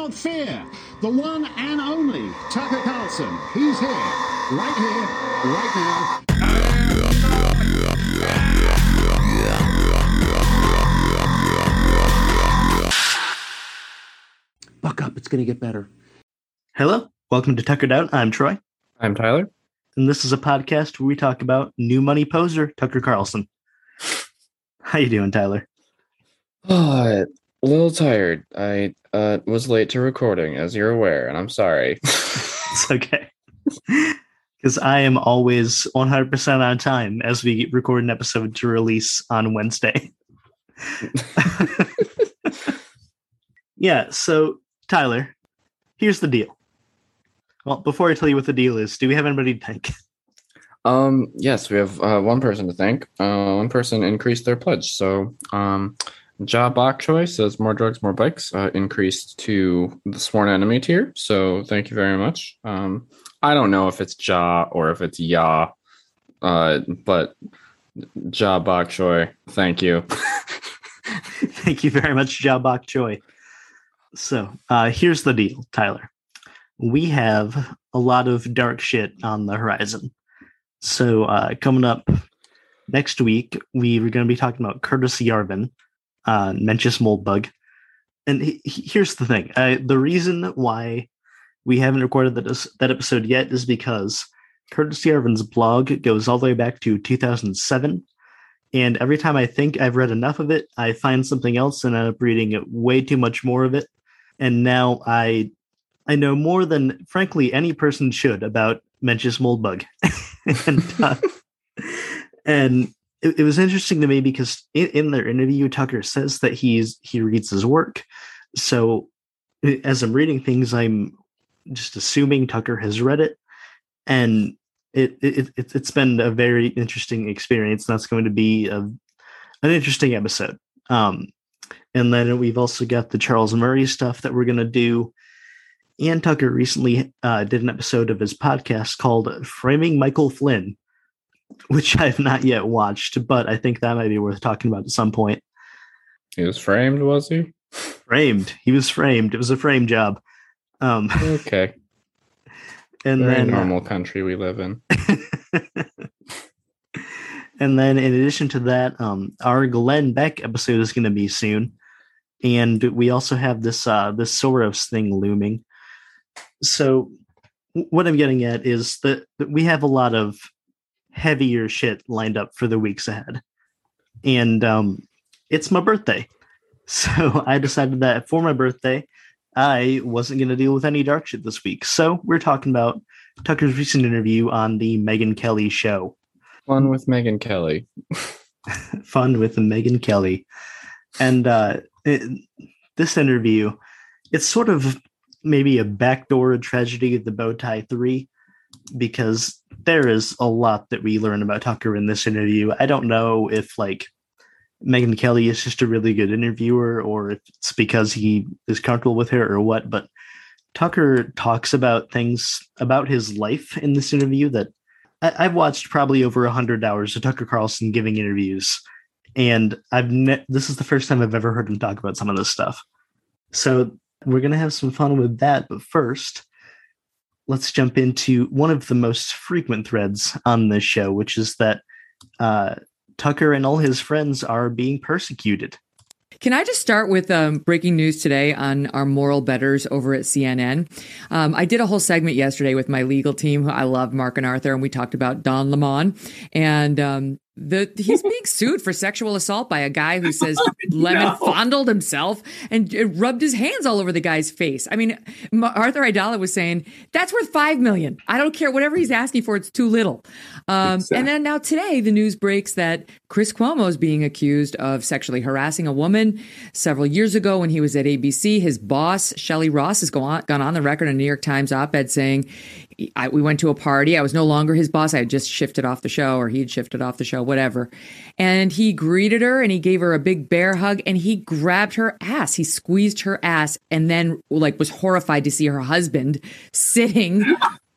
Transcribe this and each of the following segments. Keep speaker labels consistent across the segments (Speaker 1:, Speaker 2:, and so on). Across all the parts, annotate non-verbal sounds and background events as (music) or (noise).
Speaker 1: not fear. The one and only Tucker Carlson. He's here, right here, right now.
Speaker 2: Buck up, it's gonna get better. Hello, welcome to Tuckered Out. I'm Troy,
Speaker 3: I'm Tyler.
Speaker 2: and this is a podcast where we talk about new money poser Tucker Carlson. How you doing, Tyler?
Speaker 3: Oh, a little tired. I uh, was late to recording, as you're aware, and I'm sorry. (laughs)
Speaker 2: It's okay. (laughs) Because I am always 100% on time as we record an episode to release on Wednesday. (laughs) yeah, so Tyler, here's the deal. Well, before I tell you what the deal is, do we have anybody to thank?
Speaker 3: um, yes, we have uh, one person to thank. Uh, one person increased their pledge. So, um, Ja Bok Choi says more drugs, more bikes. Uh, increased to the sworn enemy tier. So, thank you very much. Um, I don't know if it's Ja or if it's Ya, uh, but Ja Bok Choi, thank you. (laughs)
Speaker 2: Thank you very much, Jabok Choi. So uh, here's the deal, Tyler. We have a lot of dark shit on the horizon. So uh, coming up next week, we are going to be talking about Curtis Yarvin, uh, Mencius Moldbug. And he, he- here's the thing: uh, the reason why we haven't recorded that that episode yet is because Curtis Yarvin's blog goes all the way back to 2007 and every time I think I've read enough of it, I find something else and end up reading way too much more of it. And now I I know more than frankly any person should about Mencius Moldbug. (laughs) and uh, (laughs) and it, it was interesting to me because in, in their interview, Tucker says that he's he reads his work. So as I'm reading things, I'm just assuming Tucker has read it. And it, it, it it's been a very interesting experience. That's going to be a, an interesting episode. Um, and then we've also got the Charles Murray stuff that we're going to do. Ian Tucker recently uh, did an episode of his podcast called Framing Michael Flynn, which (laughs) I've not yet watched, but I think that might be worth talking about at some point.
Speaker 3: he was framed, was he?
Speaker 2: Framed. He was framed. It was a frame job. Um,
Speaker 3: Okay. (laughs)
Speaker 2: and
Speaker 3: Very
Speaker 2: then uh,
Speaker 3: normal country we live in. (laughs)
Speaker 2: and then in addition to that, um, our Glenn Beck episode is going to be soon, and we also have this uh, this Soros thing looming. So, what I'm getting at is that, that we have a lot of heavier shit lined up for the weeks ahead, and um, it's my birthday, (laughs) so I decided that for my birthday, I wasn't going to deal with any dark shit this week. So we're talking about Tucker's recent interview on the Megyn Kelly show.
Speaker 3: One with Megyn Kelly.
Speaker 2: Fun with Megyn (laughs) Kelly. And uh, it, this interview, it's sort of maybe a backdoor tragedy of the bow tie three, because there is a lot that we learn about Tucker in this interview. I don't know if like Megyn Kelly is just a really good interviewer or if it's because he is comfortable with her or what, but Tucker talks about things about his life in this interview that I, I've watched probably over a hundred hours of Tucker Carlson giving interviews, and I've ne- this is the first time I've ever heard him talk about some of this stuff. So we're gonna have some fun with that, but first, let's jump into one of the most frequent threads on this show, which is that uh, Tucker and all his friends are being persecuted.
Speaker 4: Can I just start with um, breaking news today on our moral betters over at CNN? Um, I did a whole segment yesterday with my legal team. I love Mark and Arthur, and we talked about Don Lemon. And um, the he's being (laughs) sued for sexual assault by a guy who says (laughs) Lemon fondled himself and uh, rubbed his hands all over the guy's face. I mean, Arthur Aidala was saying that's worth five million. I don't care whatever he's asking for; it's too little. Um, And then now today, the news breaks that Chris Cuomo is being accused of sexually harassing a woman several years ago when he was at ABC. His boss, Shelley Ross, has gone on, gone on the record in a New York Times op-ed saying, I, "We went to a party. I was no longer his boss. I had just shifted off the show, or he'd shifted off the show, whatever." And he greeted her and he gave her a big bear hug and he grabbed her ass. He squeezed her ass and then like was horrified to see her husband sitting. (laughs)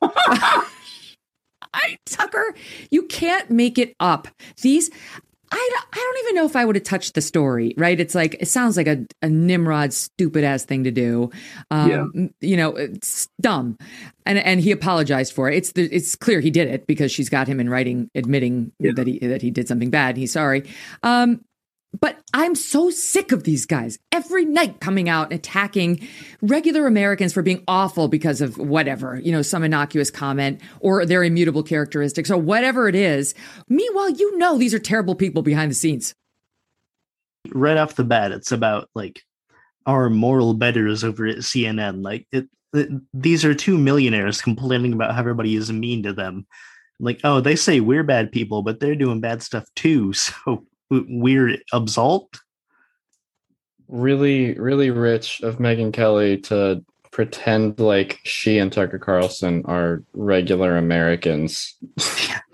Speaker 4: I Tucker, you can't make it up. These I don't, I don't even know if I would have touched the story, right? It's like, it sounds like a, a Nimrod stupid ass thing to do. Um,
Speaker 5: Yeah.
Speaker 4: You know, it's dumb. And, and he apologized for it. It's, the, it's clear he did it because she's got him in writing admitting
Speaker 5: Yeah.
Speaker 4: that he, that he did something bad. He's sorry. Um, but I'm so sick of these guys every night coming out and attacking regular Americans for being awful because of whatever, you know, some innocuous comment or their immutable characteristics or whatever it is. Meanwhile, you know, these are terrible people behind the scenes.
Speaker 2: right off the bat, it's about like our moral betters over at CNN. Like it, it, these are two millionaires complaining about how everybody is mean to them. Like, oh, they say we're bad people, but they're doing bad stuff too. (laughs) So w- we're absolved.
Speaker 3: really, really rich of Megyn Kelly to pretend like she and Tucker Carlson are regular Americans. (laughs)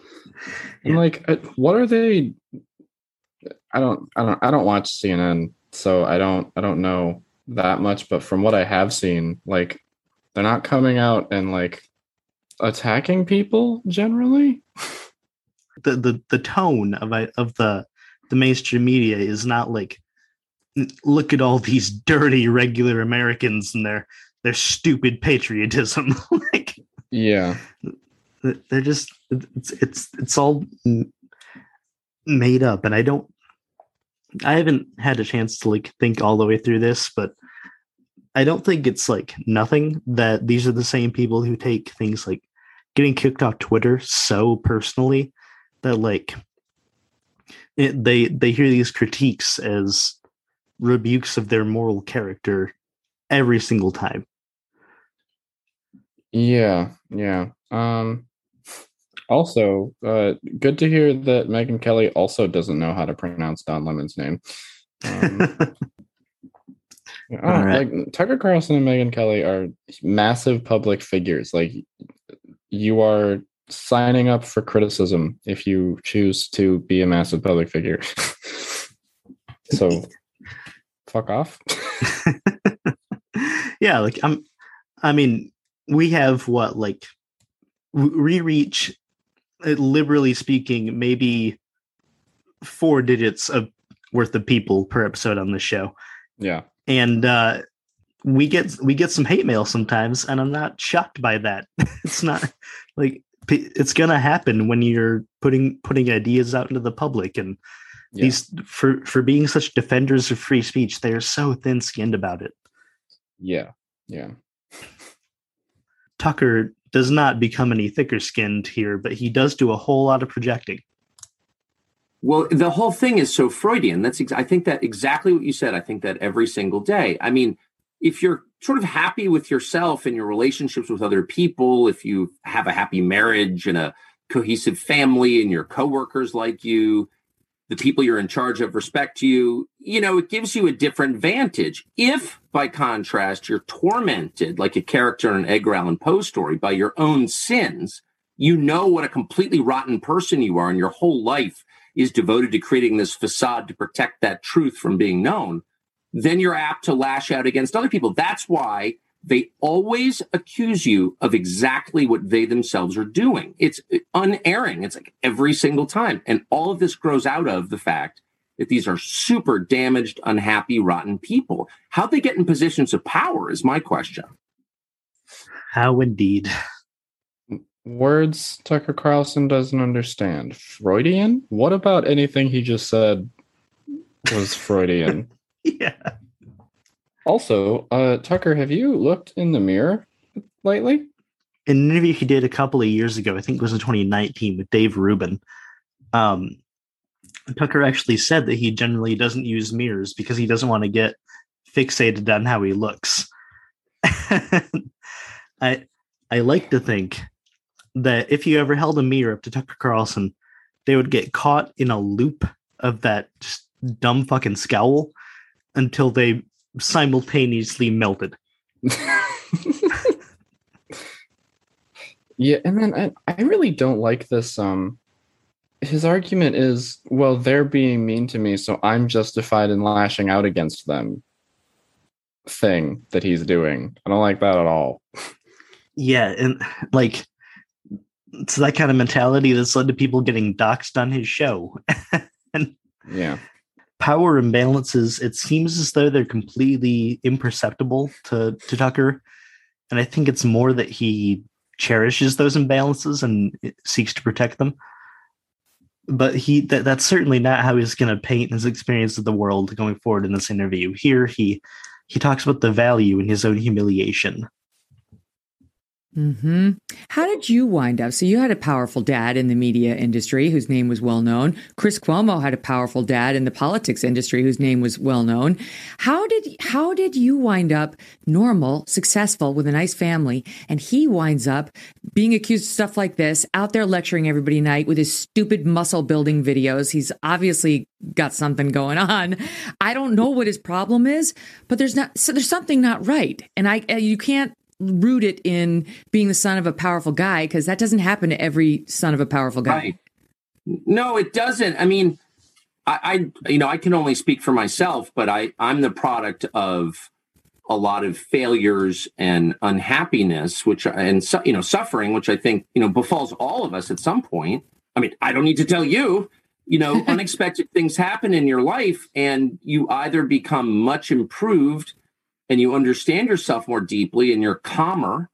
Speaker 2: Yeah.
Speaker 3: I'm like, uh, what are they? I don't, I don't, I don't watch CNN, so I don't, I don't know that much. But from what I have seen, like, they're not coming out and like attacking people generally.
Speaker 2: The the the tone of I- of the the mainstream media is not like look at all these dirty regular Americans and their their stupid patriotism. (laughs) like
Speaker 3: Yeah,
Speaker 2: they're just it's it's it's all made up and i don't i haven't had a chance to like think all the way through this but i don't think it's like nothing that these are the same people who take things like getting kicked off twitter so personally that like it, they they hear these critiques as rebukes of their moral character every single time
Speaker 3: yeah, yeah. Um, also, uh, good to hear that Megyn Kelly also doesn't know how to pronounce Don Lemon's name. Um, I don't
Speaker 2: All right.
Speaker 3: Like Tucker Carlson and Megyn Kelly are massive public figures. Like you are signing up for criticism if you choose to be a massive public figure. (laughs) so fuck off. (laughs)
Speaker 2: yeah like i'm i mean we have what like we reach uh, liberally speaking maybe four digits of worth of people per episode on the show
Speaker 3: yeah.
Speaker 2: and uh we get we get some hate mail sometimes and i'm not shocked by that (laughs) it's not like p- it's gonna happen when you're putting putting ideas out into the public and
Speaker 3: Yeah.
Speaker 2: these for for being such defenders of free speech they're so thin skinned about it
Speaker 3: Yeah. Yeah.
Speaker 2: Tucker does not become any thicker skinned here, but he does do a whole lot of projecting.
Speaker 5: Well, the whole thing is so Freudian. That's ex- I think that exactly what you said. I think that every single day. I mean, if you're sort of happy with yourself and your relationships with other people, if you have a happy marriage and a cohesive family and your coworkers like you, the people you're in charge of respect you, you know, it gives you a different vantage. If, by contrast, you're tormented like a character in an Edgar Allan Poe story by your own sins, you know what a completely rotten person you are, and your whole life is devoted to creating this facade to protect that truth from being known, then you're apt to lash out against other people. That's why they always accuse you of exactly what they themselves are doing. It's unerring. It's like every single time. And all of this grows out of the fact that these are super damaged, unhappy, rotten people. How'd they get in positions of power is my question.
Speaker 2: How indeed.
Speaker 3: Words Tucker Carlson doesn't understand. Freudian? What about anything he just said was Freudian? (laughs) (laughs)
Speaker 2: Yeah.
Speaker 3: also, uh, Tucker, have you looked in the mirror lately?
Speaker 2: In an interview he did a couple of years ago, I think it was in 2019 with Dave Rubin, um, Tucker actually said that he generally doesn't use mirrors because he doesn't want to get fixated on how he looks. (laughs) I I like to think that if you ever held a mirror up to Tucker Carlson, they would get caught in a loop of that just dumb fucking scowl until they simultaneously melted. (laughs)
Speaker 3: yeah, and then I, I really don't like this. Um, his argument is, well, they're being mean to me, so I'm justified in lashing out against them. Thing that he's doing, I don't like that at all.
Speaker 2: Yeah, and like it's that kind of mentality that's led to people getting doxxed on his show. (laughs) and
Speaker 3: Yeah.
Speaker 2: Power imbalances, it seems as though they're completely imperceptible to, to Tucker. And I think it's more that he cherishes those imbalances and seeks to protect them. But he that, that's certainly not how he's going to paint his experience of the world going forward in this interview. Here he he talks about the value in his own humiliation
Speaker 4: Hmm. How did you wind up? So you had a powerful dad in the media industry whose name was well known. Chris Cuomo had a powerful dad in the politics industry whose name was well known. How did how did you wind up normal, successful with a nice family, and he winds up being accused of stuff like this, out there lecturing everybody night with his stupid muscle building videos? He's obviously got something going on. I don't know what his problem is, but there's not so there's something not right, and I you can't root it in being the son of a powerful guy because that doesn't happen to every son of a powerful guy.
Speaker 5: Right. No, it doesn't. I mean, I, I, you know, I can only speak for myself, but I, I'm the product of a lot of failures and unhappiness, which and you know, suffering, which I think you know befalls all of us at some point. I mean, I don't need to tell you. You know, (laughs) unexpected things happen in your life, and you either become much improved and you understand yourself more deeply and you're calmer,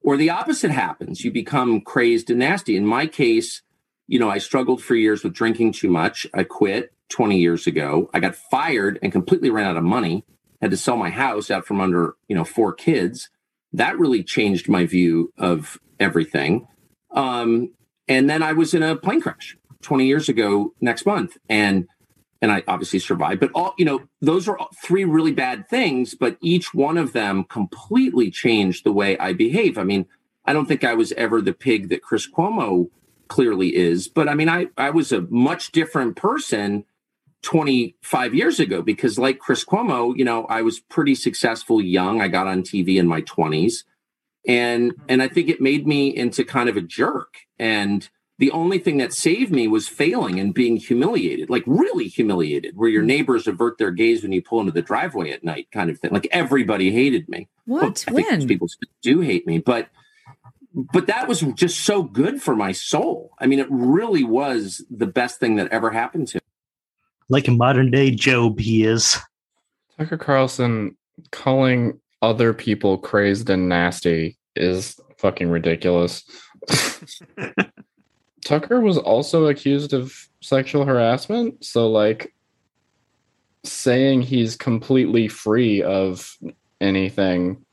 Speaker 5: or the opposite happens. You become crazed and nasty. In my case, you know, I struggled for years with drinking too much. I quit 20 years ago. I got fired and completely ran out of money. Had to sell my house out from under, you know, four kids. That really changed my view of everything. Um, and then I was in a plane crash 20 years ago next month. And and I obviously survived. But all you know, those are three really bad things, but each one of them completely changed the way I behave. I mean, I don't think I was ever the pig that Chris Cuomo clearly is, but I mean, I I was a much different person 25 years ago because like Chris Cuomo, you know, I was pretty successful young. I got on TV in my 20s. And and I think it made me into kind of a jerk and the only thing that saved me was failing and being humiliated, like really humiliated, where your mm. neighbors avert their gaze when you pull into the driveway at night, kind of thing. Like everybody hated me.
Speaker 4: What? Well, when?
Speaker 5: people do hate me, but but that was just so good for my soul. I mean, it really was the best thing that ever happened to me.
Speaker 2: Like a modern day Job, he is.
Speaker 3: Tucker Carlson calling other people crazed and nasty is fucking ridiculous. (laughs) (laughs) Tucker was also accused of sexual harassment. So, like, saying he's completely free of anything.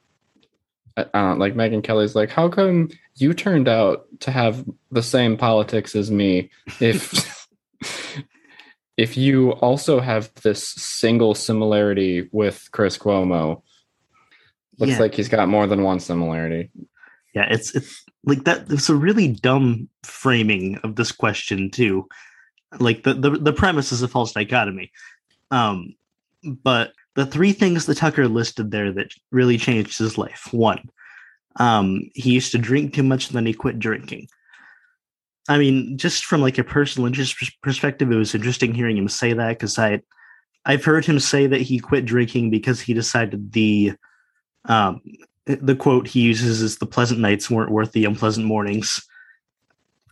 Speaker 3: Uh, like Megyn Kelly's like, how come you turned out to have the same politics as me if (laughs) if you also have this single similarity with Chris Cuomo? Looks yeah. like he's got more than one similarity.
Speaker 2: Yeah, it's it's like that it's a really dumb framing of this question too. Like the, the the premise is a false dichotomy. Um but the three things that tucker listed there that really changed his life. One um he used to drink too much and then he quit drinking. I mean just from like a personal interest perspective it was interesting hearing him say that because i i've heard him say that he quit drinking because he decided the um the quote he uses is the pleasant nights weren't worth the unpleasant mornings.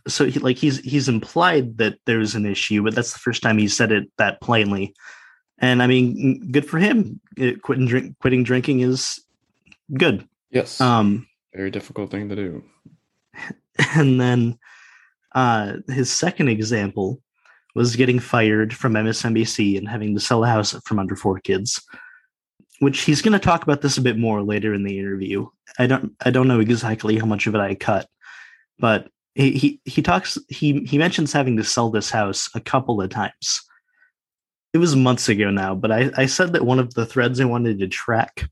Speaker 2: So he, like he's he's implied that there's an issue but that's the first time he said it that plainly. And i mean good for him. It, quitting drink quitting drinking is good.
Speaker 3: Yes.
Speaker 2: Um
Speaker 3: very difficult thing to do. (laughs)
Speaker 2: and then uh his second example was getting fired from msnbc and having to sell a house from under four kids which he's going to talk about this a bit more later in the interview. I don't I don't know exactly how much of it I cut, but he he, he talks he he mentions having to sell this house a couple of times. It was months ago now, but I, I said that one of the threads I wanted to track,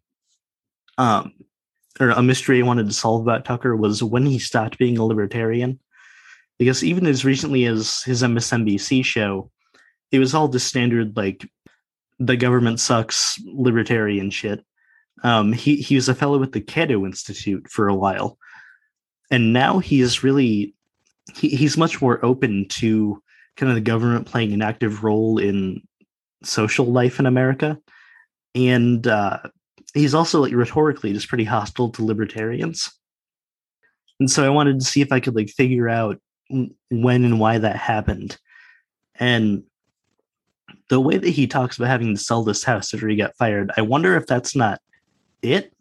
Speaker 2: um, or a mystery I wanted to solve about Tucker was when he stopped being a libertarian. Because even as recently as his MSNBC show, it was all the standard like the government sucks libertarian shit. Um, he he was a fellow with the Cato Institute for a while, and now he is really he, he's much more open to kind of the government playing an active role in social life in America, and uh, he's also like rhetorically just pretty hostile to libertarians. And so I wanted to see if I could like figure out when and why that happened. And the way that he talks about having to sell this house after he got fired, I wonder if that's not it.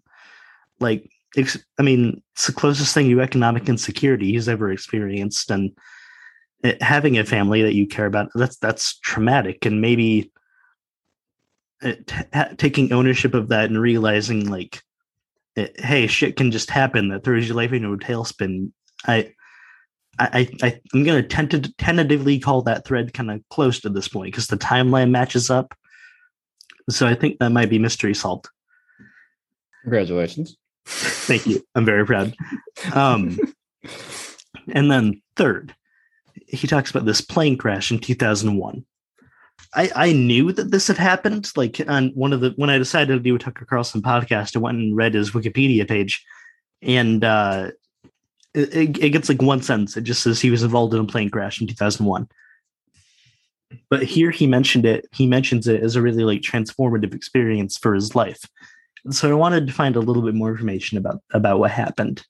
Speaker 2: Like, I mean, it's the closest thing to economic insecurity he's ever experienced, and it, having a family that you care about that's that's traumatic, and maybe eh, it, ha- taking ownership of that and realizing like, it, hey, shit can just happen that throws your life into a tailspin. I I, I I'm gonna tenta- tentatively call that thread kind of close to this point because the timeline matches up. So I think that might be mystery solved.
Speaker 3: Congratulations.
Speaker 2: Thank you. I'm very proud. Um, (laughs) and then third, he talks about this plane crash in 2001. I, I knew that this had happened. Like on one of the when I decided to do a Tucker Carlson podcast, I went and read his Wikipedia page, and uh, it, it gets like one sentence. It just says he was involved in a plane crash in 2001. But here he mentioned it. He mentions it as a really like transformative experience for his life. So I wanted to find a little bit more information about about what happened.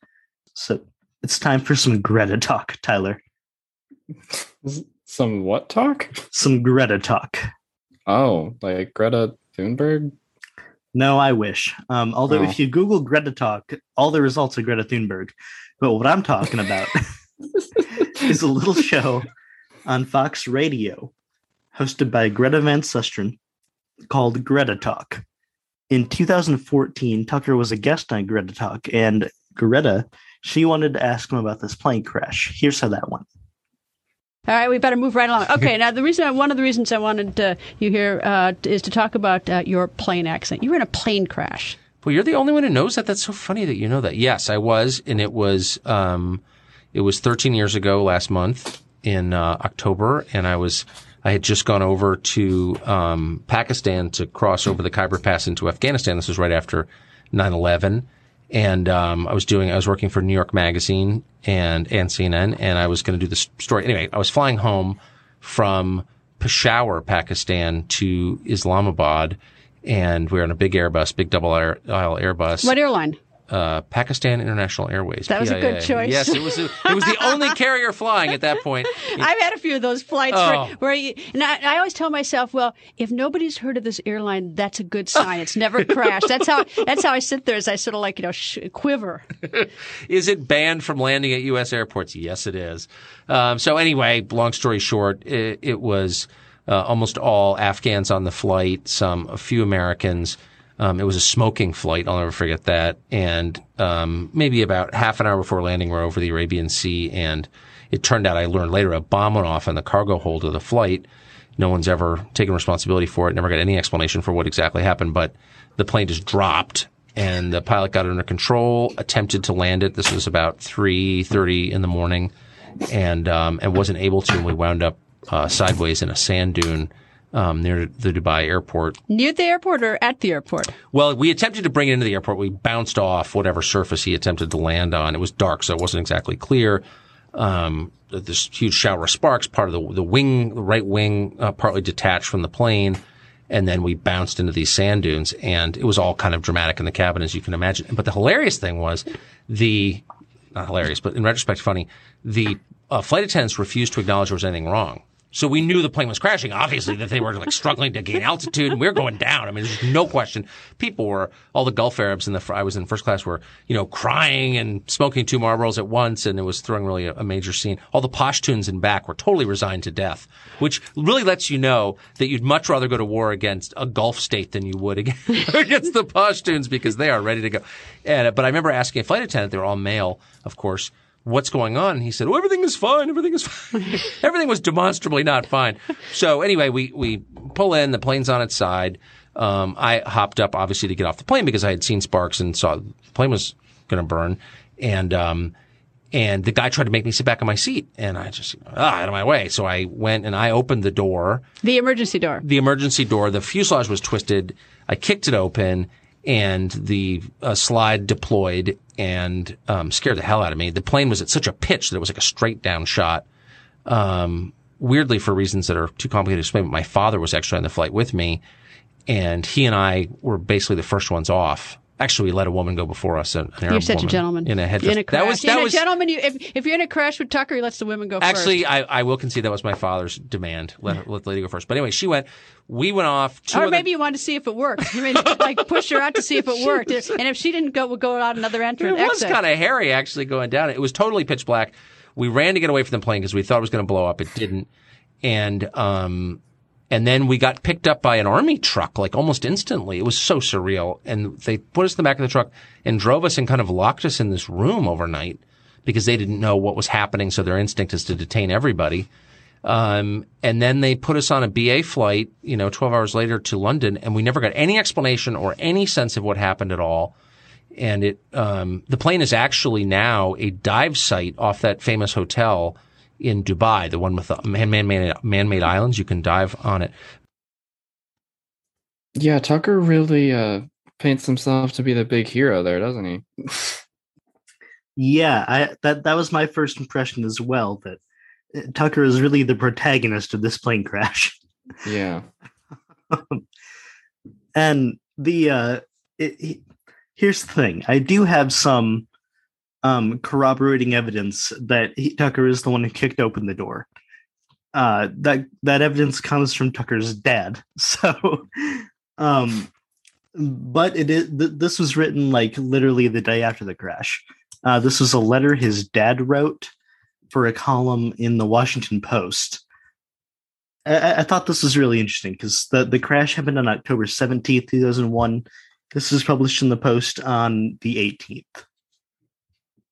Speaker 2: So it's time for some Greta talk, Tyler.
Speaker 3: Some what talk?
Speaker 2: Some Greta talk.
Speaker 3: Oh, like Greta Thunberg?
Speaker 2: No, I wish. Um, although
Speaker 3: Oh.
Speaker 2: if you Google Greta talk, all the results are Greta Thunberg. But what I'm talking about (laughs) is a little show on Fox Radio hosted by Greta Van Susteren called Greta Talk. In 2014, Tucker was a guest on Greta Talk, and Greta, she wanted to ask him about this plane crash. Here's how that went.
Speaker 6: All right, we better move right along. Okay, (laughs) now the reason, one of the reasons I wanted uh, you here uh, is to talk about uh, your plane accent. You were in a plane crash.
Speaker 7: Well, you're the only one who knows that. That's so funny that you know that. Yes, I was, and it was um, it was 13 years ago last month in uh, October, and I was I had just gone over to um, Pakistan to cross over the Khyber Pass into Afghanistan. This was right after 9/11, and um, I was doing I was working for New York Magazine and and CNN, and I was going to do this story. Anyway, I was flying home from Peshawar, Pakistan, to Islamabad and we were on a big Airbus, big double aisle Airbus.
Speaker 6: What airline?
Speaker 7: Uh, Pakistan International Airways.
Speaker 6: That was a good choice.
Speaker 7: Yes, it was. A, it was the only (laughs) carrier flying at that point.
Speaker 6: I've had a few of those flights
Speaker 7: Oh.
Speaker 6: where, where you, and I, I always tell myself, well, if nobody's heard of this airline, that's a good sign. It's never (laughs) crashed. That's how that's how I sit there as I sort of like you know sh- quiver. (laughs)
Speaker 7: Is it banned from landing at U.S. airports? Yes, it is. Um, so anyway, long story short, it, it was uh, almost all Afghans on the flight, some a few Americans. Um, it was a smoking flight. I'll never forget that. And um, maybe about half an hour before landing, we're over the Arabian Sea, and it turned out I learned later a bomb went off in the cargo hold of the flight. No one's ever taken responsibility for it. Never got any explanation for what exactly happened, but the plane just dropped and the pilot got it under control, attempted to land it. This was about 3.30 in the morning and, um, and wasn't able to. And we wound up, uh, sideways in a sand dune, um, near the Dubai airport.
Speaker 6: Near the airport or at the airport?
Speaker 7: Well, we attempted to bring it into the airport. We bounced off whatever surface he attempted to land on. It was dark, so it wasn't exactly clear. Um, this huge shower of sparks, part of the, the wing, the right wing, uh, partly detached from the plane. And then we bounced into these sand dunes and it was all kind of dramatic in the cabin, as you can imagine. But the hilarious thing was the, not hilarious, but in retrospect, funny, the uh, flight attendants refused to acknowledge there was anything wrong. So we knew the plane was crashing, obviously, that they were like struggling to gain altitude and we were going down. I mean, there's no question. People were, all the Gulf Arabs in the, I was in first class were, you know, crying and smoking two Marlboros at once and it was throwing really a, a major scene. All the Pashtuns in back were totally resigned to death, which really lets you know that you'd much rather go to war against a Gulf state than you would against, (laughs) against the Pashtuns because they are ready to go. And, but I remember asking a flight attendant, they were all male, of course, what's going on? And he said, oh, everything is fine. Everything is fine. (laughs) everything was demonstrably not fine. So anyway, we, we pull in, the plane's on its side. Um, I hopped up obviously to get off the plane because I had seen sparks and saw the plane was going to burn. And, um, and the guy tried to make me sit back in my seat and I just, ah, out of my way. So I went and I opened the door
Speaker 6: The emergency door.
Speaker 7: the emergency door. The fuselage was twisted. I kicked it open, and the uh, slide deployed and um, scared the hell out of me. The plane was at such a pitch that it was like a straight down shot. Um, weirdly, for reasons that are too complicated to explain, but my father was actually on the flight with me, and he and I were basically the first ones off. Actually, we let a woman go before us. An, an
Speaker 6: You're
Speaker 7: Arab
Speaker 6: such a gentleman.
Speaker 7: in a headdress.
Speaker 6: In a crash.
Speaker 7: that was that
Speaker 6: in
Speaker 7: was
Speaker 6: a gentleman. You, if, if you're in a crash with Tucker, he lets the women go
Speaker 7: actually.
Speaker 6: first.
Speaker 7: I, I will concede that was my father's demand. Let let the lady go first. But anyway, she went. We went off.
Speaker 6: Or
Speaker 7: other-
Speaker 6: maybe you wanted to see if it worked. You mean like push her out to see if it (laughs) worked, and if she didn't go, we'll go out another entrance.
Speaker 7: It
Speaker 6: was
Speaker 7: kind of hairy actually going down. It was totally pitch black. We ran to get away from the plane because we thought it was going to blow up. It didn't. And um, and then we got picked up by an army truck like almost instantly. It was so surreal. And they put us in the back of the truck and drove us and kind of locked us in this room overnight because they didn't know what was happening. So their instinct is to detain everybody. Um, and then they put us on a BA flight, you know, 12 hours later to London, and we never got any explanation or any sense of what happened at all. And it, um, the plane is actually now a dive site off that famous hotel in Dubai, the one with the man, man-made, man-made islands. You can dive on it.
Speaker 3: Yeah, Tucker really uh, paints himself to be the big hero there, doesn't he?
Speaker 2: Yeah, I that that was my first impression as well. That uh, Tucker is really the protagonist of this plane crash.
Speaker 3: Yeah. (laughs)
Speaker 2: and the uh it, it- here's the thing i do have some um corroborating evidence that he, tucker is the one who kicked open the door uh that that evidence comes from tucker's dad (laughs) so um but it is th- this was written like literally the day after the crash uh this was a letter his dad wrote for a column in the washington post I- I, thought this was really interesting because the, the crash happened on October 17th, 2001. This was published in the Post on the 18th.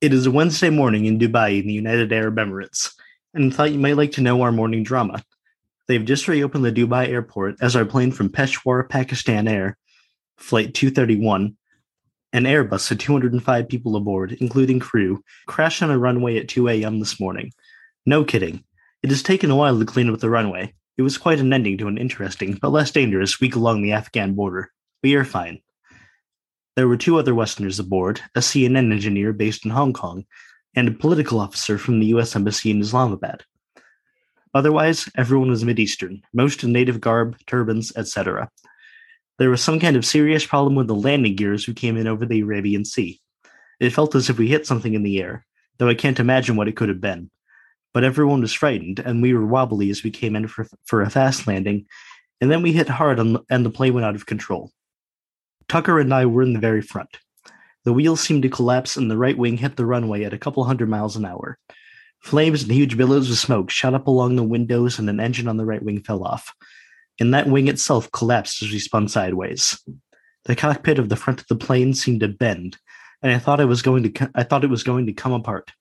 Speaker 2: It is a Wednesday morning in Dubai in the United Arab Emirates, and thought you might like to know our morning drama. They've just reopened the Dubai airport as our plane from Peshawar, Pakistan Air, Flight 231, an Airbus with 205 people aboard, including crew, crashed on a runway at 2 a.m. this morning. No kidding. It has taken a while to clean up the runway. It was quite an ending to an interesting, but less dangerous week along the Afghan border. We are fine. There were two other Westerners aboard a CNN engineer based in Hong Kong, and a political officer from the U.S. Embassy in Islamabad. Otherwise, everyone was Mideastern, most in native garb, turbans, etc. There was some kind of serious problem with the landing gears we came in over the Arabian Sea. It felt as if we hit something in the air, though I can't imagine what it could have been but everyone was frightened, and we were wobbly as we came in for, for a fast landing, and then we hit hard on, and the plane went out of control. Tucker and I were in the very front. The wheels seemed to collapse, and the right wing hit the runway at a couple hundred miles an hour. Flames and huge billows of smoke shot up along the windows, and an engine on the right wing fell off. And that wing itself collapsed as we spun sideways. The cockpit of the front of the plane seemed to bend, and I thought I was going to I thought it was going to come apart.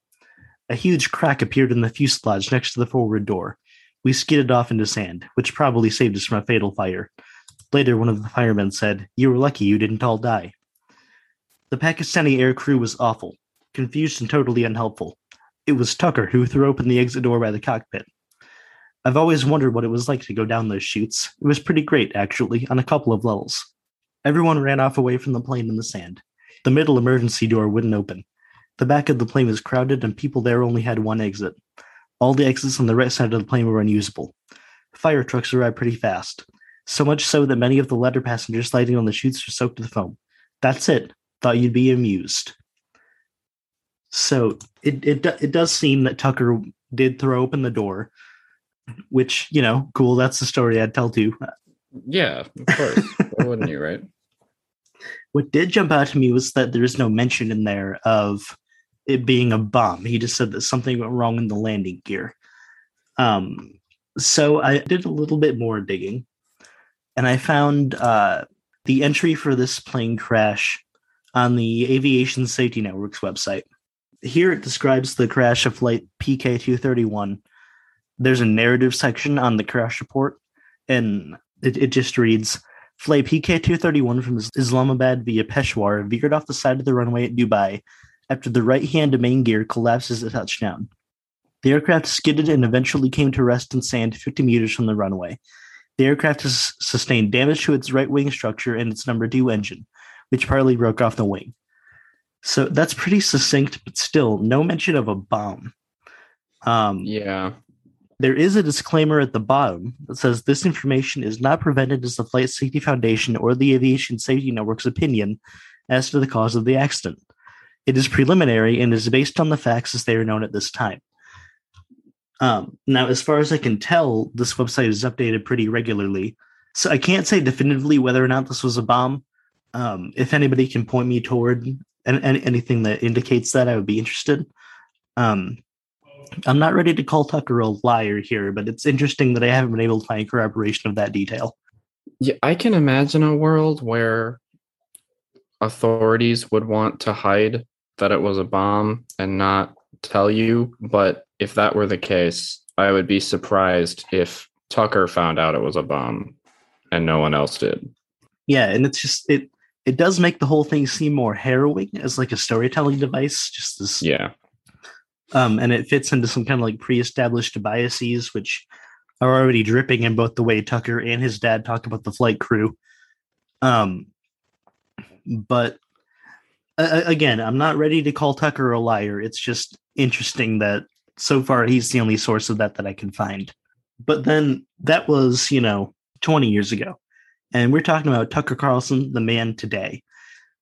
Speaker 2: A huge crack appeared in the fuselage next to the forward door. We skidded off into sand, which probably saved us from a fatal fire. Later, one of the firemen said, You were lucky you didn't all die. The Pakistani air crew was awful, confused and totally unhelpful. It was Tucker who threw open the exit door by the cockpit. I've always wondered what it was like to go down those chutes. It was pretty great, actually, on a couple of levels. Everyone ran off away from the plane in the sand. The middle emergency door wouldn't open. The back of the plane was crowded, and people there only had one exit. All the exits on the right side of the plane were unusable. Fire trucks arrived pretty fast, so much so that many of the letter passengers sliding on the chutes were soaked to the foam. That's it. Thought you'd be amused. So it it it does seem that Tucker did throw open the door, which you know, cool. That's the story I'd tell too.
Speaker 3: Yeah, of course. Why wouldn't you, right?
Speaker 2: What did jump out to me was that there is no mention in there of it being a bomb. He just said that something went wrong in the landing gear. Um, so I did a little bit more digging, and I found uh, the entry for this plane crash on the Aviation Safety Network's website. Here it describes the crash of flight PK 231. There's a narrative section on the crash report, and it, it just reads Flight PK 231 from Islamabad via Peshawar veered off the side of the runway at Dubai after the right hand main gear collapses at touchdown. The aircraft skidded and eventually came to rest in sand 50 meters from the runway. The aircraft has sustained damage to its right wing structure and its number two engine, which partly broke off the wing. So that's pretty succinct, but still, no mention of a bomb. Um,
Speaker 3: Yeah.
Speaker 2: there is a disclaimer at the bottom that says this information is not presented as the Flight Safety Foundation or the Aviation Safety Network's opinion, as to the cause of the accident. It is preliminary and is based on the facts as they are known at this time. Um, now, as far as I can tell, this website is updated pretty regularly, so I can't say definitively whether or not this was a bomb. Um, if anybody can point me toward an, an, anything that indicates that, I would be interested. Um, I'm not ready to call Tucker a liar here, but it's interesting that I haven't been able to find corroboration of that detail.
Speaker 3: Yeah, I can imagine a world where authorities would want to hide that it was a bomb and not tell you. But if that were the case, I would be surprised if Tucker found out it was a bomb and no one else did.
Speaker 2: Yeah, and it's just it it does make the whole thing seem more harrowing as like a storytelling device. Just this,
Speaker 3: Yeah.
Speaker 2: um, and it fits into some kind of like pre-established biases, which are already dripping in both the way Tucker and his dad talk about the flight crew. Um, but uh, again, I'm not ready to call Tucker a liar. It's just interesting that so far he's the only source of that that I can find. But then that was, you know, 20 years ago. And we're talking about Tucker Carlson, the man today.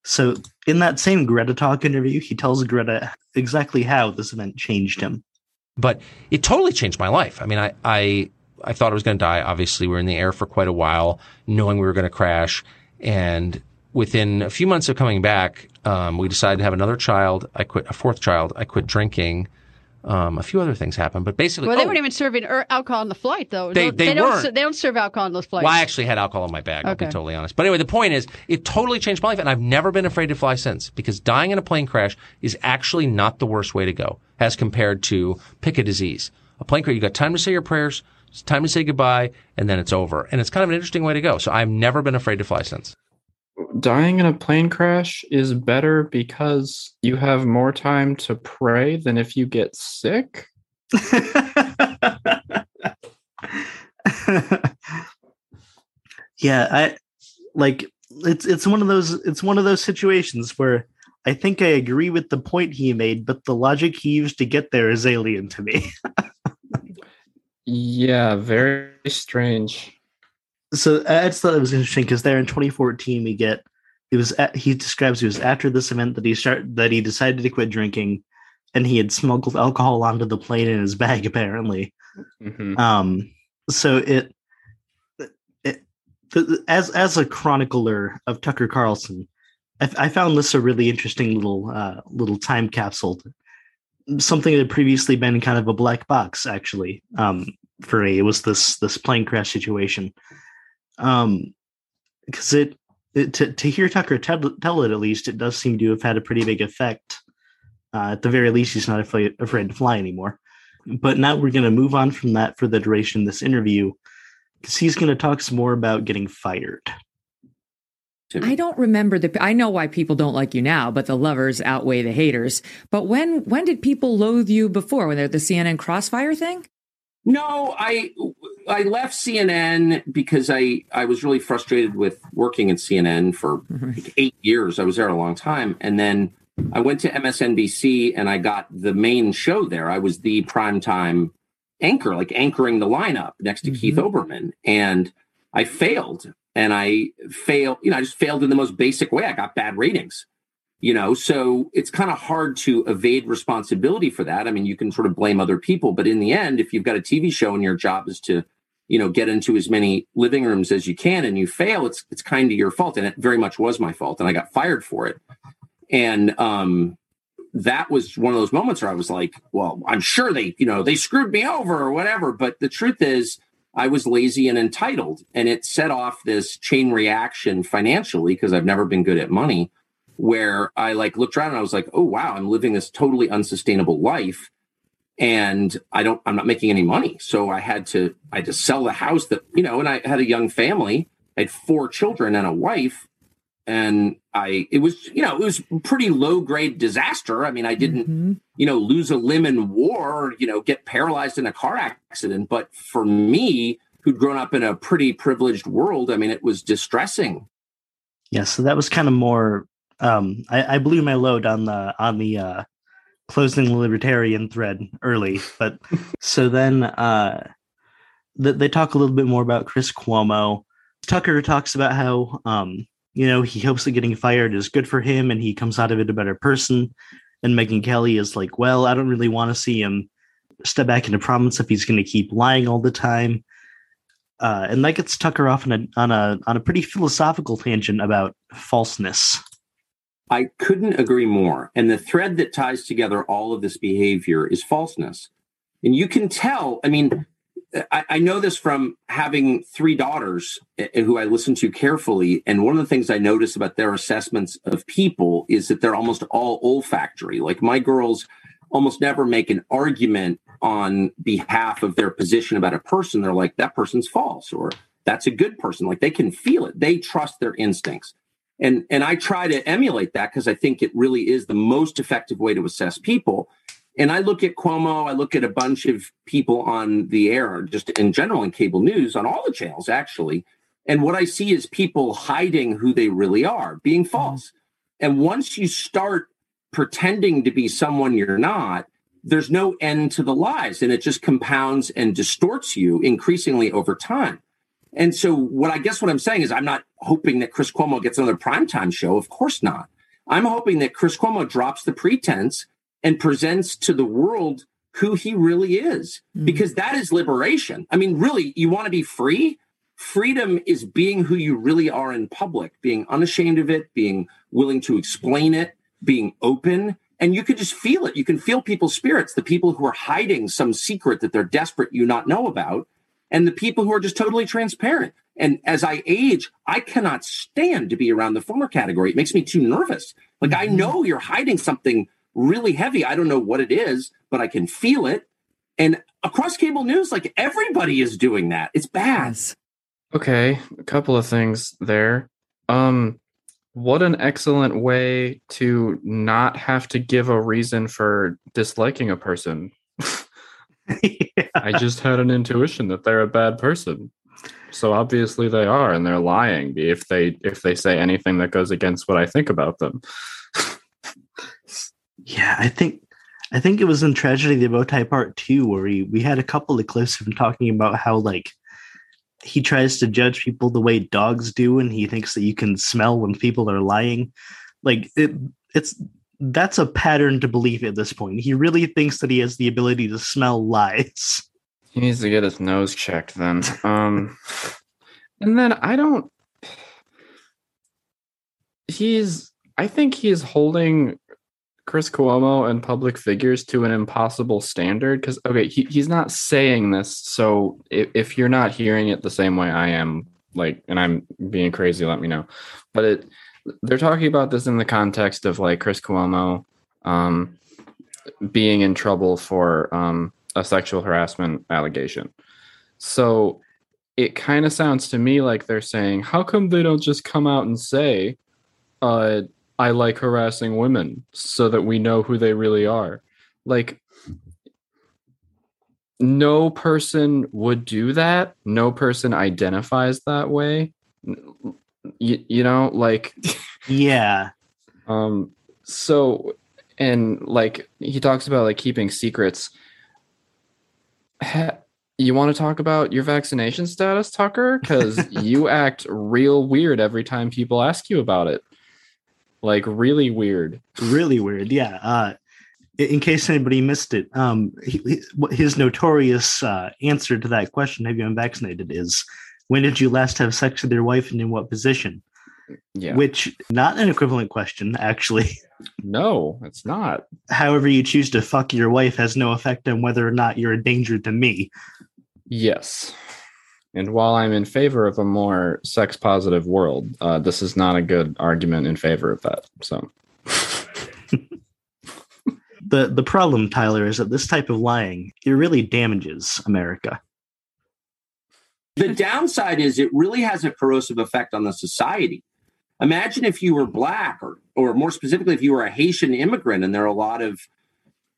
Speaker 2: So in that same Greta Talk interview, he tells Greta exactly how this event changed him.
Speaker 7: but it totally changed my life. I mean, I I, I thought I was going to die. Obviously, we were in the air for quite a while, knowing we were going to crash. And within a few months of coming back, um, we decided to have another child. I quit a fourth child. I quit drinking. Um, a few other things happened, but basically,
Speaker 6: Well, they
Speaker 7: oh,
Speaker 6: weren't even serving er- alcohol on the flight, though.
Speaker 7: They-
Speaker 6: Don't-
Speaker 7: they
Speaker 6: don't. ser- They don't serve alcohol on those flights.
Speaker 7: Well, I actually had alcohol in my bag. I'll be totally honest. But anyway, the point is, it totally changed my life, and I've never been afraid to fly since because dying in a plane crash is actually not the worst way to go as compared to pick a disease. A plane crash, you got time to say your prayers, it's time to say goodbye, and then it's over. And it's kind of an interesting way to go. So I've never been afraid to fly since.
Speaker 3: Dying in a plane crash is better because you have more time to pray than if you get sick. (laughs)
Speaker 2: yeah, I like it's it's one of those it's one of those situations where I think I agree with the point he made, but the logic he used to get there is alien to me. (laughs)
Speaker 3: Yeah, very strange.
Speaker 2: So I just thought it was interesting because there in 2014 we get it was at, he describes it was after this event that he start that he decided to quit drinking, and he had smuggled alcohol onto the plane in his bag (laughs) apparently.
Speaker 3: Mhm.
Speaker 2: Um, so it, it as as a chronicler of Tucker Carlson, I, I found this a really interesting little uh, little time capsule. Something that had previously been kind of a black box, actually, um, for me. It was this this plane crash situation. Um, because it, it to to hear Tucker tell, tell it at least, it does seem to have had a pretty big effect. Uh, at the very least, he's not afraid afraid to fly anymore. But now we're going to move on from that for the duration of this interview because he's going to talk some more about getting fired.
Speaker 4: I don't remember the. I know why people don't like you now, but the lovers outweigh the haters. But when when did people loathe you before? When they're the CNN Crossfire thing?
Speaker 5: No, I I left CNN because I I was really frustrated with working at CNN for mm-hmm. like eight years. I was there a long time, and then I went to MSNBC and I got the main show there. I was the primetime anchor, like anchoring the lineup next to mm-hmm. Keith Olbermann, and I failed. And I failed, you know, I just failed in the most basic way. I got bad ratings you know so it's kind of hard to evade responsibility for that. I mean you can sort of blame other people but in the end if you've got a tv show and your job is to you know get into as many living rooms as you can and you fail it's it's kind of your fault and it very much was my fault and i got fired for it. And um that was one of those moments where i was like well i'm sure they you know they screwed me over or whatever but the truth is I was lazy and entitled, and it set off this chain reaction financially because I've never been good at money where I like looked around and I was like, oh wow, I'm living this totally unsustainable life. And I don't I'm not making any money. So I had to I had to sell the house that, you know, and I had a young family. I had four children and a wife. And I it was, you know, it was pretty low grade disaster. I mean, I didn't,
Speaker 4: Mhm.
Speaker 5: you know, lose a limb in war or, you know, get paralyzed in a car accident. But for me, who'd grown up in a pretty privileged world, I mean, it was distressing.
Speaker 2: Yeah, so that was kind of more. Um, I, I blew my load on the on the uh, closing the libertarian thread early, but (laughs) so then uh, th- they talk a little bit more about Chris Cuomo. Tucker talks about how um, you know, he hopes that getting fired is good for him and he comes out of it a better person. And Megyn Kelly is like, well, I don't really want to see him step back into prominence if he's going to keep lying all the time. Uh, and that gets Tucker off on a on a on a pretty philosophical tangent about falseness.
Speaker 5: I couldn't agree more. And the thread that ties together all of this behavior is falseness. And you can tell, I mean, I, I, know this from having three daughters eh, eh, who I listen to carefully. And one of the things I notice about their assessments of people is that they're almost all olfactory. Like my girls almost never make an argument on behalf of their position about a person. They're like, that person's false or that's a good person. Like they can feel it. They trust their instincts. And, and I try to emulate that because I think it really is the most effective way to assess people. And I look at Cuomo, I look at a bunch of people on the air, just in general in cable news, on all the channels, actually. And what I see is people hiding who they really are, being mm-hmm. false. And once you start pretending to be someone you're not, there's no end to the lies and it just compounds and distorts you increasingly over time. And so, what I guess what I'm saying is, I'm not hoping that Chris Cuomo gets another primetime show. Of course not. I'm hoping that Chris Cuomo drops the pretense and presents to the world who he really is, mm. because that is liberation. I mean, really, you want to be free? Freedom is being who you really are in public, being unashamed of it, being willing to explain it, being open. And you can just feel it. You can feel people's spirits, the people who are hiding some secret that they're desperate you not know about, and the people who are just totally transparent. And as I age, I cannot stand to be around the former category. It makes me too nervous. Like mm-hmm. I know you're hiding something really heavy. I don't know what it is, but I can feel it. And across cable news, like everybody is doing that. It's bad.
Speaker 3: Okay, a couple of things there. Um what an excellent way to not have to give a reason for disliking a person. (laughs) yeah. (laughs) I just had an intuition that they're a bad person. So obviously they are and they're lying if they if they say anything that goes against what I think about them.
Speaker 2: Yeah, I think I think it was in Tragedy the Bowtie Part Two where we we had a couple of clips of him talking about how like he tries to judge people the way dogs do, and he thinks that you can smell when people are lying. Like it, it's that's a pattern to believe at this point. He really thinks that he has the ability to smell lies.
Speaker 3: He needs to get his nose checked then. Um, and then I don't. He's. I think he's holding Chris Cuomo and public figures to an impossible standard? Because okay, he, he's not saying this, so if, if you're not hearing it the same way I am, like, and I'm being crazy, let me know. But it, they're talking about this in the context of like Chris Cuomo um, being in trouble for um, a sexual harassment allegation. So it kind of sounds to me like they're saying, how come they don't just come out and say, uh, I like harassing women so that we know who they really are. Like, no person would do that. No person identifies that way. You, you know, like,
Speaker 2: yeah.
Speaker 3: Um, so, and like, he talks about like keeping secrets. you want to talk about your vaccination status, Tucker? Because (laughs) you act real weird every time people ask you about it like really weird
Speaker 2: really weird yeah uh in case anybody missed it um his notorious uh, answer to that question have you been vaccinated is when did you last have sex with your wife and in what position yeah which not an equivalent question actually (laughs)
Speaker 3: no it's not
Speaker 2: however you choose to fuck your wife has no effect on whether or not you're a danger to me
Speaker 3: yes and while I'm in favor of a more sex positive world, uh, this is not a good argument in favor of that. So. (laughs)
Speaker 2: the the problem, Tyler, is that this type of lying it really damages America.
Speaker 5: The downside is it really has a corrosive effect on the society. Imagine if you were black, or or more specifically, if you were a Haitian immigrant, and there are a lot of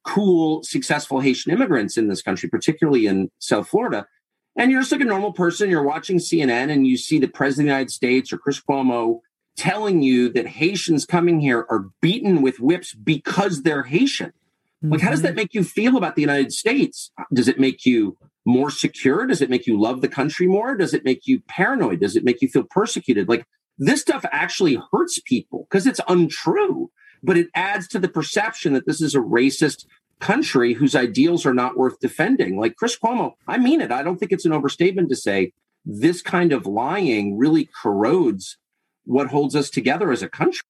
Speaker 5: cool, successful Haitian immigrants in this country, particularly in South Florida and you're just like a normal person, you're watching CNN and you see the president of the United States or Chris Cuomo telling you that Haitians coming here are beaten with whips because they're Haitian. Like, how does that mm-hmm. make you feel about the United States? Does it make you more secure? Does it make you love the country more? Does it make you paranoid? Does it make you feel persecuted? Like, this stuff actually hurts people because it's untrue, but it adds to the perception that this is a racist country whose ideals are not worth defending. Like Chris Cuomo, I mean it. I don't think it's an overstatement to say this kind of lying really corrodes what holds us together as a country.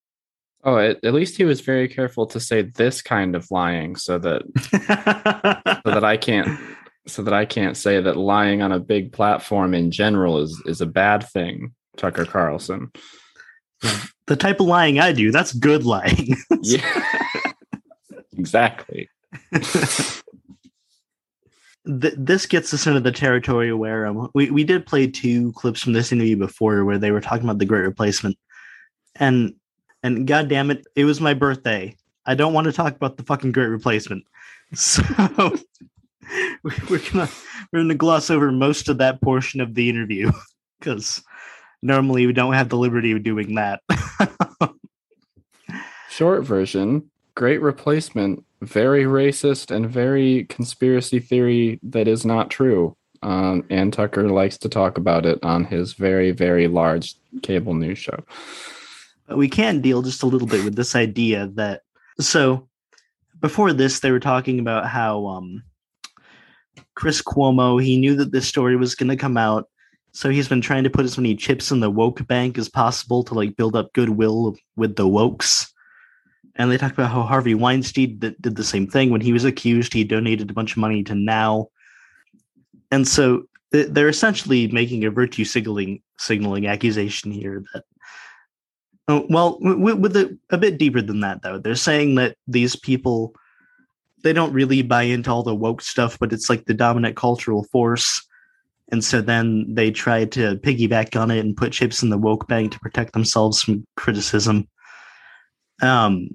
Speaker 3: Oh, at, at least he was very careful to say this kind of lying so that (laughs) so that I can't so that I can't say that lying on a big platform in general is is a bad thing, Tucker Carlson.
Speaker 2: the type of lying I do, that's good lying. (laughs)
Speaker 3: Yeah. (laughs) exactly.
Speaker 2: Th- this gets us into the territory where um, we, we did play two clips from this interview before where they were talking about the great replacement and and god damn it it was my birthday i don't want to talk about the fucking great replacement (laughs) so (laughs) we're gonna we're gonna gloss over most of that portion of the interview (laughs) because normally we don't have the liberty of doing that (laughs)
Speaker 3: Short version, great replacement, very racist and very conspiracy theory that is not true. Um, and Tucker likes to talk about it on his very, very large cable news show.
Speaker 2: But we can deal just a little bit with this idea that so before this they were talking about how um Chris Cuomo he knew that this story was going to come out so he's been trying to put as many chips in the woke bank as possible to like build up goodwill with the wokes. And they talk about how Harvey Weinstein did, did the same thing. When he was accused he donated a bunch of money to now. And so th- they're essentially making a virtue signaling signaling accusation here that Oh, well, with, a, a bit deeper than that, though, they're saying that these people they don't really buy into all the woke stuff, but it's like the dominant cultural force, and so then they try to piggyback on it and put chips in the woke bank to protect themselves from criticism. Um,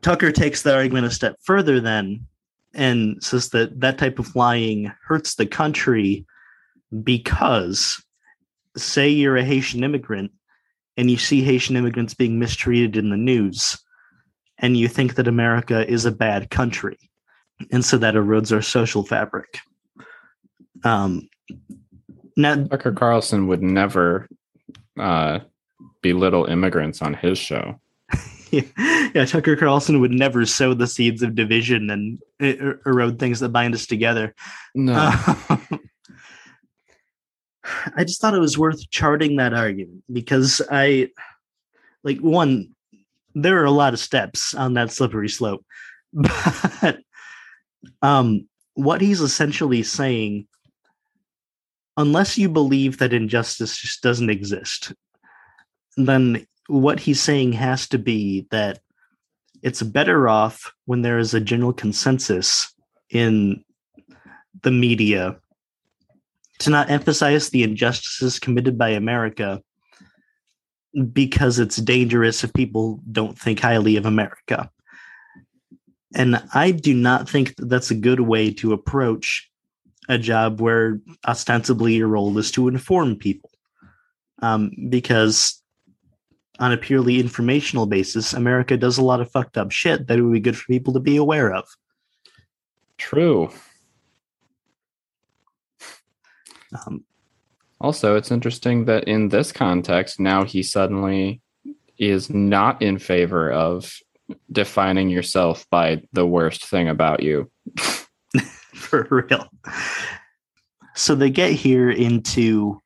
Speaker 2: Tucker takes the argument a step further, then, and says that that type of lying hurts the country because, say, you're a Haitian immigrant and you see Haitian immigrants being mistreated in the news, and you think that America is a bad country, and so that erodes our social fabric. Um, now,
Speaker 3: Tucker Carlson would never uh, belittle immigrants on his show. (laughs)
Speaker 2: yeah, Tucker Carlson would never sow the seeds of division and e- erode things that bind us together.
Speaker 3: No.
Speaker 2: Um, (laughs) I just thought it was worth charting that argument because I, like, one, there are a lot of steps on that slippery slope, (laughs) but um, what he's essentially saying, unless you believe that injustice just doesn't exist, then what he's saying has to be that it's better off when there is a general consensus in the media to not emphasize the injustices committed by America because it's dangerous if people don't think highly of America. And I do not think that that's a good way to approach a job where ostensibly your role is to inform people. Um, because on a purely informational basis, America does a lot of fucked up shit that it would be good for people to be aware of.
Speaker 3: True.
Speaker 2: Um,
Speaker 3: Also, it's interesting that in this context, now he suddenly is not in favor of defining yourself by the worst thing about you. (laughs)
Speaker 2: for real. So they get here into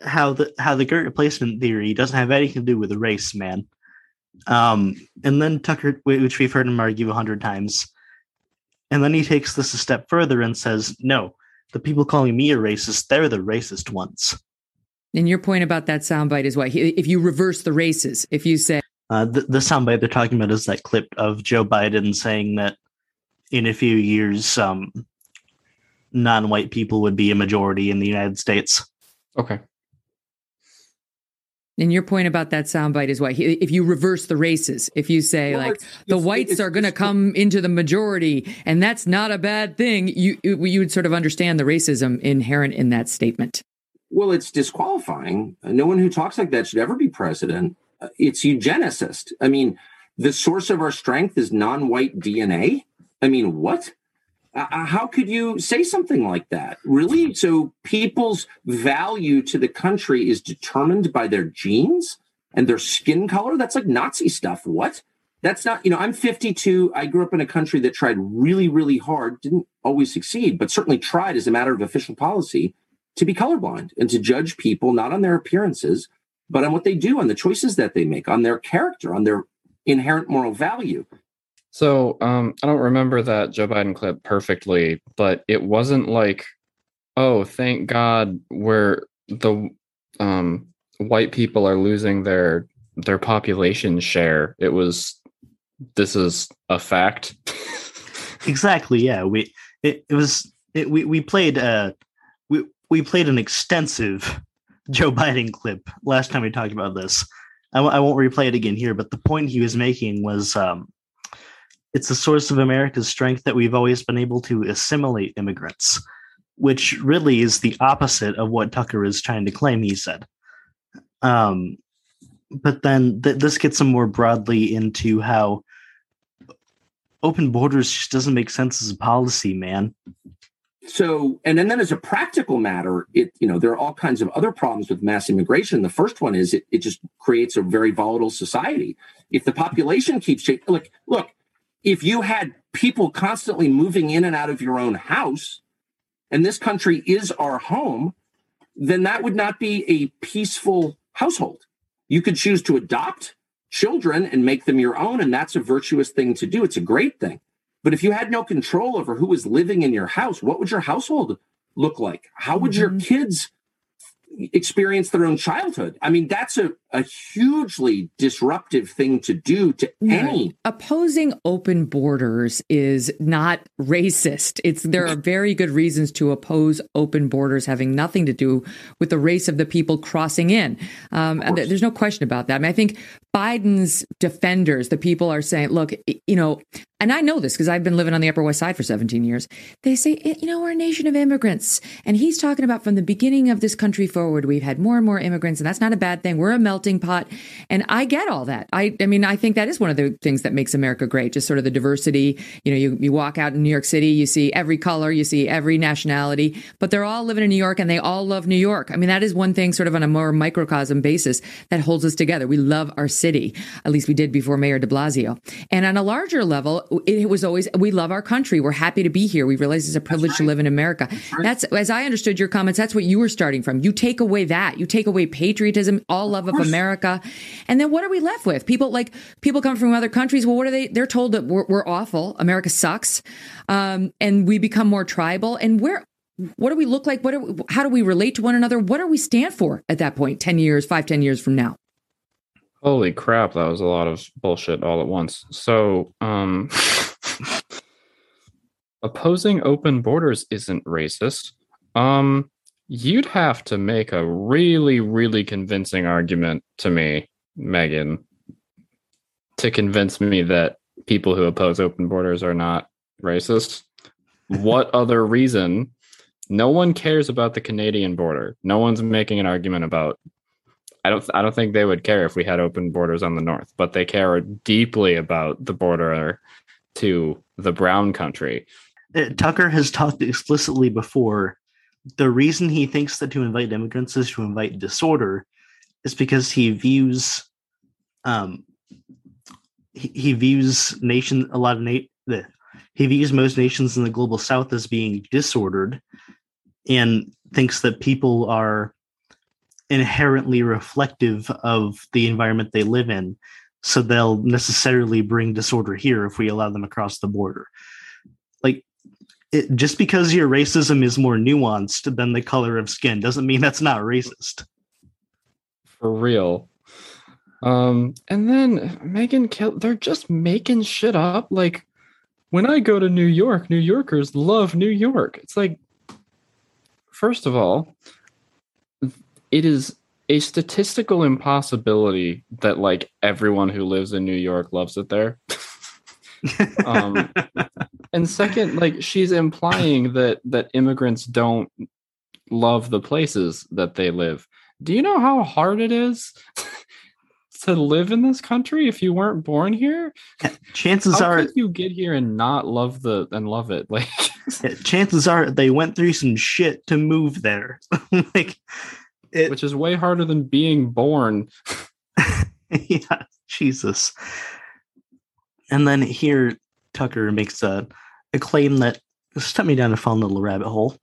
Speaker 2: how the how the replacement theory doesn't have anything to do with the race, man. Um, and then Tucker, which we've heard him argue a hundred times, and then he takes this a step further and says, "No, the people calling me a racist, they're the racist ones."
Speaker 4: And your point about that soundbite is why if you reverse the races, if you say
Speaker 2: Uh, the, the soundbite they're talking about is that clip of Joe Biden saying that in a few years, um, non-white people would be a majority in the United States.
Speaker 3: Okay.
Speaker 4: And your point about that soundbite is what if you reverse the races, if you say
Speaker 5: Well,
Speaker 4: like
Speaker 5: it's-
Speaker 4: the
Speaker 5: it's-
Speaker 4: whites
Speaker 5: it's-
Speaker 4: are going to come into the majority, and that's not a bad thing, you you would sort of understand the racism inherent in that statement.
Speaker 5: Well, it's disqualifying. No one who talks like that should ever be president. Uh, It's eugenicist. I mean, the source of our strength is non white DNA. I mean, what? Uh, uh, how could you say something like that? Really? So people's value to the country is determined by their genes and their skin color? That's like Nazi stuff. What? That's not, you know, I'm 52. I grew up in a country that tried really, really hard, didn't always succeed, but certainly tried as a matter of official policy to be colorblind and to judge people not on their appearances, but on what they do, on the choices that they make, on their character, on their inherent moral value.
Speaker 3: So um, I don't remember that Joe Biden clip perfectly, but it wasn't like, oh, thank God we're the um, white people are losing their their population share. It was this is a fact. (laughs)
Speaker 2: exactly. Yeah. We it, it was it, we we played uh we we played an extensive (laughs) Joe Biden clip last time we talked about this. I w- I won't replay it again here, but the point he was making was um, it's a source of America's strength that we've always been able to assimilate immigrants, which really is the opposite of what Tucker is trying to claim. He said. Um, but then th- this gets them more broadly into how open borders just doesn't make sense as a policy, man.
Speaker 5: So, and then, then as a practical matter, it you know there are all kinds of other problems with mass immigration. The first one is it, it just creates a very volatile society. If the population keeps changing, look, look, if you had people constantly moving in and out of your own house, and this country is our home, then that would not be a peaceful household. You could choose to adopt children and make them your own, and that's a virtuous thing to do. It's a great thing. But if you had no control over who was living in your house, what would your household look like? How would mm-hmm. your kids experience their own childhood. I mean, that's a, a hugely disruptive thing to do to any.
Speaker 4: Opposing open borders is not racist. It's there are very good reasons to oppose open borders having nothing to do with the race of the people crossing in. Um, there's no question about that. I mean, I think Biden's defenders, the people are saying, look, you know, and I know this because I've been living on the Upper West Side for 17 years. They say, eh, you know, we're a nation of immigrants. And he's talking about from the beginning of this country forward, we've had more and more immigrants, and that's not a bad thing. We're a melting pot. And I get all that. I, I mean, I think that is one of the things that makes America great, just sort of the diversity. You know, you, you walk out in New York City, you see every color, you see every nationality, but they're all living in New York and they all love New York. I mean, that is one thing sort of on a more microcosm basis that holds us together. We love our city. At least we did before Mayor de Blasio. And on a larger level, it was always, we love our country. We're happy to be here. We realize it's a privilege right. to live in America. That's, right. that's, as I understood your comments, that's what you were starting from. You take away that. You take away patriotism, all love of, of America. And then what are we left with? People like, people come from other countries. Well, what are they? They're told that we're, we're awful. America sucks. Um, and we become more tribal. And where, what do we look like? What are, how do we relate to one another? What do we stand for at that point, 10 years, five, 10 years from now?
Speaker 3: Holy crap, that was a lot of bullshit all at once. So, um, (laughs) opposing open borders isn't racist. Um, you'd have to make a really, really convincing argument to me, Megyn, to convince me that people who oppose open borders are not racist. what (laughs) other reason? No one cares about the Canadian border. No one's making an argument about I don't I don't think they would care if we had open borders on the north, but they care deeply about the border to the brown country.
Speaker 2: Uh, Tucker has talked explicitly before. The reason he thinks that to invite immigrants is to invite disorder is because he views um he, he views nation a lot of na- the he views most nations in the global south as being disordered and thinks that people are inherently reflective of the environment they live in. So they'll necessarily bring disorder here if we allow them across the border. Like, it, just because your racism is more nuanced than the color of skin doesn't mean that's not racist.
Speaker 3: For real. Um, and then Megyn Kelly, they're just making shit up. Like, when I go to New York, New Yorkers love New York. It's like, first of all, it is a statistical impossibility that like everyone who lives in New York loves it there. (laughs) um, and second, like she's implying that that immigrants don't love the places that they live. Do you know how hard it is (laughs) to live in this country if you weren't born here?
Speaker 2: Chances
Speaker 3: how
Speaker 2: are
Speaker 3: you get here and not love the and love it. Like (laughs)
Speaker 2: chances are they went through some shit to move there. like, it,
Speaker 3: Which is way harder than being born. (laughs) (laughs)
Speaker 2: yeah, Jesus. And then here, Tucker makes a, a claim that sent me down a fun little rabbit hole.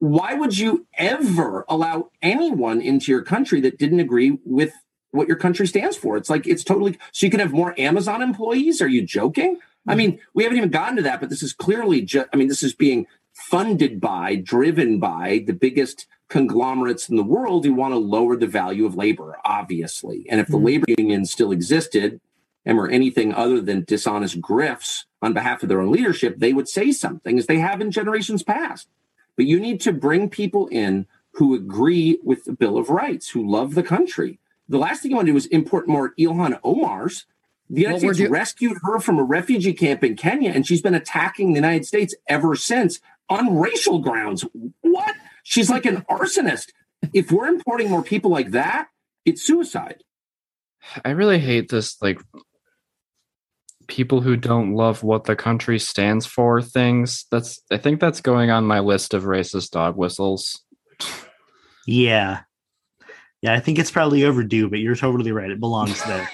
Speaker 5: Why would you ever allow anyone into your country that didn't agree with what your country stands for? It's like it's totally so you can have more Amazon employees. Are you joking? I mm-hmm. mean, we haven't even gotten to that, but this is clearly just, I mean, this is being funded by, driven by the biggest conglomerates in the world who want to lower the value of labor, obviously. And if the
Speaker 4: Mhm.
Speaker 5: labor union still existed and were anything other than dishonest grifts on behalf of their own leadership, they would say something as they have in generations past. But you need to bring people in who agree with the Bill of Rights, who love the country. The last thing you want to do is import more Ilhan Omars. The United
Speaker 4: we're
Speaker 5: States
Speaker 4: do-
Speaker 5: rescued her from a refugee camp in Kenya, and she's been attacking the United States ever since on racial grounds. What? She's like an arsonist. If we're importing more people like that, it's suicide.
Speaker 3: I really hate this like people who don't love what the country stands for things. That's I think that's going on my list of racist dog whistles.
Speaker 2: Yeah. Yeah, I think it's probably overdue, but you're totally right. It belongs there.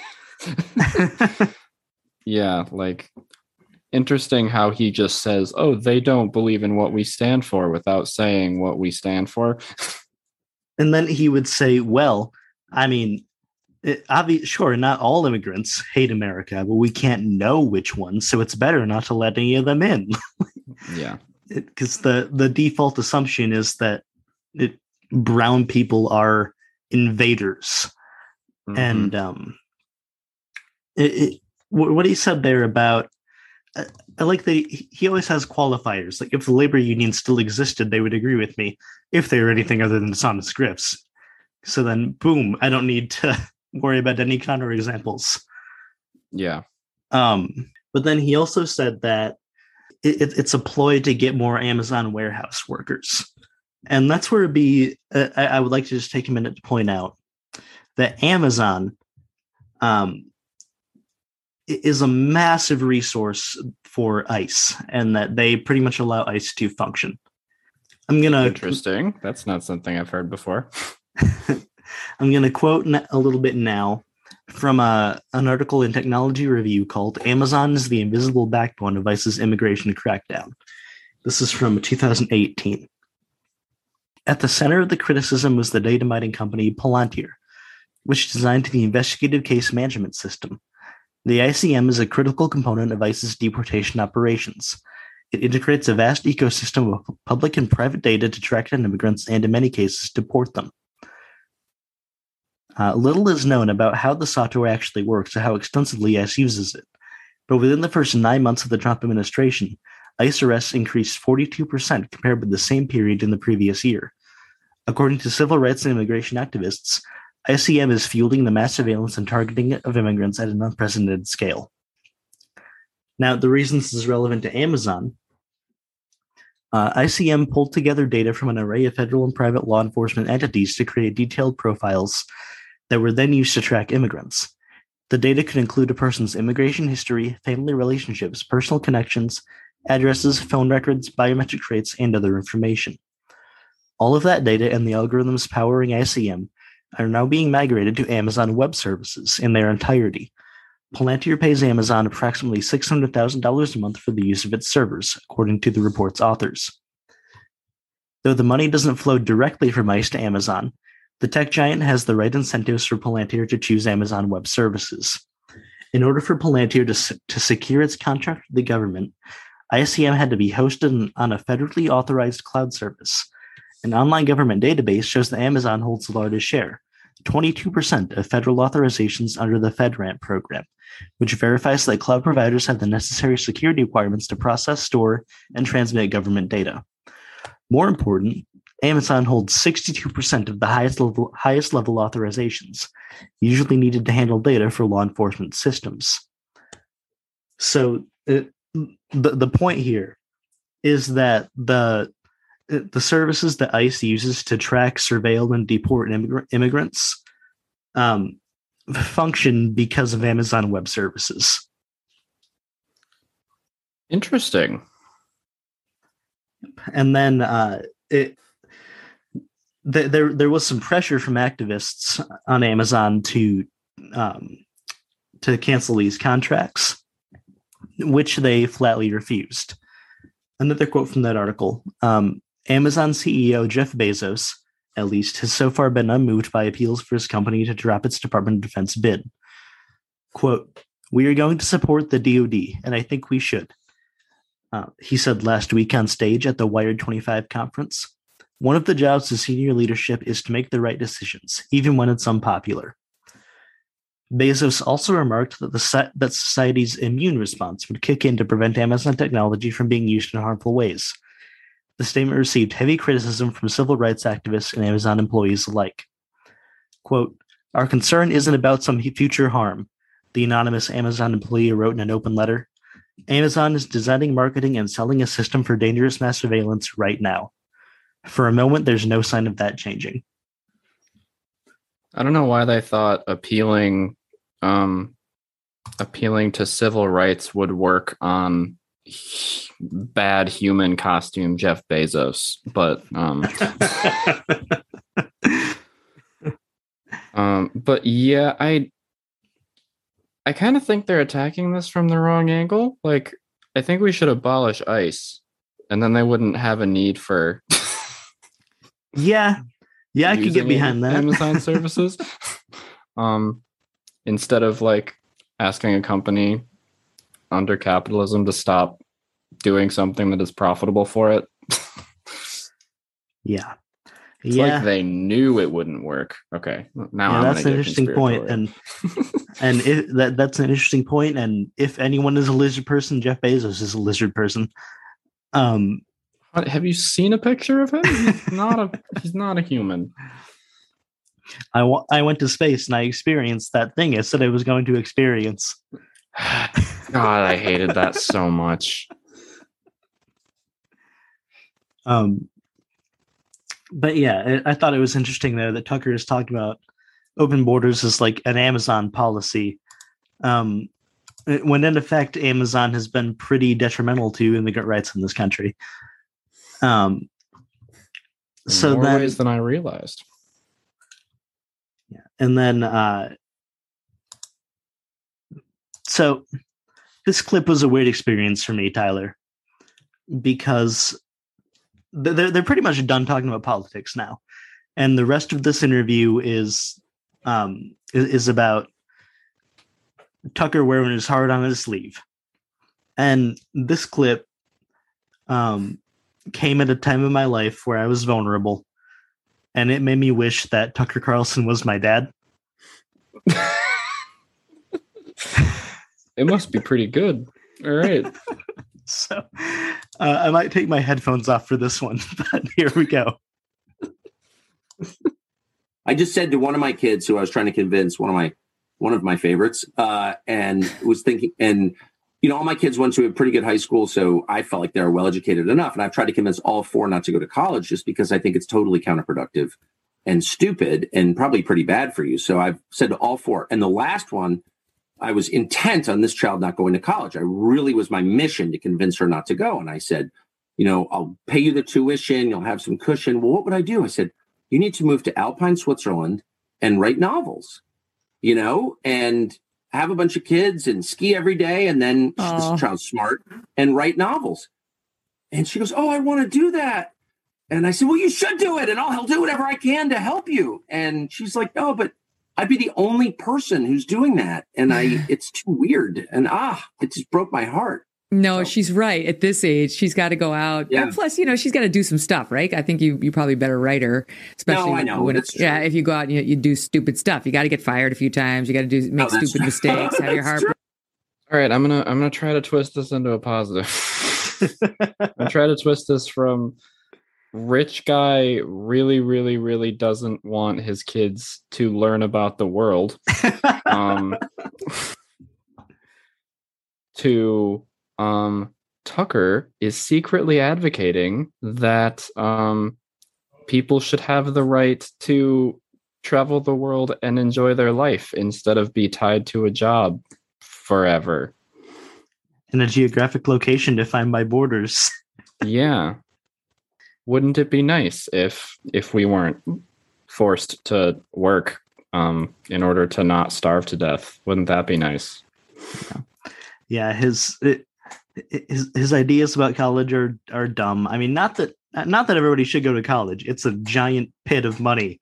Speaker 2: (laughs)
Speaker 3: Yeah, like interesting how he just says, "Oh, they don't believe in what we stand for" without saying what we stand for. (laughs)
Speaker 2: and then he would say, well, I mean, it, obvi- sure, not all immigrants hate America, but we can't know which ones, so it's better not to let any of them in. (laughs)
Speaker 3: yeah.
Speaker 2: Because the, the default assumption is that it, brown people are invaders.
Speaker 3: Mhm.
Speaker 2: and um it, it, what he said there about I- I like that he always has qualifiers. Like if the labor union still existed, they would agree with me if they were anything other than dishonest scripts. So then, boom, I don't need to (laughs) worry about any counterexamples.
Speaker 3: yeah.
Speaker 2: Um, but then he also said that it, it, it's a ploy to get more Amazon warehouse workers. And that's where it'd be, uh, I, I would like to just take a minute to point out that Amazon um, is a massive resource for ICE and that they pretty much allow ICE to function. I'm going to
Speaker 3: Interesting. That's not something I've heard before. (laughs) (laughs)
Speaker 2: I'm going to quote a little bit now from a, an article in Technology Review called Amazon is the Invisible Backbone of ICE's Immigration Crackdown. This is from 2018. At the center of the criticism was the data mining company Palantir, which designed the investigative case management system. The ICM is a critical component of ICE's deportation operations. It integrates a vast ecosystem of public and private data to track down immigrants and, in many cases, deport them. Uh, little is known about how the software actually works or how extensively ICE uses it. But within the first nine months of the Trump administration, ICE arrests increased 42% compared with the same period in the previous year. According to civil rights and immigration activists, ICM is fueling the mass surveillance and targeting of immigrants at an unprecedented scale. Now, the reason this is relevant to Amazon uh, ICM pulled together data from an array of federal and private law enforcement entities to create detailed profiles that were then used to track immigrants. The data could include a person's immigration history, family relationships, personal connections, addresses, phone records, biometric traits, and other information. All of that data and the algorithms powering ICM are now being migrated to Amazon Web Services in their entirety. Palantir pays Amazon approximately $600,000 a month for the use of its servers, according to the report's authors. Though the money doesn't flow directly from ICE to Amazon, the tech giant has the right incentives for Palantir to choose Amazon Web Services. In order for Palantir to, to secure its contract with the government, ICM had to be hosted on a federally authorized cloud service. An online government database shows that Amazon holds the largest share, 22% of federal authorizations under the FedRAMP program, which verifies that cloud providers have the necessary security requirements to process, store, and transmit government data. More important, Amazon holds 62% of the highest level, highest level authorizations, usually needed to handle data for law enforcement systems. So it, the, the point here is that the the services that ICE uses to track, surveil, and deport immigr- immigrants um, function because of Amazon Web Services.
Speaker 3: Interesting.
Speaker 2: and then uh, it th- there there was some pressure from activists on Amazon to um, to cancel these contracts, which they flatly refused. Another quote from that article: um, Amazon CEO Jeff Bezos, at least, has so far been unmoved by appeals for his company to drop its Department of Defense bid. Quote: We are going to support the DoD, and I think we should. Uh, he said last week on stage at the Wired 25 conference. One of the jobs of senior leadership is to make the right decisions, even when it's unpopular. Bezos also remarked that the that society's immune response would kick in to prevent Amazon technology from being used in harmful ways. The statement received heavy criticism from civil rights activists and Amazon employees alike. Quote, Our concern isn't about some future harm, the anonymous Amazon employee wrote in an open letter. Amazon is designing, marketing, and selling a system for dangerous mass surveillance right now. For a moment, there's no sign of that changing.
Speaker 3: I don't know why they thought appealing um appealing to civil rights would work on (sighs) bad human costume Jeff Bezos, but um (laughs) um but yeah, I I kind of think they're attacking this from the wrong angle. Like I think we should abolish ICE and then they wouldn't have a need for (laughs)
Speaker 2: Yeah. Yeah, I could get behind that.
Speaker 3: Amazon (laughs) services. um instead of like asking a company under capitalism to stop doing something that is profitable for it.
Speaker 2: yeah. (laughs)
Speaker 3: It's
Speaker 2: yeah.
Speaker 3: like they knew it wouldn't work. Okay. Now
Speaker 2: yeah, that's an interesting point. And (laughs) and that that's an interesting point. And if anyone is a lizard person, Jeff Bezos is a lizard person. Um,
Speaker 3: have you seen a picture of him? He's (laughs) not a he's not a human.
Speaker 2: I I went to space and I experienced that thing I said I was going to experience. (sighs)
Speaker 3: God, I hated that so much.
Speaker 2: Um, but yeah, I, I thought it was interesting though that Tucker is talking about open borders as like an Amazon policy, um, when in effect Amazon has been pretty detrimental to immigrant rights in this country. Um,
Speaker 3: In
Speaker 2: so
Speaker 3: more
Speaker 2: then,
Speaker 3: ways than I realized.
Speaker 2: yeah, and then uh, so this clip was a weird experience for me, Tyler, because they're they're pretty much done talking about politics now, and the rest of this interview is um is, about Tucker wearing his heart on his sleeve, and this clip um came at a time in my life where I was vulnerable, and it made me wish that Tucker Carlson was my dad. (laughs)
Speaker 3: It must be pretty good. All right. (laughs)
Speaker 2: So uh, I might take my headphones off for this one, (laughs) but here we go.
Speaker 5: I just said to one of my kids who I was trying to convince, one of my one of my favorites, uh, and was thinking, and you know, all my kids went to a pretty good high school, so I felt like they were well educated enough. And I've tried to convince all four not to go to college just because I think it's totally counterproductive and stupid and probably pretty bad for you. So I've said to all four. And the last one, I was intent on this child not going to college. I really was my mission to convince her not to go. And I said, you know, I'll pay you the tuition, you'll have some cushion. Well, what would I do? I said, you need to move to Alpine, Switzerland and write novels, you know, and have a bunch of kids and ski every day. And then
Speaker 4: Aw.
Speaker 5: this child's smart and write novels. And she goes, Oh, I want to do that. And I said, Well, you should do it, and I'll do whatever I can to help you. And she's like, No, but I'd be the only person who's doing that. And I (sighs) it's too weird. And ah, it just broke my heart.
Speaker 4: No,
Speaker 5: So-
Speaker 4: she's right. At this age, she's got to go out.
Speaker 5: Yeah.
Speaker 4: And plus, you know, she's got to do some stuff, right? I think you you probably better write her, especially
Speaker 5: I know.
Speaker 4: when
Speaker 5: That's
Speaker 4: it's yeah. If you go out and you, you do stupid stuff, you got to get fired a few times. You got to do make
Speaker 5: Oh,
Speaker 4: stupid
Speaker 5: true. (laughs)
Speaker 4: mistakes. Have your
Speaker 5: That's
Speaker 4: heart.
Speaker 5: true.
Speaker 3: All right, I'm gonna I'm gonna try to twist this into a positive. (laughs) I'm try to twist this from rich guy really, really, really doesn't want his kids to learn about the world. Um (laughs) to um Tucker is secretly advocating that um people should have the right to travel the world and enjoy their life instead of be tied to a job forever.
Speaker 2: In a geographic location defined by borders. (laughs)
Speaker 3: Yeah. Wouldn't it be nice if if we weren't forced to work um, in order to not starve to death? Wouldn't that be nice?
Speaker 2: Yeah, his it, his his ideas about college are are dumb. I mean, not that not that everybody should go to college. It's a giant pit of money,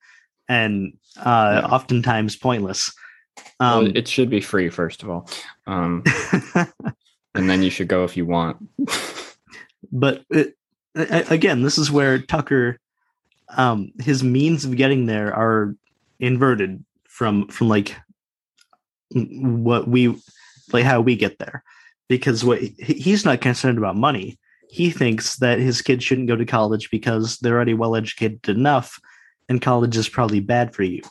Speaker 2: and uh,
Speaker 3: Yeah.
Speaker 2: oftentimes pointless.
Speaker 3: Well,
Speaker 2: Um,
Speaker 3: it should be free, first of all, um, (laughs) and then you should go if you want.
Speaker 2: but it, again, this is where Tucker, um, his means of getting there are inverted from from like what we like how we get there, because what he's not concerned about money. He thinks that his kids shouldn't go to college because they're already well educated enough, and college is probably bad for you.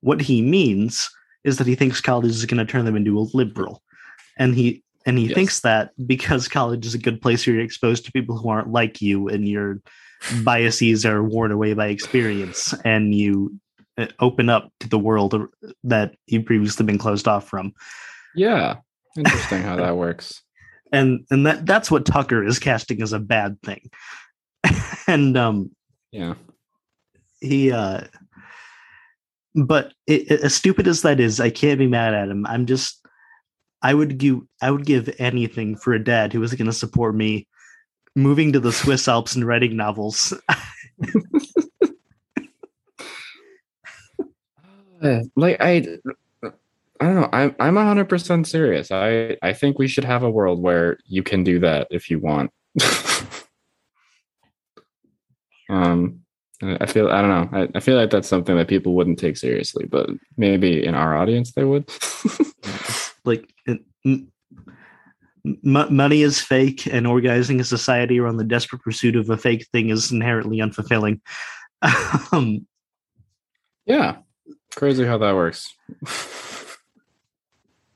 Speaker 2: What he means is that he thinks college is going to turn them into a liberal, and he and he
Speaker 3: Yes.
Speaker 2: thinks that because (laughs) college is a good place where you're exposed to people who aren't like you and your biases are worn away by experience. And you uh, open up to the world that you've previously been closed off from.
Speaker 3: Yeah, interesting how that works. (laughs)
Speaker 2: and and that that's what tucker is casting as a bad thing. (laughs) And um
Speaker 3: Yeah,
Speaker 2: he uh but it, it- as stupid as that is i can't be mad at him. I'm just i would give i would give anything for a dad who was going to support me moving to the swiss alps and writing novels (laughs)
Speaker 3: Uh, like I, I don't know. I'm I'm hundred percent serious. I I think we should have a world where you can do that if you want. (laughs) um, I feel I don't know. I, I feel like that's something that people wouldn't take seriously, but maybe in our audience they would. (laughs)
Speaker 2: like it- m- m- money is fake and organizing a society around the desperate pursuit of a fake thing is inherently unfulfilling (laughs) um,
Speaker 3: yeah, crazy how that works.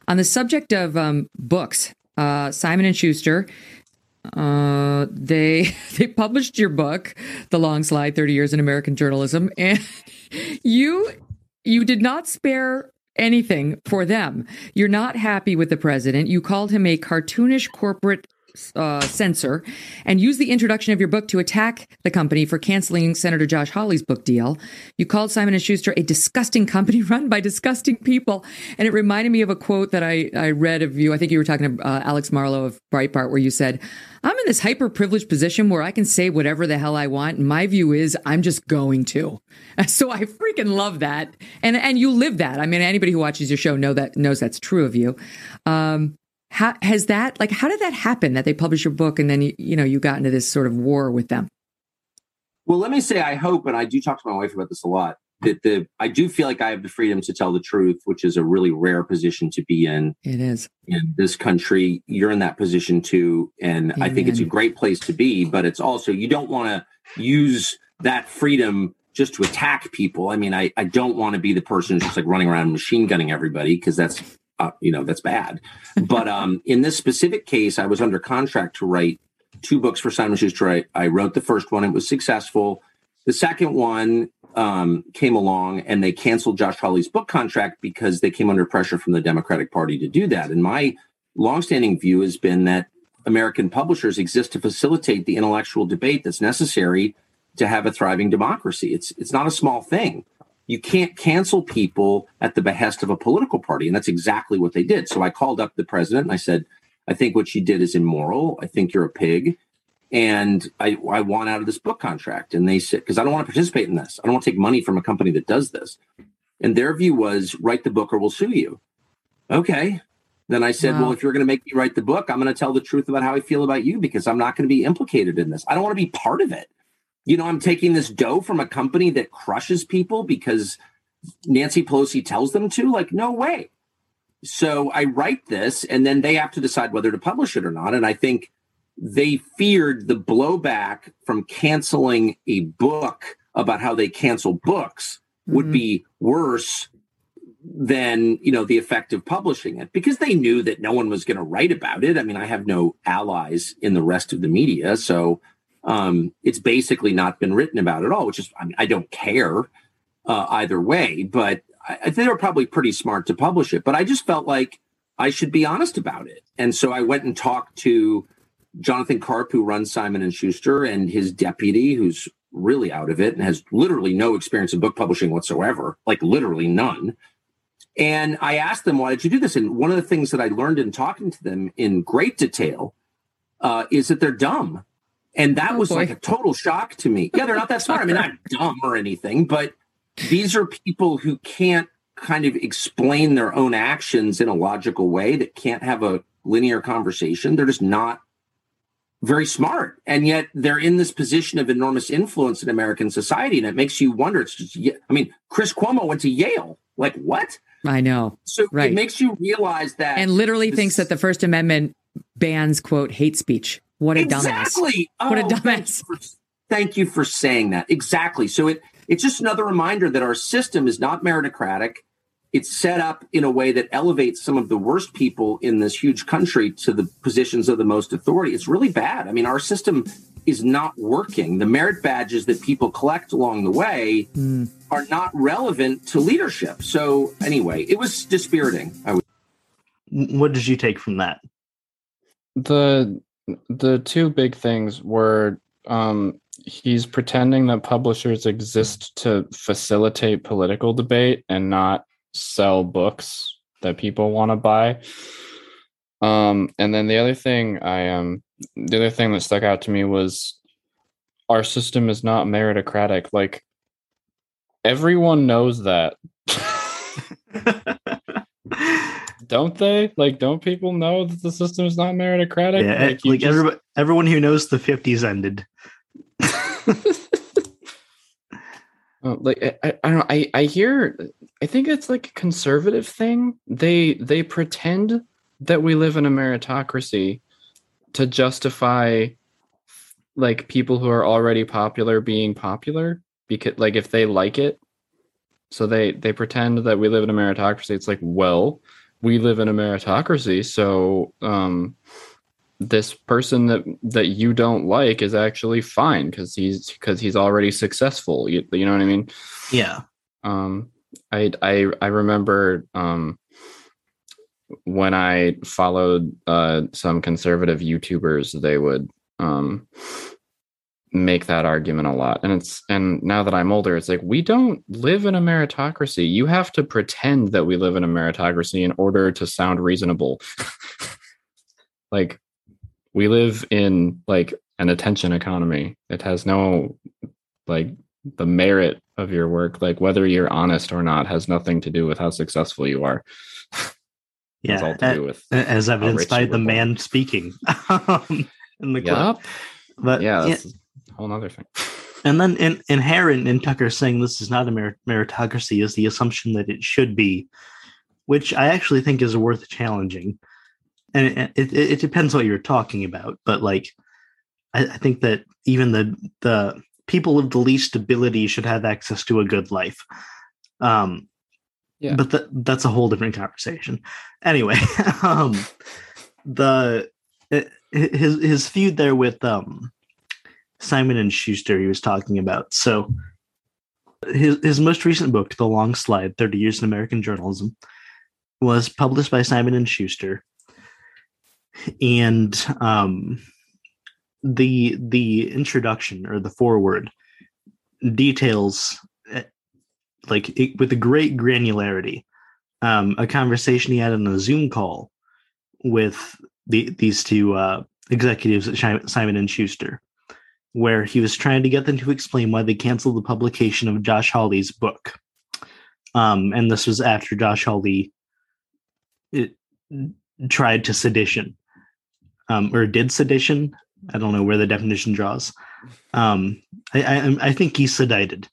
Speaker 4: On the subject of um, books, uh, Simon and Schuster, uh, they (laughs) they published your book, The Long Slide: Thirty Years in American Journalism, and (laughs) you you did not spare anything for them. You're not happy with the president. You called him a cartoonish corporate uh, censor and use the introduction of your book to attack the company for canceling Senator Josh Hawley's book deal. You called Simon and Schuster a disgusting company (laughs) run by disgusting people, and it reminded me of a quote that I I read of you. I think you were talking to uh, Alex Marlowe of Breitbart, where you said, "I'm in this hyper privileged position where I can say whatever the hell I want, and my view is I'm just going to." (laughs) So I freaking love that, and and you live that. I mean, anybody who watches your show know that knows that's true of you. Um, how has that like how did that happen that they published your book and then you, you know you got into this sort of war with them
Speaker 5: Well, let me say, I hope, and I do talk to my wife about this a lot, that the I do feel like I have the freedom to tell the truth, which is a really rare position to be in
Speaker 4: it is
Speaker 5: in this country. You're in that position too, and I think it's a great place to be. But it's also you don't want to use that freedom just to attack people. I mean, I I don't want to be the person who's just like running around machine gunning everybody because that's uh, you know that's bad. But um, in this specific case, I was under contract to write two books for Simon Schuster. I, I wrote the first one; it was successful. The second one um, came along, and they canceled Josh Hawley's book contract because they came under pressure from the Democratic Party to do that. And my longstanding view has been that American publishers exist to facilitate the intellectual debate that's necessary to have a thriving democracy. It's it's not a small thing. You can't cancel people at the behest of a political party, and that's exactly what they did. So I called up the president and I said, "I think what you did is immoral. I think you're a pig." and I, I want out of this book contract. And they said, because I don't want to participate in this. I don't want to take money from a company that does this. And their view was, write the book or we'll sue you. Okay. Then I said,
Speaker 4: Wow.
Speaker 5: well, if you're going to make me write the book, I'm going to tell the truth about how I feel about you because I'm not going to be implicated in this. I don't want to be part of it. You know, I'm taking this dough from a company that crushes people because Nancy Pelosi tells them to. Like, no way. So I write this, and then they have to decide whether to publish it or not. And I think they feared the blowback from canceling a book about how they cancel books would
Speaker 4: Mhm.
Speaker 5: be worse than you know the effect of publishing it because they knew that no one was going to write about it i mean i have no allies in the rest of the media so um, it's basically not been written about at all which is i mean i don't care uh, either way but I, they were probably pretty smart to publish it but i just felt like i should be honest about it and so i went and talked to Jonathan Karp, who runs Simon and Schuster, and his deputy, who's really out of it and has literally no experience in book publishing whatsoever, like literally none. And I asked them, why did you do this? And one of the things that I learned in talking to them in great detail uh, is that they're dumb. And that
Speaker 4: Oh,
Speaker 5: was
Speaker 4: boy.
Speaker 5: like a total shock to me. Yeah, they're not that smart. I mean, not (laughs) dumb or anything, but these are people who can't kind of explain their own actions in a logical way, that can't have a linear conversation. They're just not very smart. And yet they're in this position of enormous influence in American society. And it makes you wonder. It's just, I mean, Chris Cuomo went to Yale. Like, what?
Speaker 4: I know.
Speaker 5: So
Speaker 4: Right.
Speaker 5: it makes you realize that.
Speaker 4: And literally
Speaker 5: this-
Speaker 4: thinks that the First Amendment bans, quote, hate speech. What a dumbass.
Speaker 5: exactly.
Speaker 4: What a
Speaker 5: Oh,
Speaker 4: dumbass.
Speaker 5: Thank you, for, thank you for saying that. Exactly. So it it's just another reminder that our system is not meritocratic. It's set up in a way that elevates some of the worst people in this huge country to the positions of the most authority. It's really bad. I mean, our system is not working. The merit badges that people collect along the way
Speaker 4: Hmm.
Speaker 5: are not relevant to leadership. So anyway, it was dispiriting. I would
Speaker 2: What did you take from that?
Speaker 3: the the two big things were um he's pretending that publishers exist to facilitate political debate and not sell books that people want to buy. Um and then the other thing i um the other thing that stuck out to me was our system is not meritocratic. Like everyone knows that (laughs) (laughs) don't they like don't people know that the system is not meritocratic
Speaker 2: yeah, like,
Speaker 3: you just-
Speaker 2: everybody, everyone who knows the 50s ended.
Speaker 3: Uh, (laughs) like I, I, I don't. I, I hear I think it's like a conservative thing. They they pretend that we live in a meritocracy to justify like people who are already popular being popular because like if they like it. So they they pretend that we live in a meritocracy. It's like, well, we live in a meritocracy, so um this person that that you don't like is actually fine because he's because he's already successful you, you know what i mean
Speaker 2: Yeah.
Speaker 3: um i i i remember um when i followed uh some conservative youtubers they would um make that argument a lot and it's and now that i'm older it's like we don't live in a meritocracy you have to pretend that we live in a meritocracy in order to sound reasonable (laughs) like we live in like an attention economy it has no like the merit of your work like whether you're honest or not has nothing to do with how successful you are (laughs)
Speaker 2: Yeah.
Speaker 3: it's all to do with
Speaker 2: as evidenced by the man speaking (laughs) um, in the clip.
Speaker 3: Yup.
Speaker 2: But
Speaker 3: yeah
Speaker 2: yeah,
Speaker 3: whole nother thing
Speaker 2: and then in, inherent in Tucker saying this is not a merit- meritocracy is the assumption that it should be, which I actually think is worth challenging. And it, it, it depends what you're talking about, but like, I, I think that even the the people of the least ability should have access to a good life. Um,
Speaker 3: Yeah.
Speaker 2: but that that's a whole different conversation. Anyway, (laughs) um, the eh, his his feud there with um Simon and Schuster he was talking about. So his his most recent book, The Long Slide: Thirty Years in American Journalism, was published by Simon and Schuster, and um, the the introduction or the foreword details eh, like it, with a great granularity um, a conversation he had on a Zoom call with the these two uh, executives at Simon and Schuster, where he was trying to get them to explain why they canceled the publication of Josh Hawley's book. Um, and this was after Josh Hawley it, tried to sedition, um, or did sedition. I don't know where the definition draws. Um, I, I, I think he sedited.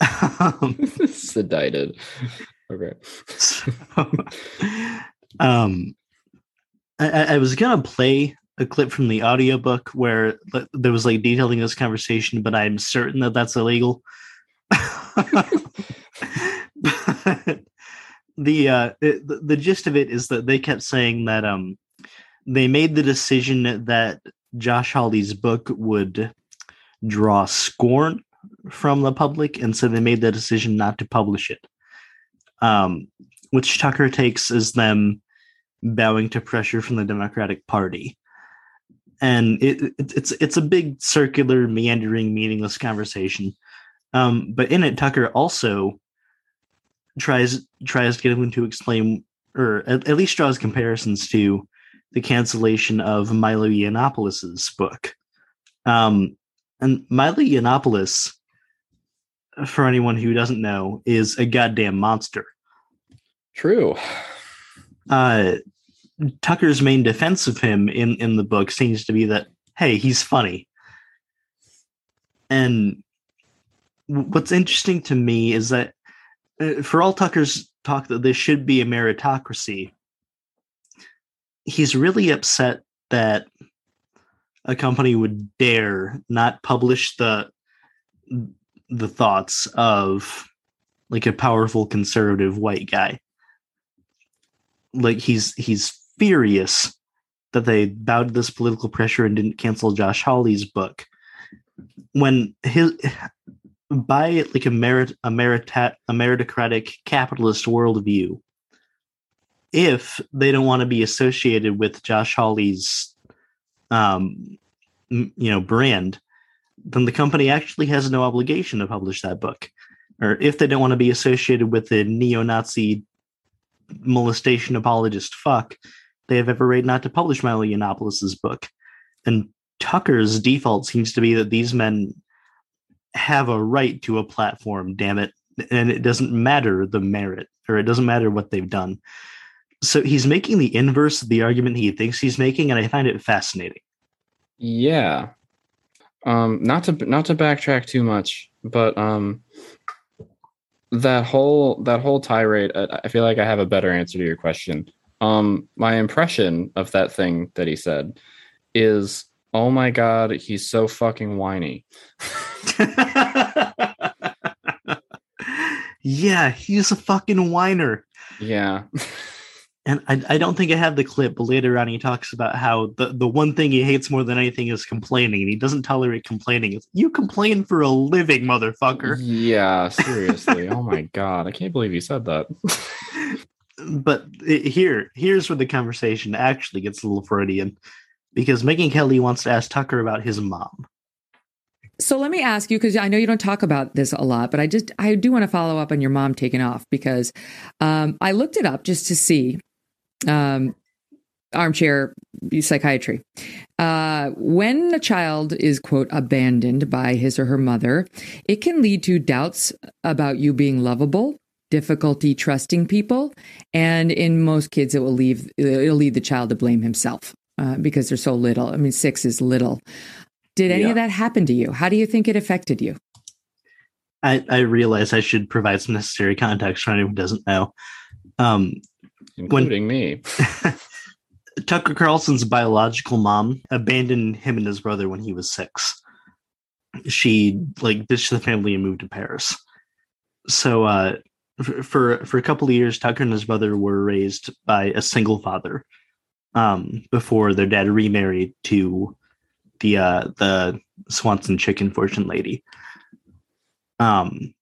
Speaker 2: (laughs) (laughs)
Speaker 3: sedited. okay
Speaker 2: so, (laughs) um I, I I was gonna play a clip from the audiobook where there was like detailing this conversation but i'm certain that that's illegal the uh the, the gist of it is that they kept saying that um they made the decision that josh hawley's book would draw scorn from the public and so they made the decision not to publish it um, which Tucker takes as them bowing to pressure from the Democratic Party. And it, it, it's it's a big circular, meandering, meaningless conversation. Um, but in it, Tucker also tries tries to get him to explain, or at, at least draws comparisons to the cancellation of Milo Yiannopoulos' book. Um, and Milo Yiannopoulos, for anyone who doesn't know, is a goddamn monster.
Speaker 3: True.
Speaker 2: Uh, Tucker's main defense of him in in the book seems to be that hey, he's funny. And what's interesting to me is that uh, for all Tucker's talk that this should be a meritocracy, he's really upset that a company would dare not publish the the thoughts of like a powerful conservative white guy like he's he's furious that they bowed to this political pressure and didn't cancel Josh Hawley's book. When his by like a merit a merit a meritocratic capitalist worldview if they don't want to be associated with Josh Hawley's um you know brand then the company actually has no obligation to publish that book. Or if they don't want to be associated with the neo-nazi molestation apologist fuck they have ever right not to publish Milo Yiannopoulos' book. And Tucker's default seems to be that these men have a right to a platform, damn it. And it doesn't matter the merit, or it doesn't matter what they've done. So he's making the inverse of the argument he thinks he's making, and I find it fascinating.
Speaker 3: Yeah. Um, not to not to backtrack too much, but um, that whole that whole tirade, I, I feel like I have a better answer to your question um my impression of that thing that he said is oh my god he's so fucking whiny (laughs)
Speaker 2: yeah he's a fucking whiner
Speaker 3: yeah
Speaker 2: and I, I don't think I have the clip, but later on he talks about how the, the one thing he hates more than anything is complaining, and he doesn't tolerate complaining. It's, you complain for a living, motherfucker.
Speaker 3: Yeah, seriously. oh my god, I can't believe he said that. (laughs)
Speaker 2: but here, here's where the conversation actually gets a little Freudian, because Megyn Kelly wants to ask Tucker about his mom.
Speaker 4: So let me ask you, because I know you don't talk about this a lot, but I just I do want to follow up on your mom taking off because um, I looked it up just to see um, armchair psychiatry. Uh, when a child is quote abandoned by his or her mother, it can lead to doubts about you being lovable, difficulty trusting people, and in most kids, it will leave it'll lead the child to blame himself uh, because they're so little. I mean, six is little. Did any yeah. of that happen to you? How do you think it affected you?
Speaker 2: I, I realize I should provide some necessary context for anyone who doesn't know. Um,
Speaker 3: Including when, me. (laughs)
Speaker 2: Tucker Carlson's biological mom abandoned him and his brother when he was six. She like ditched the family and moved to Paris. So uh, for for a couple of years, Tucker and his brother were raised by a single father. Um, before their dad remarried to the uh, the Swanson chicken fortune lady. Um,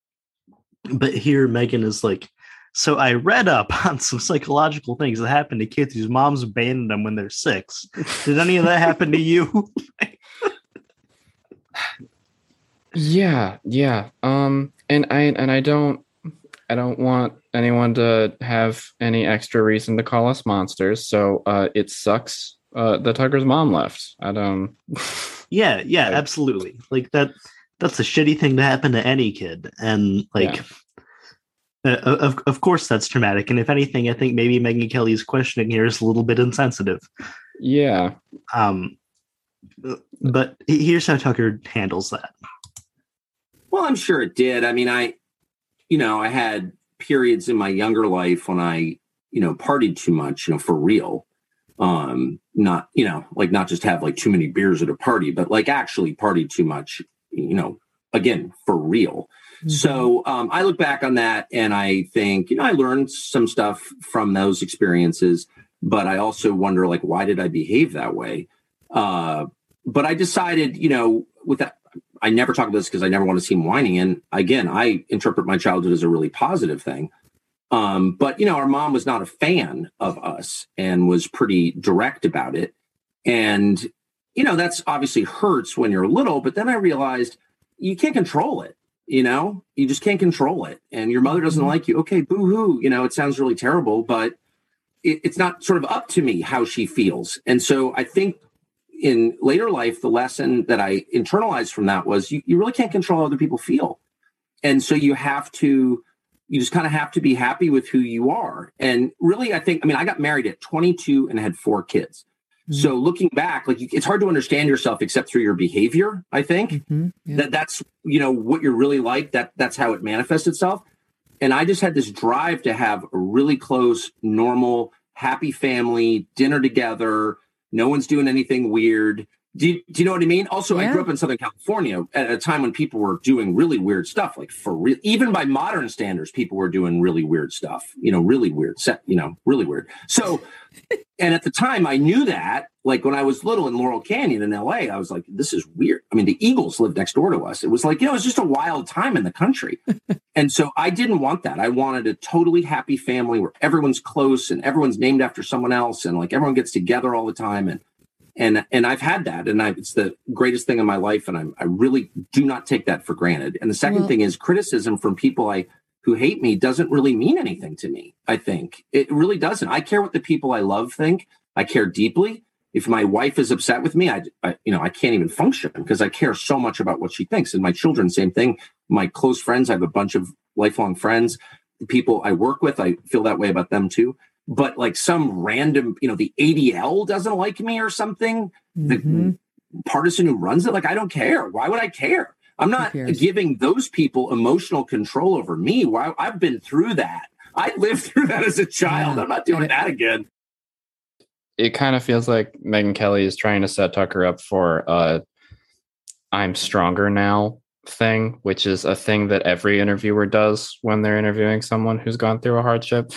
Speaker 2: but here Megyn is like, so I read up (laughs) on some psychological things that happen to kids whose moms abandoned them when they're six. Did any of that happen to you? (laughs)
Speaker 3: yeah, yeah. Um, and I and I don't I don't want anyone to have any extra reason to call us monsters. So uh, it sucks uh, that Tucker's mom left. I don't. (laughs)
Speaker 2: yeah, yeah, I, absolutely. Like that. That's a shitty thing to happen to any kid, and like. Yeah. Uh, of, of course that's traumatic and if anything i think maybe megyn kelly's questioning here is a little bit insensitive
Speaker 3: yeah
Speaker 2: um but here's how tucker handles that
Speaker 5: well i'm sure it did i mean i you know, I had periods in my younger life when I, you know, partied too much, you know, for real. Um, not, you know, like not just have like too many beers at a party, but like actually partied too much, you know, again, for real. Mm-hmm. So um, I look back on that and I think, you know, I learned some stuff from those experiences, but I also wonder, like, why did I behave that way? Uh, but I decided, you know, with that, I never talk about this because I never want to seem whining. And again, I interpret my childhood as a really positive thing. Um, but you know, our mom was not a fan of us and was pretty direct about it. And you know, that's obviously hurts when you're little, but then I realized you can't control it. You know, you just can't control it. And your mother doesn't
Speaker 4: Mhm.
Speaker 5: like you. Okay, boo hoo. You know, it sounds really terrible, but it, it's not sort of up to me how she feels. And so I think in later life, the lesson that I internalized from that was you, you really can't control how other people feel. And so you have to, you just kind of have to be happy with who you are. And really, I think, I mean, I got married at 22 and had four kids. So looking back, like you, it's hard to understand yourself except through your behavior. I think
Speaker 4: Mhm. Yeah.
Speaker 5: that that's you know what you're really like. That that's how it manifests itself. And I just had this drive to have a really close, normal, happy family, dinner together. No one's doing anything weird. Do you, do you know what I mean? Also, I grew up in Southern California at a time when people were doing really weird stuff, like for real. Even by modern standards, people were doing really weird stuff. You know, really weird. Set, you know, really weird. So, and at the time, I knew that. Like when I was little in Laurel Canyon in LA, I was like, "This is weird." I mean, the Eagles lived next door to us. It was like, you know, it was just a wild time in the country. (laughs) and so I didn't want that. I wanted a totally happy family where everyone's close and everyone's named after someone else, and like everyone gets together all the time. And and and I've had that, and I, it's the greatest thing in my life, and I'm, I really do not take that for granted. And the second
Speaker 4: Well-
Speaker 5: thing is criticism from people I who hate me doesn't really mean anything to me. I think it really doesn't. I care what the people I love think. I care deeply. If my wife is upset with me, I, I you know I can't even function because I care so much about what she thinks. And my children, same thing. My close friends, I have a bunch of lifelong friends. The people I work with, I feel that way about them too but like some random, you know, the ADL doesn't like me or something, the
Speaker 4: Mhm.
Speaker 5: partisan who runs it, like I don't care. Why would I care? I'm not giving those people emotional control over me. Why I've been through that. I lived (laughs) through that as a child.
Speaker 4: Yeah.
Speaker 5: I'm not doing that again.
Speaker 3: It kind of feels like Megyn Kelly is trying to set Tucker up for uh I'm stronger now thing, which is a thing that every interviewer does when they're interviewing someone who's gone through a hardship.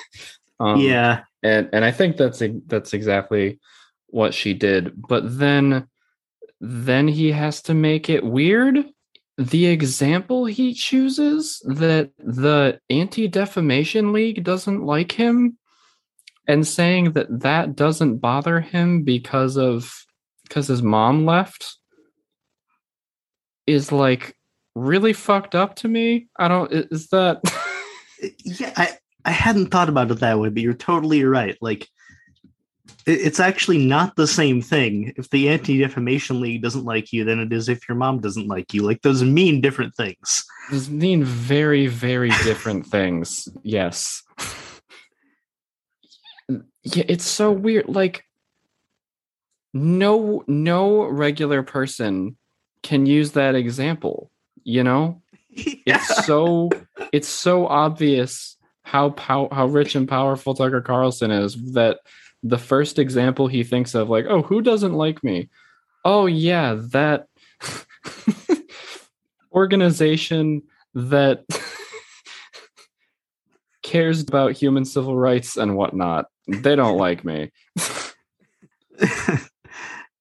Speaker 3: (laughs) um,
Speaker 2: yeah.
Speaker 3: and and I think that's that's exactly what she did. But then then he has to make it weird. The example he chooses that the Anti Defamation League doesn't like him, and saying that that doesn't bother him because of because his mom left is like really fucked up to me. I don't. Is that?
Speaker 2: Uh, yeah i i hadn't thought about it that way but you're totally right like it, it's actually not the same thing if the anti-defamation league doesn't like you than it is if your mom doesn't like you like those mean different things
Speaker 3: Those mean very, very different things. Yes. Yeah, it's so weird. Like, no, no regular person can use that example. You know, (laughs) it's so, it's so obvious how pow- how rich and powerful Tucker Carlson is that the first example he thinks of, like, oh, who doesn't like me? Oh yeah, that (laughs) organization that (laughs) cares about human civil rights and whatnot. They don't like me. (laughs)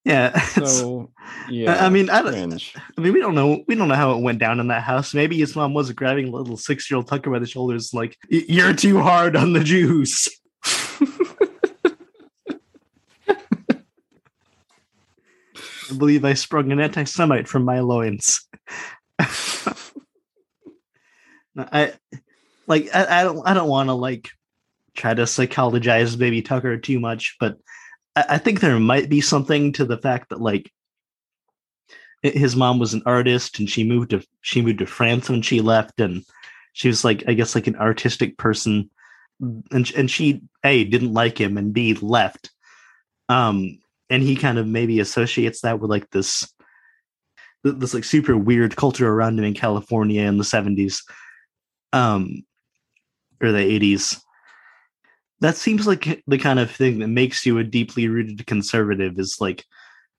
Speaker 2: yeah
Speaker 3: So yeah.
Speaker 2: I mean, I don't-
Speaker 3: cringe.
Speaker 2: I mean, we don't know. We don't know how it went down in that house. Maybe his mom was grabbing little six-year-old Tucker by the shoulders, like, "You're too hard on the Jews." (laughs) I believe I sprung an anti-Semite from my loins. (laughs) I like. I, I don't. I don't want to like try to psychologize baby Tucker too much, but I, I think there might be something to the fact that like his mom was an artist and she moved to she moved to France when she left and she was like I guess like an artistic person and and she a didn't like him and b left um and he kind of maybe associates that with like this this like super weird culture around him in California in the 70s um or the 80s that seems like the kind of thing that makes you a deeply rooted conservative is like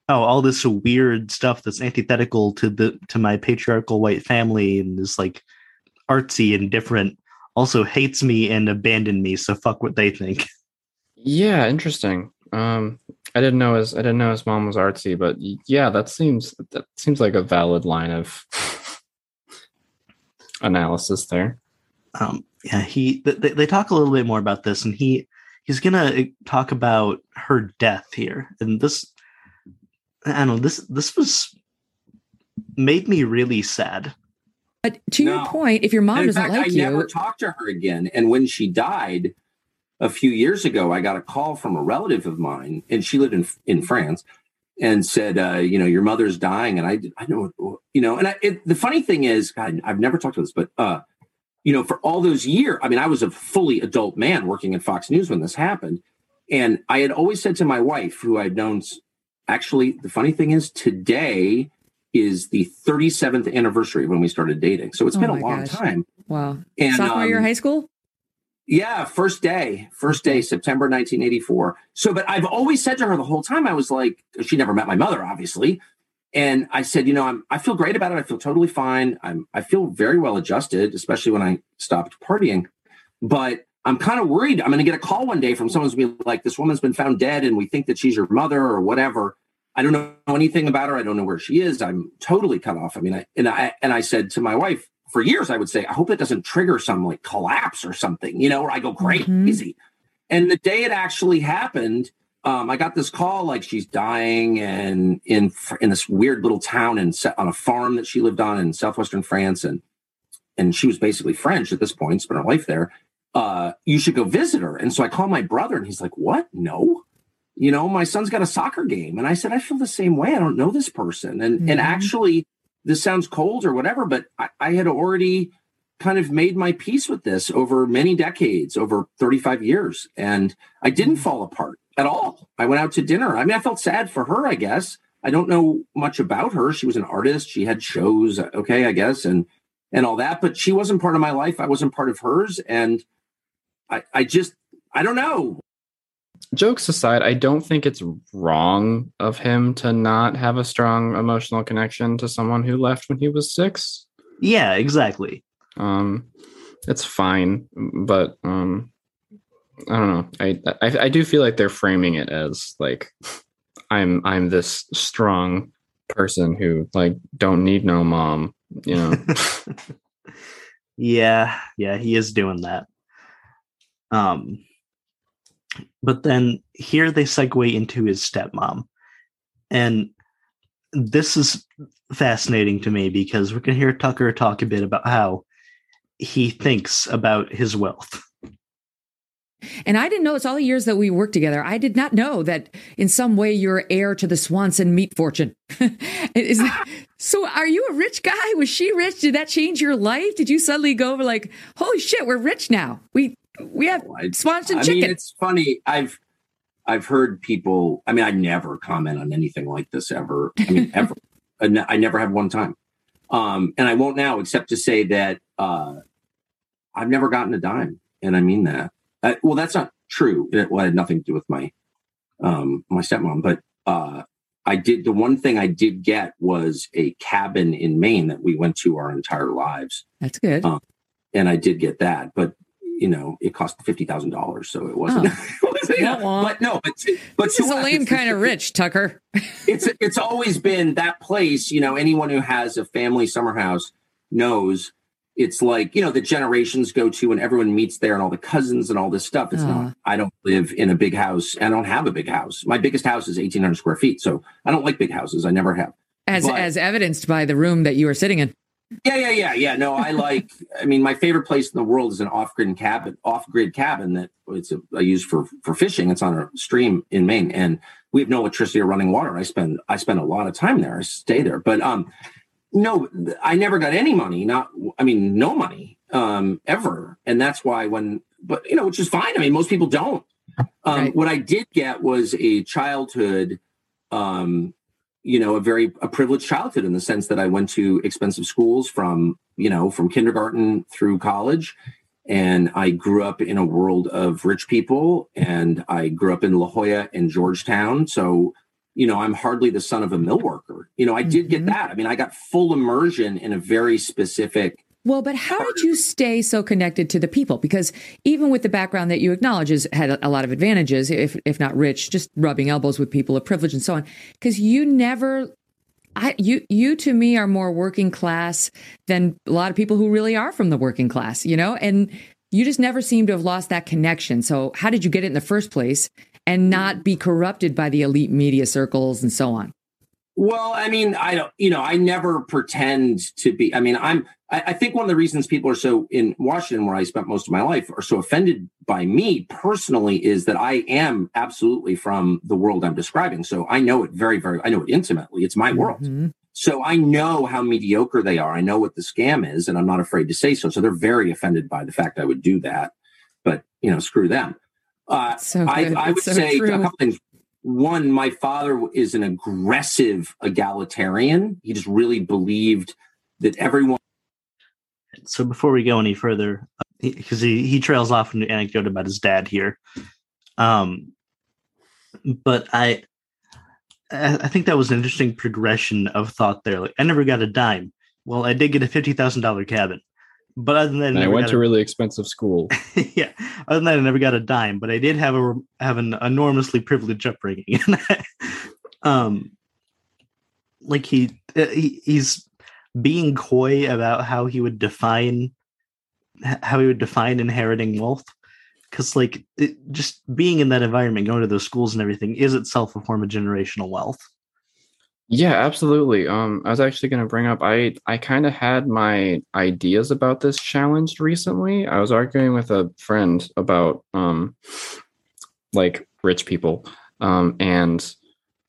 Speaker 2: oh all this weird stuff that's antithetical to the to my patriarchal white family and is like artsy and different also hates me and abandoned me so fuck what they think (laughs)
Speaker 3: Yeah, interesting. Um, I didn't know his I didn't know his mom was artsy, but yeah, that seems that seems like a valid line of (laughs) analysis there.
Speaker 2: um yeah he th- they, they talk a little bit more about this and he he's gonna uh, talk about her death here and this I don't know. This this was made me really sad.
Speaker 4: But to
Speaker 5: No.
Speaker 4: your point, if your mom doesn't
Speaker 5: fact,
Speaker 4: like
Speaker 5: I
Speaker 4: you,
Speaker 5: never talked to her again. And when she died a few years ago, I got a call from a relative of mine, and she lived in in France, and said, uh, "You know, your mother's dying." And I, I know, you know, and I, it, the funny thing is, God, I've never talked to this, but uh, you know, for all those years, I mean, I was a fully adult man working at Fox News when this happened, and I had always said to my wife, who I'd known, actually, the funny thing is, today is the 37th anniversary of when we started dating. So it's
Speaker 4: Oh
Speaker 5: been a long
Speaker 4: gosh.
Speaker 5: time.
Speaker 4: wow,
Speaker 5: And,
Speaker 4: sophomore year
Speaker 5: um,
Speaker 4: of high school.
Speaker 5: Yeah, first day, first day, September 1984. So, but I've always said to her the whole time, I was like, she never met my mother, obviously. And I said, you know, I'm, I feel great about it. I feel totally fine. I'm, I feel very well adjusted, especially when I stopped partying. But I'm kind of worried. I'm going to get a call one day from someone who's gonna be like, this woman's been found dead and we think that she's your mother or whatever. I don't know anything about her. I don't know where she is. I'm totally cut off. I mean, I, and I, and I said to my wife, for years, I would say, I hope it doesn't trigger some like collapse or something, you know, or I go mm-hmm. crazy. And the day it actually happened, um, I got this call like she's dying and in in this weird little town and on a farm that she lived on in southwestern France, and and she was basically French at this point, spent her life there. Uh, you should go visit her. And so I call my brother, and he's like, "What? No." You know, my son's got a soccer game. And I said, I feel the same way. I don't know this person. And and
Speaker 4: Mhm.
Speaker 5: actually, this sounds cold or whatever, but I, I had already kind of made my peace with this over many decades, over 35 years. And I didn't fall apart at all. I went out to dinner. I mean, I felt sad for her, I guess. I don't know much about her. She was an artist. She had shows, okay, I guess, and and all that, but she wasn't part of my life. I wasn't part of hers. And I, I just I don't know.
Speaker 3: Jokes aside, I don't think it's wrong of him to not have a strong emotional connection to someone who left when he was six.
Speaker 2: Yeah, exactly.
Speaker 3: Um, it's fine, but um, I don't know. I, I I do feel like they're framing it as like I'm I'm this strong person who like don't need no mom. You know. (laughs)
Speaker 2: yeah, yeah, he is doing that. Um, but then here they segue into his stepmom, and this is fascinating to me because we can hear Tucker talk a bit about how he thinks about his wealth.
Speaker 4: And I didn't know it's all the years that we worked together. I did not know that in some way you're heir to the Swanson meat fortune. (laughs) That, so are you a rich guy? Was she rich? Did that change your life? Did you suddenly go over like, holy shit, we're rich now. We we have
Speaker 5: I-
Speaker 4: Swanson
Speaker 5: I
Speaker 4: chicken.
Speaker 5: mean, it's funny. I've I've heard people. I mean, I never comment on anything like this ever. I mean, (laughs) ever. I I never have one time, um, and I won't now, except to say that uh, I've never gotten a dime, and I mean that. Uh, well, that's not true. It, well, it had nothing to do with my um, my stepmom, but uh, I did. The one thing I did get was a cabin in Maine that we went to our entire lives
Speaker 4: That's good.
Speaker 5: Um, and I did get that, but you know, it cost fifty thousand dollars, so it wasn't. (laughs) it wasn't
Speaker 4: Wah, wah.
Speaker 5: but no, but but
Speaker 4: this is Elaine
Speaker 5: it's-
Speaker 4: kind of rich, Tucker. (laughs)
Speaker 5: It's it's always been that place. You know, anyone who has a family summer house knows it's like you know the generations go to and everyone meets there and all the cousins and all this stuff. It's
Speaker 4: Ah.
Speaker 5: not. I don't live in a big house. I don't have a big house. My biggest house is eighteen hundred square feet, so I don't like big houses. I never have.
Speaker 4: As
Speaker 5: But-
Speaker 4: as evidenced by the room that you were sitting in.
Speaker 5: Yeah, yeah, yeah, yeah. No, I like. I mean, my favorite place in the world is an off-grid cabin. Off-grid cabin that it's a, I use for for fishing. It's on a stream in Maine, and we have no electricity or running water. I spend I spend a lot of time there. I stay there, but um, no, I never got any money. Not, I mean, no money um ever, and that's why when, but you know, which is fine. I mean, most people don't. (laughs) Um,
Speaker 4: Right.
Speaker 5: What I did get was a childhood um you know a very a privileged childhood in the sense that i went to expensive schools from you know from kindergarten through college and i grew up in a world of rich people and i grew up in la jolla and georgetown so you know i'm hardly the son of a mill worker you know i did get
Speaker 4: Mhm.
Speaker 5: that i mean i got full immersion in a very specific
Speaker 4: Well, but how did you stay so connected to the people? Because even with the background that you acknowledge has had a, a lot of advantages, if if not rich, just rubbing elbows with people of privilege and so on. Because you never, I you you to me are more working class than a lot of people who really are from the working class, you know, and you just never seem to have lost that connection. So how did you get it in the first place and not be corrupted by the elite media circles and so on?
Speaker 5: Well, I mean, I don't, you know, I never pretend to be. I mean, I'm, I, I, think one of the reasons people are so in Washington, where I spent most of my life, are so offended by me personally is that I am absolutely from the world I'm describing. So I know it very, very, I know it intimately. It's my world.
Speaker 4: Mhm.
Speaker 5: So I know how mediocre they are. I know what the scam is, and I'm not afraid to say so. So they're very offended by the fact I would do that. But, you know, screw them. Uh,
Speaker 4: So
Speaker 5: I. I would
Speaker 4: so
Speaker 5: say
Speaker 4: true.
Speaker 5: a couple things. One, my father is an aggressive egalitarian. He just really believed that everyone.
Speaker 2: So before we go any further, because he, he trails off into an anecdote about his dad here, um, but I I I think that was an interesting progression of thought there. Like I never got a dime. Well, I did get a fifty thousand dollar cabin, but other than that,
Speaker 3: And I went to
Speaker 2: a-
Speaker 3: a really expensive school. (laughs)
Speaker 2: yeah. Other than that, I never got a dime, but I did have a have an enormously privileged upbringing. (laughs) um, like he, uh, he he's being coy about how he would define how he would define inheriting wealth, because like it, just being in that environment, going to those schools and everything, is itself a form of generational wealth.
Speaker 3: Yeah, absolutely. Um, I was actually going to bring up I I kind of had my ideas about this challenge recently. I was arguing with a friend about um like rich people. Um, and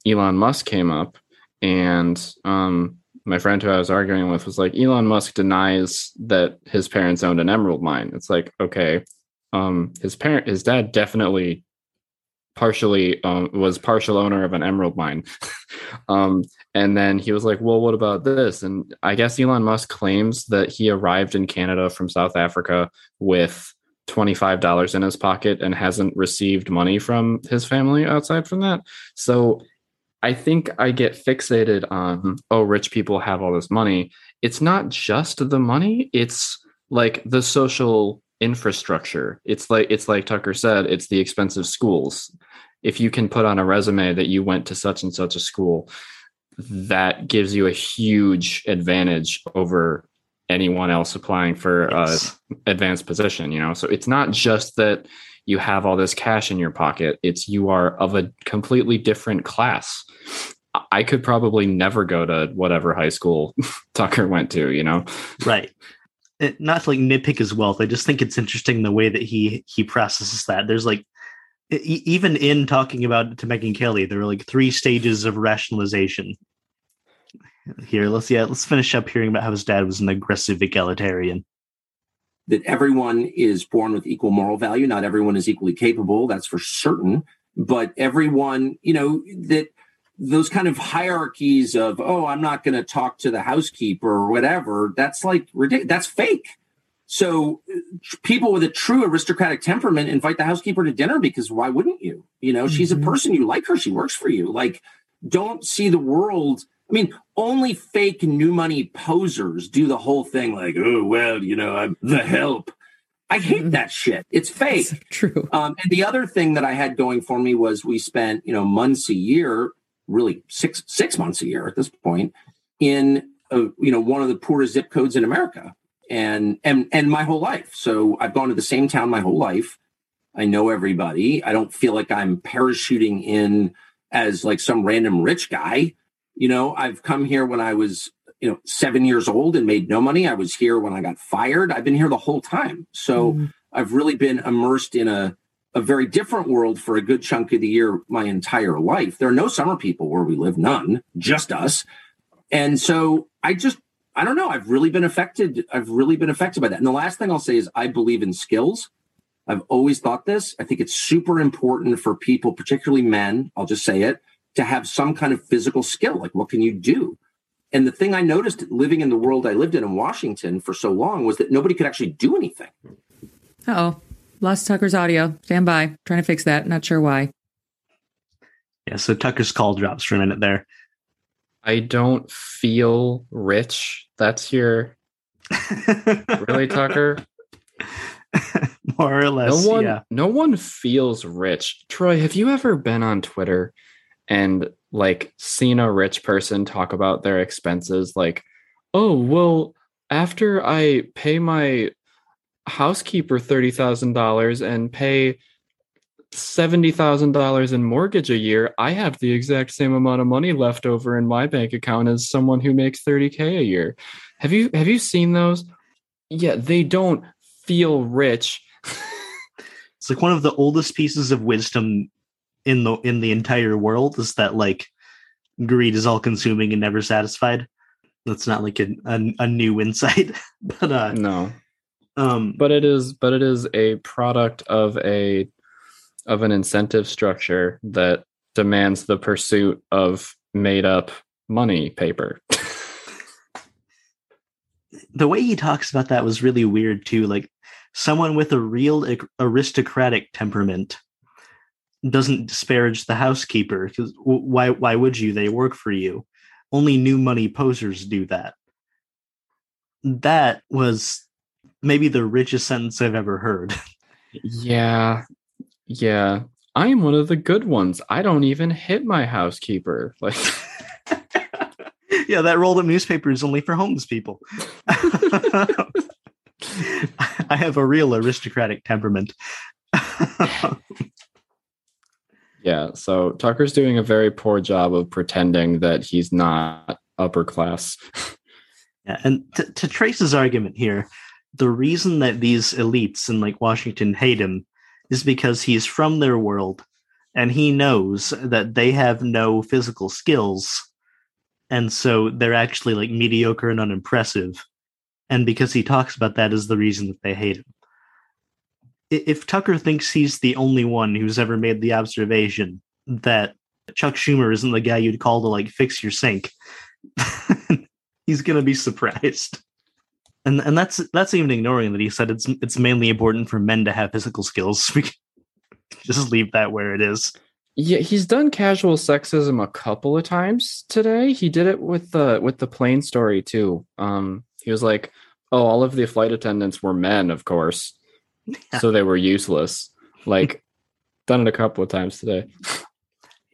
Speaker 3: Elon Musk came up and um my friend who I was arguing with was like Elon Musk denies that his parents owned an emerald mine. It's like, okay, um his parent his dad definitely partially um, was partial owner of an emerald mine. (laughs) Um, and then he was like well what about this? And i guess elon musk claims that he arrived in canada from south africa with $25 in his pocket and hasn't received money from his family outside from that. So i think i get fixated on oh rich people have all this money. It's not just the money. It's like the social infrastructure. It's like it's like tucker said it's the expensive schools. If you can put on a resume that you went to such and such a school that gives you a huge advantage over anyone else applying for a
Speaker 2: Yes.
Speaker 3: advanced position you know? So it's not just that you have all this cash in your pocket it's you are of a completely different class. I could probably never go to whatever high school (laughs) tucker went to you know?
Speaker 2: Right it, not to like nitpick his wealth i just think it's interesting the way that he he processes that there's like even in talking about to Megyn Kelly, there are like three stages of rationalization. Here, let's yeah, let's finish up hearing about how his dad was an aggressive egalitarian.
Speaker 5: that everyone is born with equal moral value. Not everyone is equally capable, that's for certain. But everyone, you know, that those kind of hierarchies of, oh, I'm not going to talk to the housekeeper or whatever, that's like ridiculous. That's fake. So uh, people with a true aristocratic temperament invite the housekeeper to dinner because why wouldn't you? You know, she's a
Speaker 4: Mhm.
Speaker 5: person, you like her, she works for you. Like, don't see the world. I mean, only fake new money posers do the whole thing like, oh, well, you know, I'm the help. I hate
Speaker 4: Mhm.
Speaker 5: that shit. It's fake. (laughs)
Speaker 4: True.
Speaker 5: Um, and the other thing that I had going for me was we spent, you know, months a year, really six six months a year at this point, in a, you know one of the poorest zip codes in America, and and and my whole life. So I've gone to the same town my whole life. I know everybody. I don't feel like I'm parachuting in as like some random rich guy. You know, I've come here when I was you know seven years old and made no money. I was here when I got fired. I've been here the whole time. So.
Speaker 4: Mm.
Speaker 5: I've really been immersed in a a very different world for a good chunk of the year my entire life. There are no summer people where we live, none, just us. And so I just I don't know, I've really been affected I've really been affected by that. And the last thing I'll say is I believe in skills. I've always thought this. I think it's super important for people, particularly men, I'll just say it, to have some kind of physical skill. Like what can you do? And the thing I noticed living in the world I lived in in Washington for so long was that nobody could actually do anything.
Speaker 4: oh. Lost Tucker's audio. Stand by. Trying to fix that. Not sure why.
Speaker 2: Yeah, so Tucker's call drops for a minute there.
Speaker 3: i don't feel rich that's your (laughs) really tucker (laughs)
Speaker 2: More or less,
Speaker 3: no one
Speaker 2: yeah.
Speaker 3: no one feels rich troy have you ever been on twitter and like seen a rich person talk about their expenses like oh well after i pay my housekeeper $30000 and pay seventy thousand dollars in mortgage a year, I have the exact same amount of money left over in my bank account as someone who makes thirty k a year. Have you have you seen those? Yeah, they don't feel rich. (laughs)
Speaker 2: It's like one of the oldest pieces of wisdom in the in the entire world is that like greed is all consuming and never satisfied. That's not like a, a, a new insight, (laughs) but uh,
Speaker 3: no,
Speaker 2: um,
Speaker 3: but it is but it is a product of a of an incentive structure that demands the pursuit of made up money paper. (laughs)
Speaker 2: the way he talks about that was really weird too. Like someone with a real aristocratic temperament doesn't disparage the housekeeper because why why would you they work for you only new money posers do that that was maybe the richest sentence i've ever heard. (laughs)
Speaker 3: Yeah yeah. I am one of the good ones. I don't even hit my housekeeper. (laughs) Like
Speaker 2: yeah that rolled up newspaper is only for homeless people. (laughs) I have a real aristocratic temperament.
Speaker 3: yeah, so Tucker's doing a very poor job of pretending that he's not upper class.
Speaker 2: yeah, and to, to Trace's argument here, the reason that these elites in like Washington hate him is because he's from their world and he knows that they have no physical skills and so they're actually like mediocre and unimpressive and because he talks about that is the reason that they hate him. If Tucker thinks he's the only one who's ever made the observation that Chuck Schumer isn't the guy you'd call to like fix your sink, (laughs) he's gonna be surprised. And and that's that's even ignoring that he said it's it's mainly important for men to have physical skills. (laughs) We just leave that where it is.
Speaker 3: Yeah, he's done casual sexism a couple of times today. He did it with the with the plane story too. Um, he was like, "Oh, all of the flight attendants were men, of course, yeah. so they were useless." Like, (laughs) done it a couple of times today.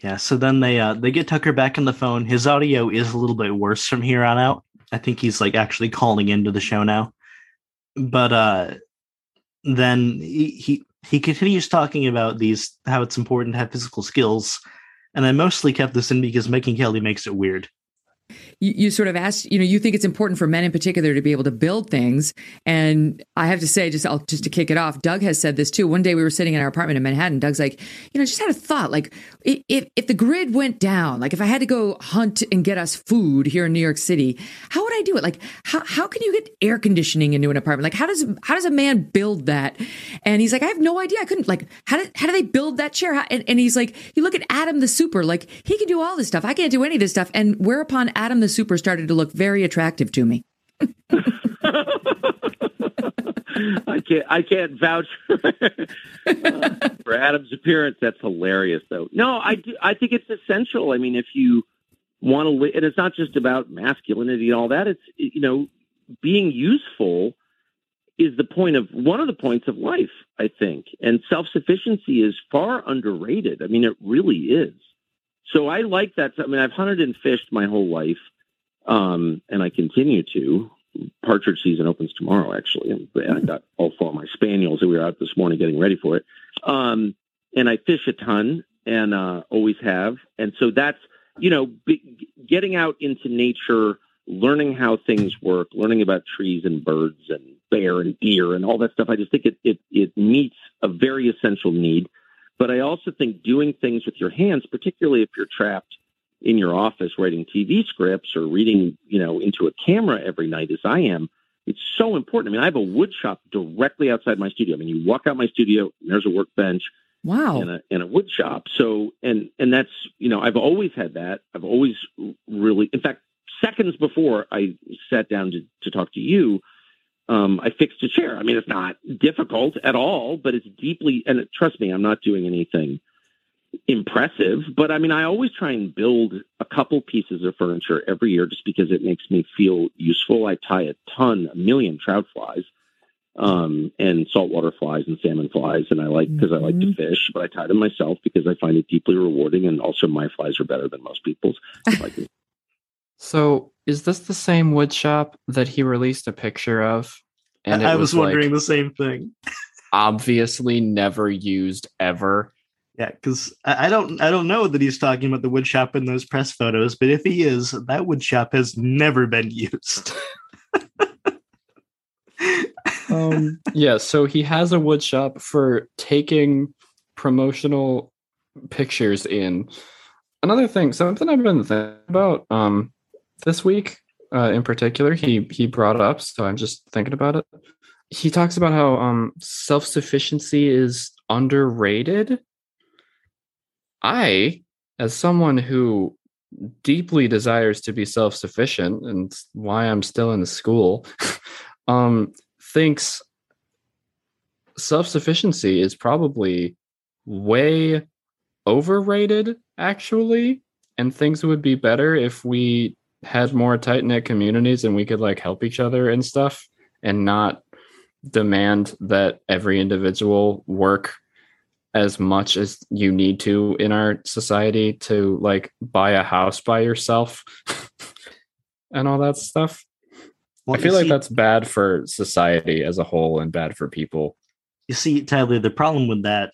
Speaker 2: Yeah. So then they uh, they get Tucker back on the phone. His audio is a little bit worse from here on out. I think he's like actually calling into the show now. But uh, then he, he he continues talking about these how it's important to have physical skills, and I mostly kept this in because Megyn Kelly makes it weird
Speaker 4: you, you sort of asked, you know, you think it's important for men in particular to be able to build things. And I have to say, just I'll, just to kick it off, Doug has said this too. One day we were sitting in our apartment in Manhattan. Doug's like, you know, just had a thought, like if if the grid went down, like if I had to go hunt and get us food here in New York City, how would I do it? Like how how can you get air conditioning into an apartment? Like how does how does a man build that? And he's like, I have no idea. I couldn't like how how do they build that chair? And, and he's like, you look at Adam the Super, like he can do all this stuff. I can't do any of this stuff. And whereupon Adam the Super started to look very attractive to me.
Speaker 5: I can't. I can't vouch for, uh, (laughs) for Adam's appearance. That's hilarious, though. No, I do. I think it's essential. I mean, if you want to, and it's not just about masculinity and all that. It's you know, being useful is the point of one of the points of life. I think, and self sufficiency is far underrated. I mean, it really is. So I like that. I mean, I've hunted and fished my whole life, um, and I continue to. Partridge season opens tomorrow, actually. And I got all four of my spaniels, and we were out this morning getting ready for it. Um, and I fish a ton, and uh, always have. And so that's you know, be, getting out into nature, learning how things work, learning about trees and birds and bear and deer and all that stuff. I just think it it it meets a very essential need. But I also think doing things with your hands, particularly if you're trapped in your office writing TV scripts or reading, you know, into a camera every night as I am, it's so important. I mean, I have a wood shop directly outside my studio. I mean, you walk out my studio, and there's a workbench.
Speaker 4: Wow.
Speaker 5: And a, and a wood shop. So, and, and that's, you know, I've always had that. I've always really, in fact, seconds before I sat down to, to talk to you, um, I fixed a chair. I mean, it's not difficult at all, but it's deeply, and trust me, I'm not doing anything impressive, but I mean, I always try and build a couple pieces of furniture every year just because it makes me feel useful. I tie a ton, a million trout flies, um, and saltwater flies and salmon flies, and I like because mm-hmm. I like to mm-hmm. fish, but I tie them myself because I find it deeply rewarding, and also my flies are better than most people's. (laughs)
Speaker 3: so, is this the same wood shop that he released a picture of?
Speaker 2: And I was, was wondering like, the same thing. (laughs)
Speaker 3: obviously, never used ever
Speaker 2: Yeah, because I don't I don't know that he's talking about the wood shop in those press photos, but if he is, that wood shop has never been used. (laughs)
Speaker 3: um, yeah, so he has a wood shop for taking promotional pictures in. Another thing, something I've been thinking about um, this week uh, in particular, he he brought up, so I'm just thinking about it. He talks about how um, self sufficiency is underrated. I, as someone who deeply desires to be self sufficient, and why I'm still in the school, (laughs) um, thinks self sufficiency is probably way overrated, actually. And things would be better if we had more tight knit communities and we could like help each other and stuff and not demand that every individual work as much as you need to in our society to like buy a house by yourself (laughs) and all that stuff.
Speaker 2: Well,
Speaker 3: I feel like
Speaker 2: see-
Speaker 3: that's bad for society as a whole and bad for people.
Speaker 2: You see, Tyler, the problem with that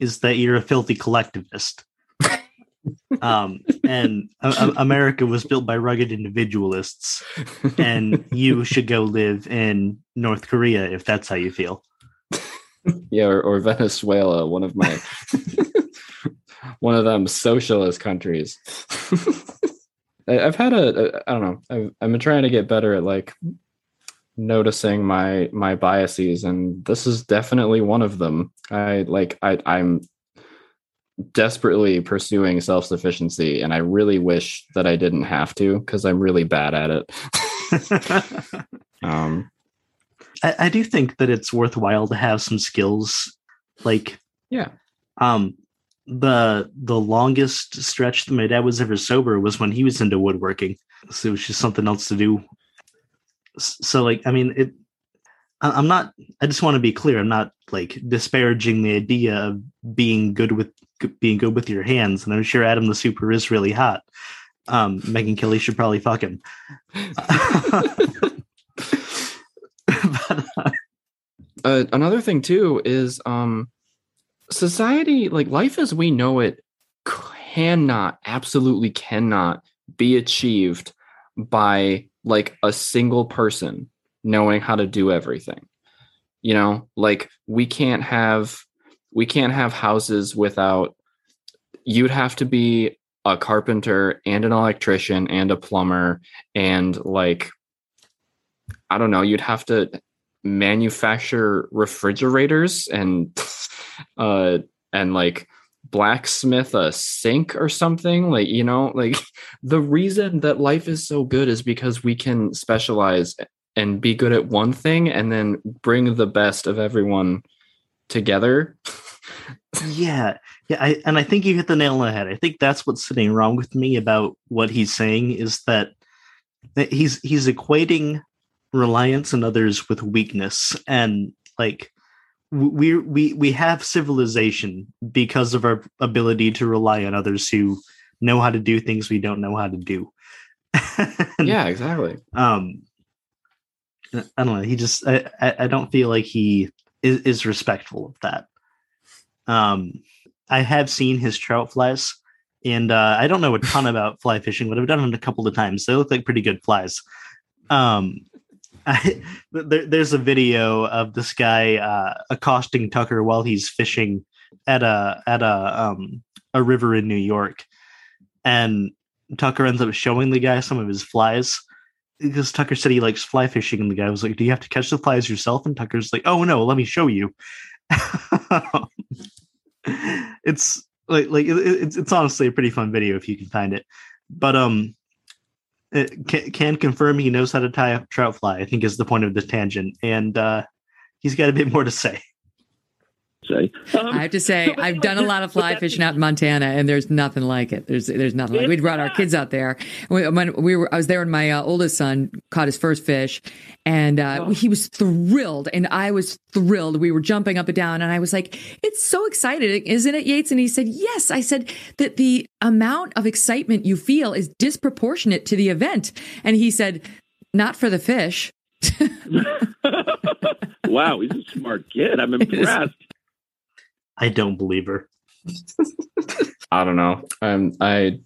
Speaker 2: is that you're a filthy collectivist. (laughs) um, and America was built by rugged individualists, and you should go live in North Korea if that's how you feel.
Speaker 3: Yeah, or, or Venezuela, one of my (laughs) one of them socialist countries. (laughs) I've had a, a I don't know. I've, I've been trying to get better at like noticing my my biases, and this is definitely one of them. I like I I'm desperately pursuing self sufficiency, and I really wish that I didn't have to because I'm really bad at it. (laughs) Um,
Speaker 2: I, I do think that it's worthwhile to have some skills like
Speaker 3: yeah.
Speaker 2: um the the longest stretch that my dad was ever sober was when he was into woodworking. So it was just something else to do. So like i mean it I- i'm not i just want to be clear i'm not like disparaging the idea of being good with being good with your hands and i'm sure adam the super is really hot. Um Megyn Kelly should probably fuck him (laughs) (laughs) (laughs) (laughs) but, uh,
Speaker 3: uh, another thing too is um society like life as we know it cannot absolutely cannot be achieved by like a single person knowing how to do everything. You know like we can't have we can't have houses without you'd have to be a carpenter and an electrician and a plumber and like i don't know you'd have to manufacture refrigerators and (laughs) uh and like blacksmith a sink or something like you know like (laughs) the reason that life is so good is because we can specialize and be good at one thing and then bring the best of everyone together
Speaker 2: Yeah, yeah, I, and I think you hit the nail on the head. I think that's what's sitting wrong with me about what he's saying is that that he's he's equating reliance on others with weakness, and like we we we have civilization because of our ability to rely on others who know how to do things we don't know how to do. (laughs) And,
Speaker 3: yeah exactly.
Speaker 2: um i don't know he just i i, don't feel like he is, is respectful of that. Um i have seen his trout flies and uh i don't know a ton (laughs) about fly fishing but i've done it a couple of times. They look like pretty good flies. Um (laughs) There, there's a video of this guy uh accosting tucker while he's fishing at a at a um a river in new york and tucker ends up showing the guy some of his flies because Tucker said he likes fly fishing, and the guy was like, "Do you have to catch the flies yourself?" And Tucker's like, "Oh no, let me show you." (laughs) it's like like it, it's it's honestly a pretty fun video if you can find it. But um, can, can confirm he knows how to tie a trout fly. I think is the point of the tangent, and uh, he's got a bit more to say.
Speaker 8: Say. Um,
Speaker 4: I have to say, (laughs) I've done a lot of fly fishing out in Montana, and there's nothing like it. There's there's nothing like. It.
Speaker 8: We
Speaker 4: brought our kids out there. When, when we were, I was there when my uh, oldest son caught his first fish, and uh,
Speaker 8: Oh.
Speaker 4: he was thrilled, and I was thrilled. We were jumping up and down, and I was like, "It's so exciting, isn't it, Yates?" And he said, "Yes." I said that the amount of excitement you feel is disproportionate to the event, and he said, "Not for the fish." (laughs) (laughs)
Speaker 8: wow, he's a smart kid. I'm impressed.
Speaker 2: I don't believe her. (laughs)
Speaker 3: I don't know. Um, I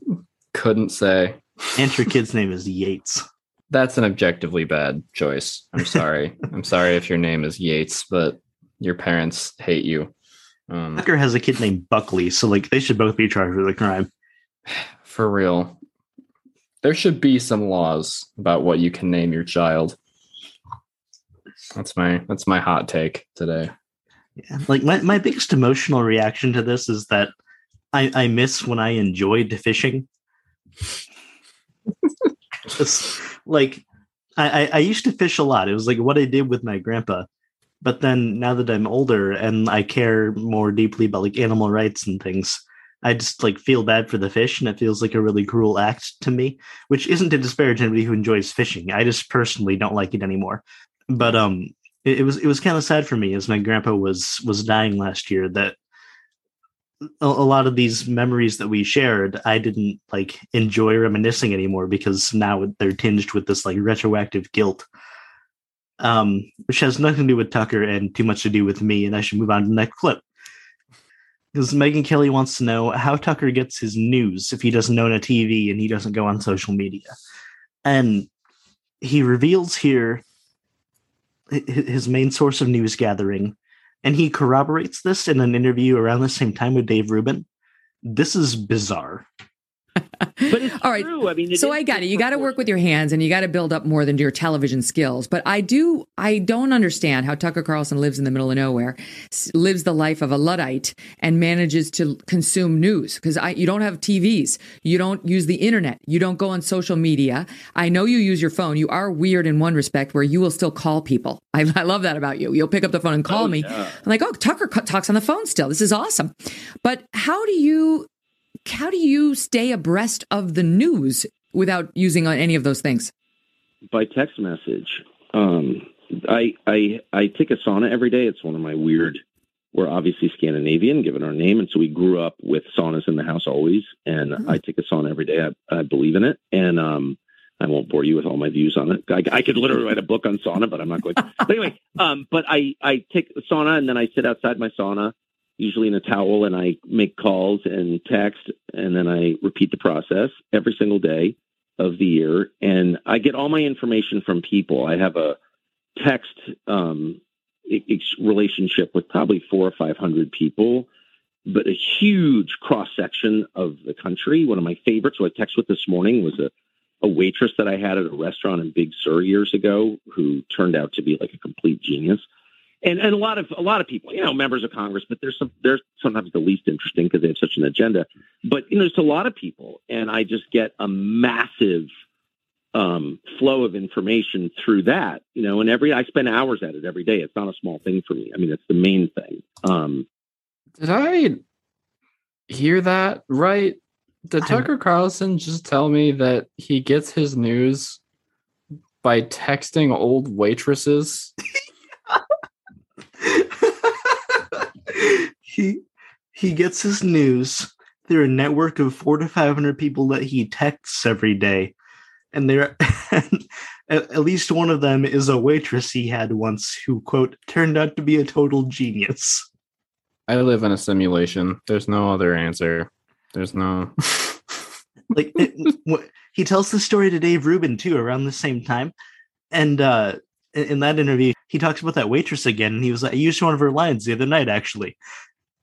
Speaker 3: couldn't say.
Speaker 2: And your kid's name is Yates.
Speaker 3: That's an objectively bad choice. I'm sorry. (laughs) I'm sorry if your name is Yates, but your parents hate you. Um,
Speaker 2: Tucker has a kid named Buckley, so like they should both be charged with a crime. (sighs)
Speaker 3: for real. There should be some laws about what you can name your child. That's my that's my hot take today.
Speaker 2: Yeah. Like my, my biggest emotional reaction to this is that I, I miss when I enjoyed fishing. (laughs) It's like I, I, I used to fish a lot. It was like what I did with my grandpa. But then now that I'm older and I care more deeply about like animal rights and things, I just like feel bad for the fish and it feels like a really cruel act to me, which isn't to disparage anybody who enjoys fishing. I just personally don't like it anymore. But um it, it was it was kind of sad for me as my grandpa was was dying last year that a, lot of these memories that we shared I didn't like enjoy reminiscing anymore because now they're tinged with this like retroactive guilt um, which has nothing to do with Tucker and too much to do with me. And I should move on to the next clip. Because Megyn Kelly wants to know how Tucker gets his news if he doesn't own a TV and he doesn't go on social media. And he reveals here his main source of news gathering, and he corroborates this in an interview around the same time with Dave Rubin. This is bizarre.
Speaker 5: But it's
Speaker 4: All right.
Speaker 5: true. I mean,
Speaker 4: so I got it. You got to work with your hands and you got to build up more than your television skills. But I do, I don't understand how Tucker Carlson lives in the middle of nowhere, lives the life of a Luddite and manages to consume news because I, you don't have TVs. You don't use the internet. You don't go on social media. I know you use your phone. You are weird in one respect where you will still call people. (laughs) I, I love that about you. You'll pick up the phone and call
Speaker 5: Oh,
Speaker 4: me.
Speaker 5: yeah.
Speaker 4: I'm like, oh, Tucker talks on the phone still. This is awesome. But how do you how do you stay abreast of the news without using any of those things?
Speaker 5: by text message. Um, I I I take a sauna every day. It's one of my weird. We're obviously Scandinavian, given our name, and so we grew up with saunas in the house always. And I take a sauna every day. I, I believe in it, and um, I won't bore you with all my views on it. I, I could literally write a book on sauna, but I'm not going. to. (laughs) But anyway, um, but I I take sauna and then I sit outside my sauna, usually in a towel, and I make calls and text, and then I repeat the process every single day of the year and I get all my information from people. I have a text um, relationship with probably four or 500 people, but a huge cross section of the country. One of my favorites, who I texted with this morning, was a, a waitress that I had at a restaurant in Big Sur years ago who turned out to be like a complete genius. And, and a lot of a lot of people, you know, members of Congress, but there's some there's sometimes the least interesting because they have such an agenda but you know, there's a lot of people, and I just get a massive um, flow of information through that. You know, and every I spend hours at it every day. It's not a small thing for me. I mean, it's the main thing. Um,
Speaker 3: Did I hear that right? Did Tucker Carlson just tell me that he gets his news by texting old waitresses? (laughs)
Speaker 2: he he gets his news through a network of four to five hundred people that he texts every day, and there (laughs) at, least one of them is a waitress he had once who quote turned out to be a total genius.
Speaker 3: I live in a simulation. There's no other answer. There's no. (laughs)
Speaker 2: Like it, he tells the story to Dave Rubin too around the same time, and uh, in, in that interview he talks about that waitress again, and he was like, "I used one of her lines the other night actually."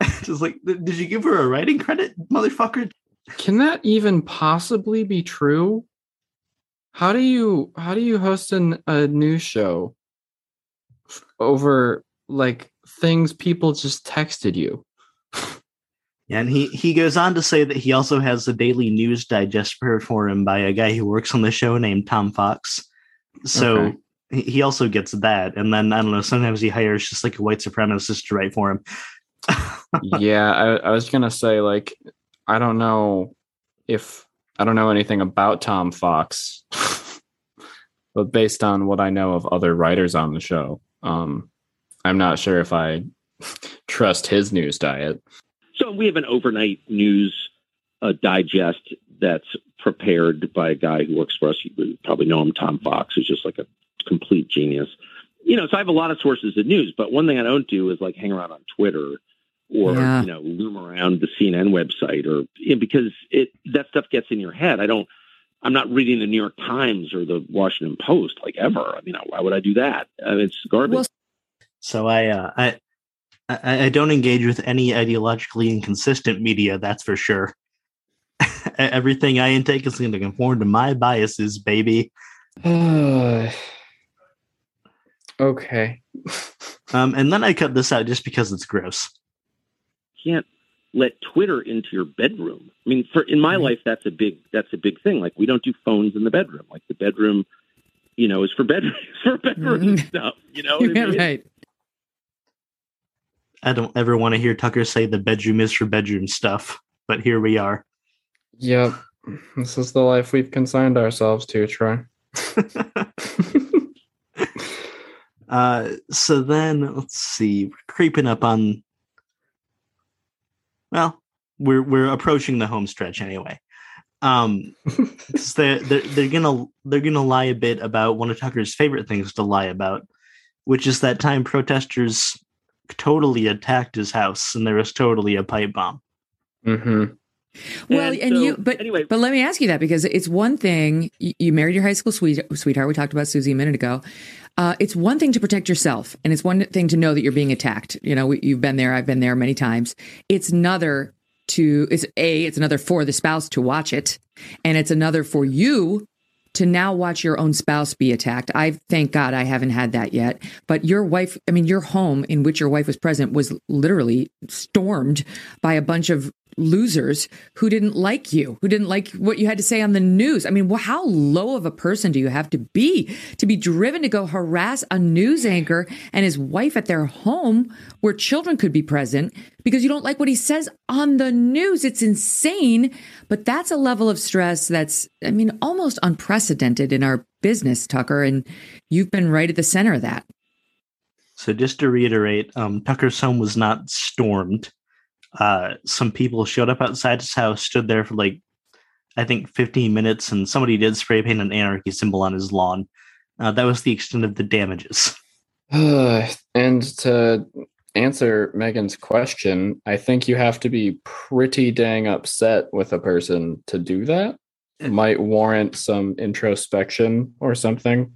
Speaker 2: (laughs) Just like, did you give her a writing credit, motherfucker?
Speaker 3: Can that even possibly be true? How do you how do you host an, a news show over like things people just texted you? (laughs)
Speaker 2: And he he goes on to say that he also has a daily news digest prepared for him by a guy who works on the show named Tom Fox. So
Speaker 3: Okay.
Speaker 2: he he also gets that, and then I don't know. Sometimes he hires just like a white supremacist to write for him. (laughs)
Speaker 3: yeah, I, I was gonna say like I don't know if I don't know anything about Tom Fox, (laughs) but based on what I know of other writers on the show, um, I'm not sure if I (laughs) trust his news diet.
Speaker 5: so we have an overnight news uh, digest that's prepared by a guy who works for us. You probably know him, Tom Fox, who's just like a complete genius. You know, so I have a lot of sources of news, but one thing I don't do is like hang around on Twitter or
Speaker 4: Yeah.
Speaker 5: you know loom around the CNN website or you know, because it that stuff gets in your head. I don't. I'm not reading the New York Times or the Washington Post like ever. I mean, why would I do that? I mean, it's garbage.
Speaker 4: Well,
Speaker 2: So I, uh, I, I, I don't engage with any ideologically inconsistent media. That's for sure. (laughs) Everything I intake is going to conform to my biases, baby. (sighs)
Speaker 3: okay. (laughs)
Speaker 2: Um, and then I cut this out just because it's gross.
Speaker 5: Can't let Twitter into your bedroom. I mean, for in my
Speaker 4: Mm-hmm.
Speaker 5: life, that's a big that's a big thing. Like we don't do phones in the bedroom. Like the bedroom, you know, is for bedroom (laughs) for bedroom
Speaker 4: Mhm.
Speaker 5: stuff. You know, what I (laughs) mean?
Speaker 4: right.
Speaker 2: I don't ever want to hear Tucker say the bedroom is for bedroom stuff, but here we are.
Speaker 3: Yep. This is the life we've consigned ourselves to, Troy. (laughs)
Speaker 2: Uh, so then let's see, we're creeping up on. Well, we're we're approaching the home stretch anyway. Um, (laughs) they're they're they're gonna they're gonna lie a bit about one of Tucker's favorite things to lie about, which is that time protesters totally attacked his house and there was totally a pipe bomb.
Speaker 3: hmm
Speaker 4: Well, and,
Speaker 5: so,
Speaker 4: you, but
Speaker 5: anyway,
Speaker 4: But let me ask you that because it's one thing you, you married your high school sweet, sweetheart. We talked about Susie a minute ago. Uh, it's one thing to protect yourself, and it's one thing to know that you're being attacked. You know, we, you've been there. I've been there many times. It's another to it's a it's another for the spouse to watch it, and it's another for you to now watch your own spouse be attacked. I thank God I haven't had that yet. But your wife, I mean, your home in which your wife was present was literally stormed by a bunch of losers who didn't like you, who didn't like what you had to say on the news. I mean, how low of a person do you have to be to be driven to go harass a news anchor and his wife at their home where children could be present because you don't like what he says on the news? It's insane. But that's a level of stress that's, I mean, almost unprecedented in our business, Tucker. And you've been right at the center of that.
Speaker 2: So just to reiterate, um, Tucker's home was not stormed. Uh, some people showed up outside his house, stood there for like, I think, 15 minutes, and somebody did spray paint an anarchy symbol on his lawn. Uh, that was the extent of the damages. (laughs) (sighs)
Speaker 3: and to answer Megyn's question, I think you have to be pretty dang upset with a person to do that. It might warrant some introspection or something.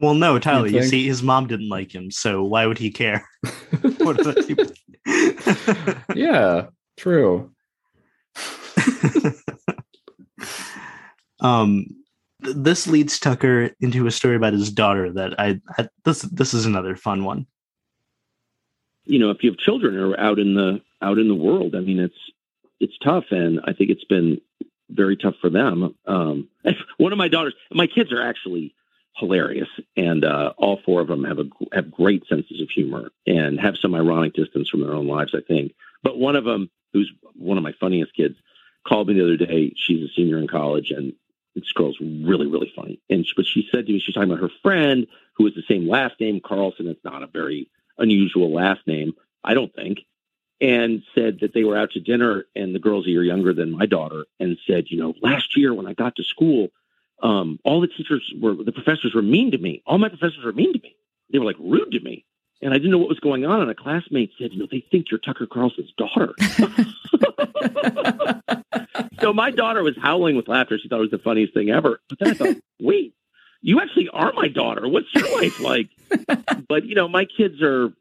Speaker 2: Well, no, Tyler, you
Speaker 3: think?
Speaker 2: see, his mom didn't like him, so why would he care? (laughs) (laughs) what about you? (laughs)
Speaker 3: Yeah, true. (laughs)
Speaker 2: um, th- this leads Tucker into a story about his daughter that I, I this this is another fun one.
Speaker 5: you know, if you have children who are out in the out in the world, I mean, it's it's tough, and I think it's been very tough for them. Um, (laughs) one of my daughters, my kids are actually hilarious, and uh, all four of them have a have great senses of humor and have some ironic distance from their own lives, I think. But one of them, who's one of my funniest kids, called me the other day. She's a senior in college, and this girl's really, really funny. And she, but she said to me, she's talking about her friend who has the same last name, Carlson. It's not a very unusual last name, I don't think. And said that they were out to dinner, and the girl's a year younger than my daughter, and said, you know, last year when I got to school, um, all the teachers were, the professors were mean to me. All my professors were mean to me. They were like rude to me. And I didn't know what was going on. And a classmate said, you know, they think you're Tucker Carlson's daughter. (laughs) so my daughter was howling with laughter. She thought it was the funniest thing ever. But then I thought, (laughs) wait, you actually are my daughter. What's your life like? (laughs) but, you know, my kids are,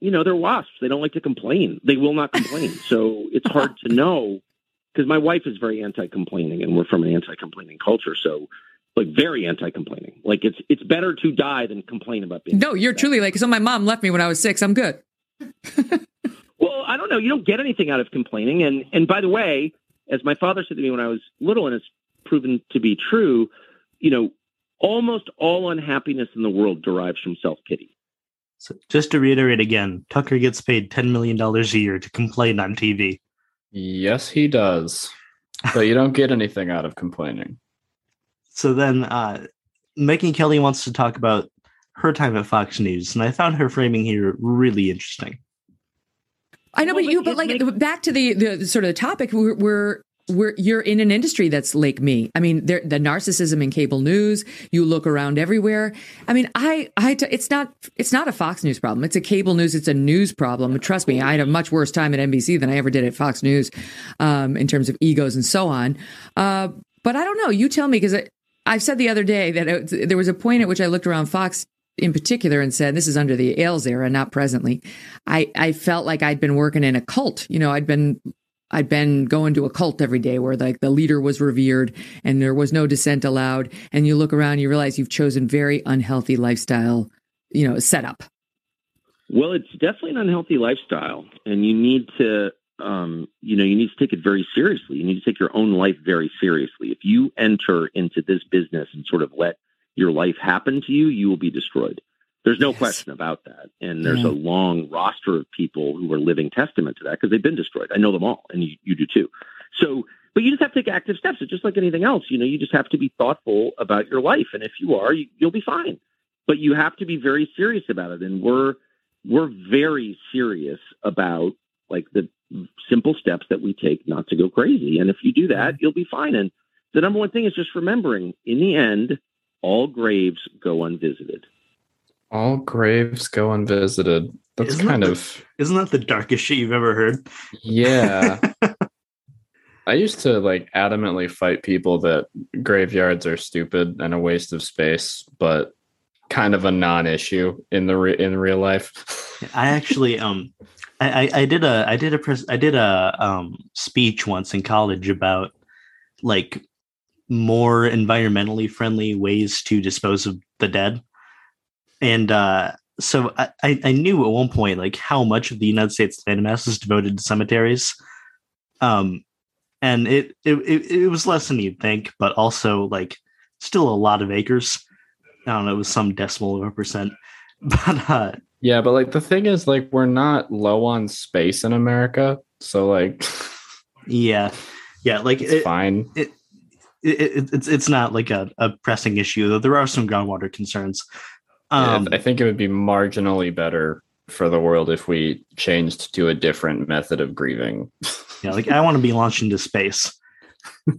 Speaker 5: you know, they're wasps. They don't like to complain. They will not complain. So it's hard to know because my wife is very anti-complaining and we're from an anti-complaining culture. So like very anti-complaining. Like it's it's better to die than complain about being
Speaker 4: No, you're truly like, so my mom left me when I was six. I'm good. (laughs)
Speaker 5: Well, I don't know. You don't get anything out of complaining. And and by the way, as my father said to me when I was little, and it's proven to be true, you know, almost all unhappiness in the world derives from self pity.
Speaker 2: So just to reiterate again, Tucker gets paid ten million dollars a year to complain on TV.
Speaker 3: Yes, he does. But you don't get anything out of complaining.
Speaker 2: So then, uh, Megyn Kelly wants to talk about her time at Fox News, and I found her framing here really interesting.
Speaker 4: I know,
Speaker 5: Well,
Speaker 4: but you,
Speaker 5: but
Speaker 4: but like
Speaker 5: makes-
Speaker 4: back to the, the sort of the topic, we're, we're we're you're in an industry that's like me. I mean, there, the narcissism in cable news. You look around everywhere. I mean, I I it's not it's not a Fox News problem. It's a cable news. It's a news problem. Trust me, I had a much worse time at NBC than I ever did at Fox News, um, in terms of egos and so on. Uh, but I don't know. You tell me because I've said the other day that it, there was a point at which I looked around Fox in particular and said, this is under the Ailes era, not presently. I, I felt like I'd been working in a cult. You know, I'd been I'd been going to a cult every day where like the leader was revered and there was no dissent allowed. And you look around, you realize you've chosen very unhealthy lifestyle, you know, setup.
Speaker 5: Well, it's definitely an unhealthy lifestyle, and you need to, um, you know, you need to take it very seriously. You need to take your own life very seriously. If you enter into this business and sort of let your life happen to you, you will be destroyed. There's no yes. question about that. And there's yeah. a mm-hmm. long roster of people who are living testament to that because they've been destroyed. I know them all, and you, you do too. So, but you just have to take active steps. It's just like anything else. You know, you just have to be thoughtful about your life. And if you are, you, you'll be fine. But you have to be very serious about it. And we're, we're very serious about like the simple steps that we take not to go crazy. And if you do that, mm-hmm. you'll be fine. And the number one thing is just remembering in the end, all graves go unvisited.
Speaker 3: All graves go unvisited. That's isn't kind
Speaker 2: that
Speaker 3: of
Speaker 2: isn't that the darkest shit you've ever heard?
Speaker 3: Yeah. (laughs) I used to like adamantly fight people that graveyards are stupid and a waste of space, but kind of a non-issue in the re- in real life. (laughs)
Speaker 2: I actually um I, I did a I did a pres- I did a um speech once in college about like more environmentally friendly ways to dispose of the dead. And uh, so I, I knew at one point like how much of the United States landmass is devoted to cemeteries. Um, and it, it it was less than you'd think, but also like still a lot of acres. I don't know, it was some decimal of a percent. (laughs) But uh,
Speaker 3: yeah, but like the thing is, like we're not low on space in America, so like
Speaker 2: yeah, yeah, like
Speaker 3: it's it, fine.
Speaker 2: It, it, it's it's not like a, a pressing issue though there are some groundwater concerns
Speaker 3: um, i think it would be marginally better for the world if we changed to a different method of grieving. (laughs)
Speaker 2: Yeah like i want to be launched into space. (laughs)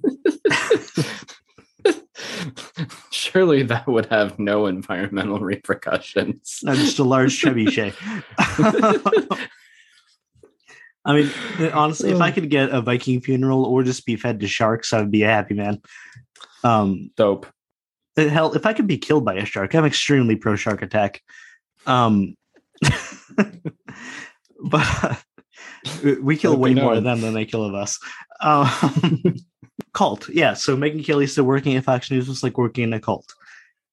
Speaker 3: Surely that would have no environmental repercussions.
Speaker 2: No, just a large trebuchet (laughs) I mean, honestly, if I could get a Viking funeral or just be fed to sharks, I would be a happy man. Um,
Speaker 3: Dope.
Speaker 2: Hell, if I could be killed by a shark, I'm extremely pro shark attack. Um, (laughs) but we kill way more of them than they kill of us. Um, (laughs) cult, yeah. So Megyn Kelly still working at Fox News was like working in a cult,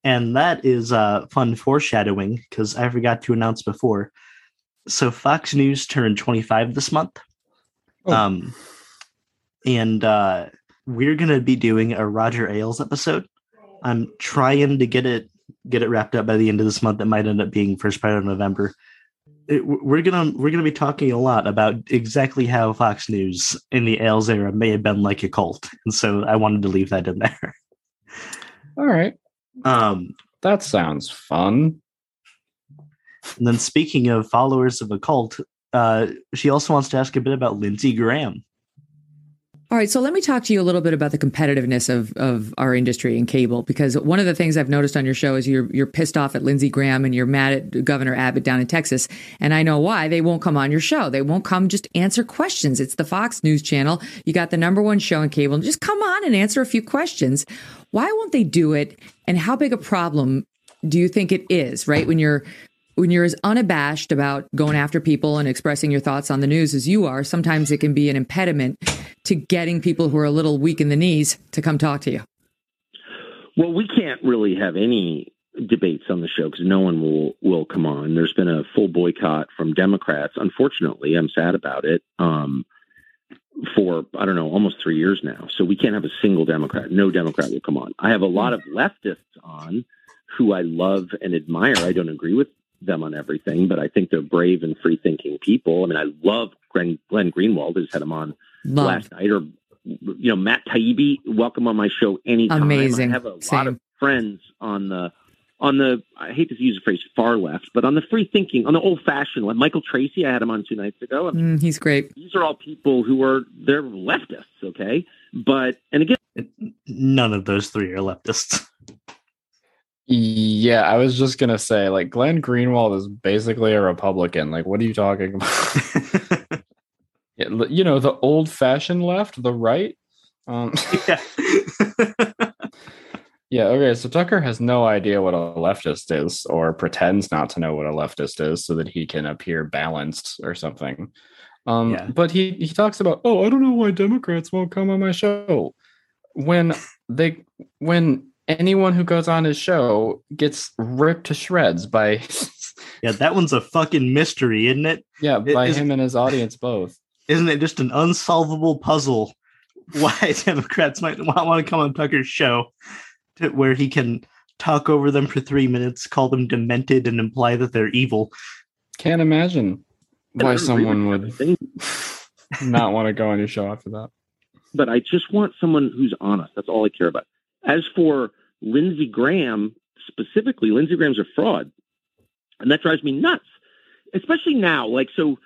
Speaker 2: and that is uh, fun foreshadowing because I forgot to announce before so Fox News turned 25 this month. Oh. Um, and uh, we're gonna be doing a Roger Ailes episode. I'm trying to get it get it wrapped up by the end of this month. It might end up being first part of November. It, we're gonna we're gonna be talking a lot about exactly how Fox News in the Ailes era may have been like a cult, and so I wanted to leave that in there.
Speaker 3: All right.
Speaker 2: Um,
Speaker 3: that sounds fun.
Speaker 2: And then speaking of followers of a cult, uh, she also wants to ask a bit about Lindsey Graham.
Speaker 4: All right, so let me talk to you a little bit about the competitiveness of, of our industry in cable, because one of the things I've noticed on your show is you're you're pissed off at Lindsey Graham and you're mad at Governor Abbott down in Texas, and I know why. They won't come on your show. They won't come just answer questions. It's the Fox News Channel. You got the number one show in cable. Just come on and answer a few questions. Why won't they do it? And how big a problem do you think it is? Right when you're when you're as unabashed about going after people and expressing your thoughts on the news as you are, sometimes it can be an impediment to getting people who are a little weak in the knees to come talk to you.
Speaker 5: Well, we can't really have any debates on the show because no one will will come on. There's been a full boycott from Democrats. Unfortunately, I'm sad about it. Um, for I don't know, almost three years now. So we can't have a single Democrat. No Democrat will come on. I have a lot of leftists on who I love and admire. I don't agree with them on everything, but I think they're brave and free thinking people. I mean, I love Glenn, Glenn Greenwald. Just had him on love. last night, or you know, Matt Taibbi. Welcome on my show anytime.
Speaker 4: Amazing.
Speaker 5: I have a
Speaker 4: Same.
Speaker 5: lot of friends on the on the I hate to use the phrase far left, but on the free thinking, on the old fashioned left. Michael Tracey, I had him on two nights ago.
Speaker 4: Mm, he's great.
Speaker 5: These are all people who are they're leftists. Okay, But and again,
Speaker 2: None of those three are leftists. (laughs)
Speaker 3: Yeah, I was just gonna say, like Glenn Greenwald is basically a Republican. Like, what are you talking about? (laughs) yeah, you know, the old-fashioned left, the right. Um,
Speaker 2: yeah. (laughs)
Speaker 3: yeah, okay. So Tucker has no idea what a leftist is, or pretends not to know what a leftist is, so that he can appear balanced or something. Um,
Speaker 2: Yeah.
Speaker 3: but he he talks about, oh, I don't know why Democrats won't come on my show. When they when anyone who goes on his show gets ripped to shreds by (laughs)
Speaker 2: yeah, that one's a fucking mystery, isn't it?
Speaker 3: yeah by
Speaker 2: is-
Speaker 3: him and his audience both.
Speaker 2: Isn't it just an unsolvable puzzle why (laughs) Democrats might not want to come on Tucker's show to, where he can talk over them for three minutes, call them demented, and imply that they're evil?
Speaker 3: Can't imagine why someone would (laughs) not want to go on your show after that.
Speaker 5: but I just want someone who's honest. That's all I care about. As for Lindsey Graham specifically, Lindsey Graham's a fraud, and that drives me nuts. Especially now, like so,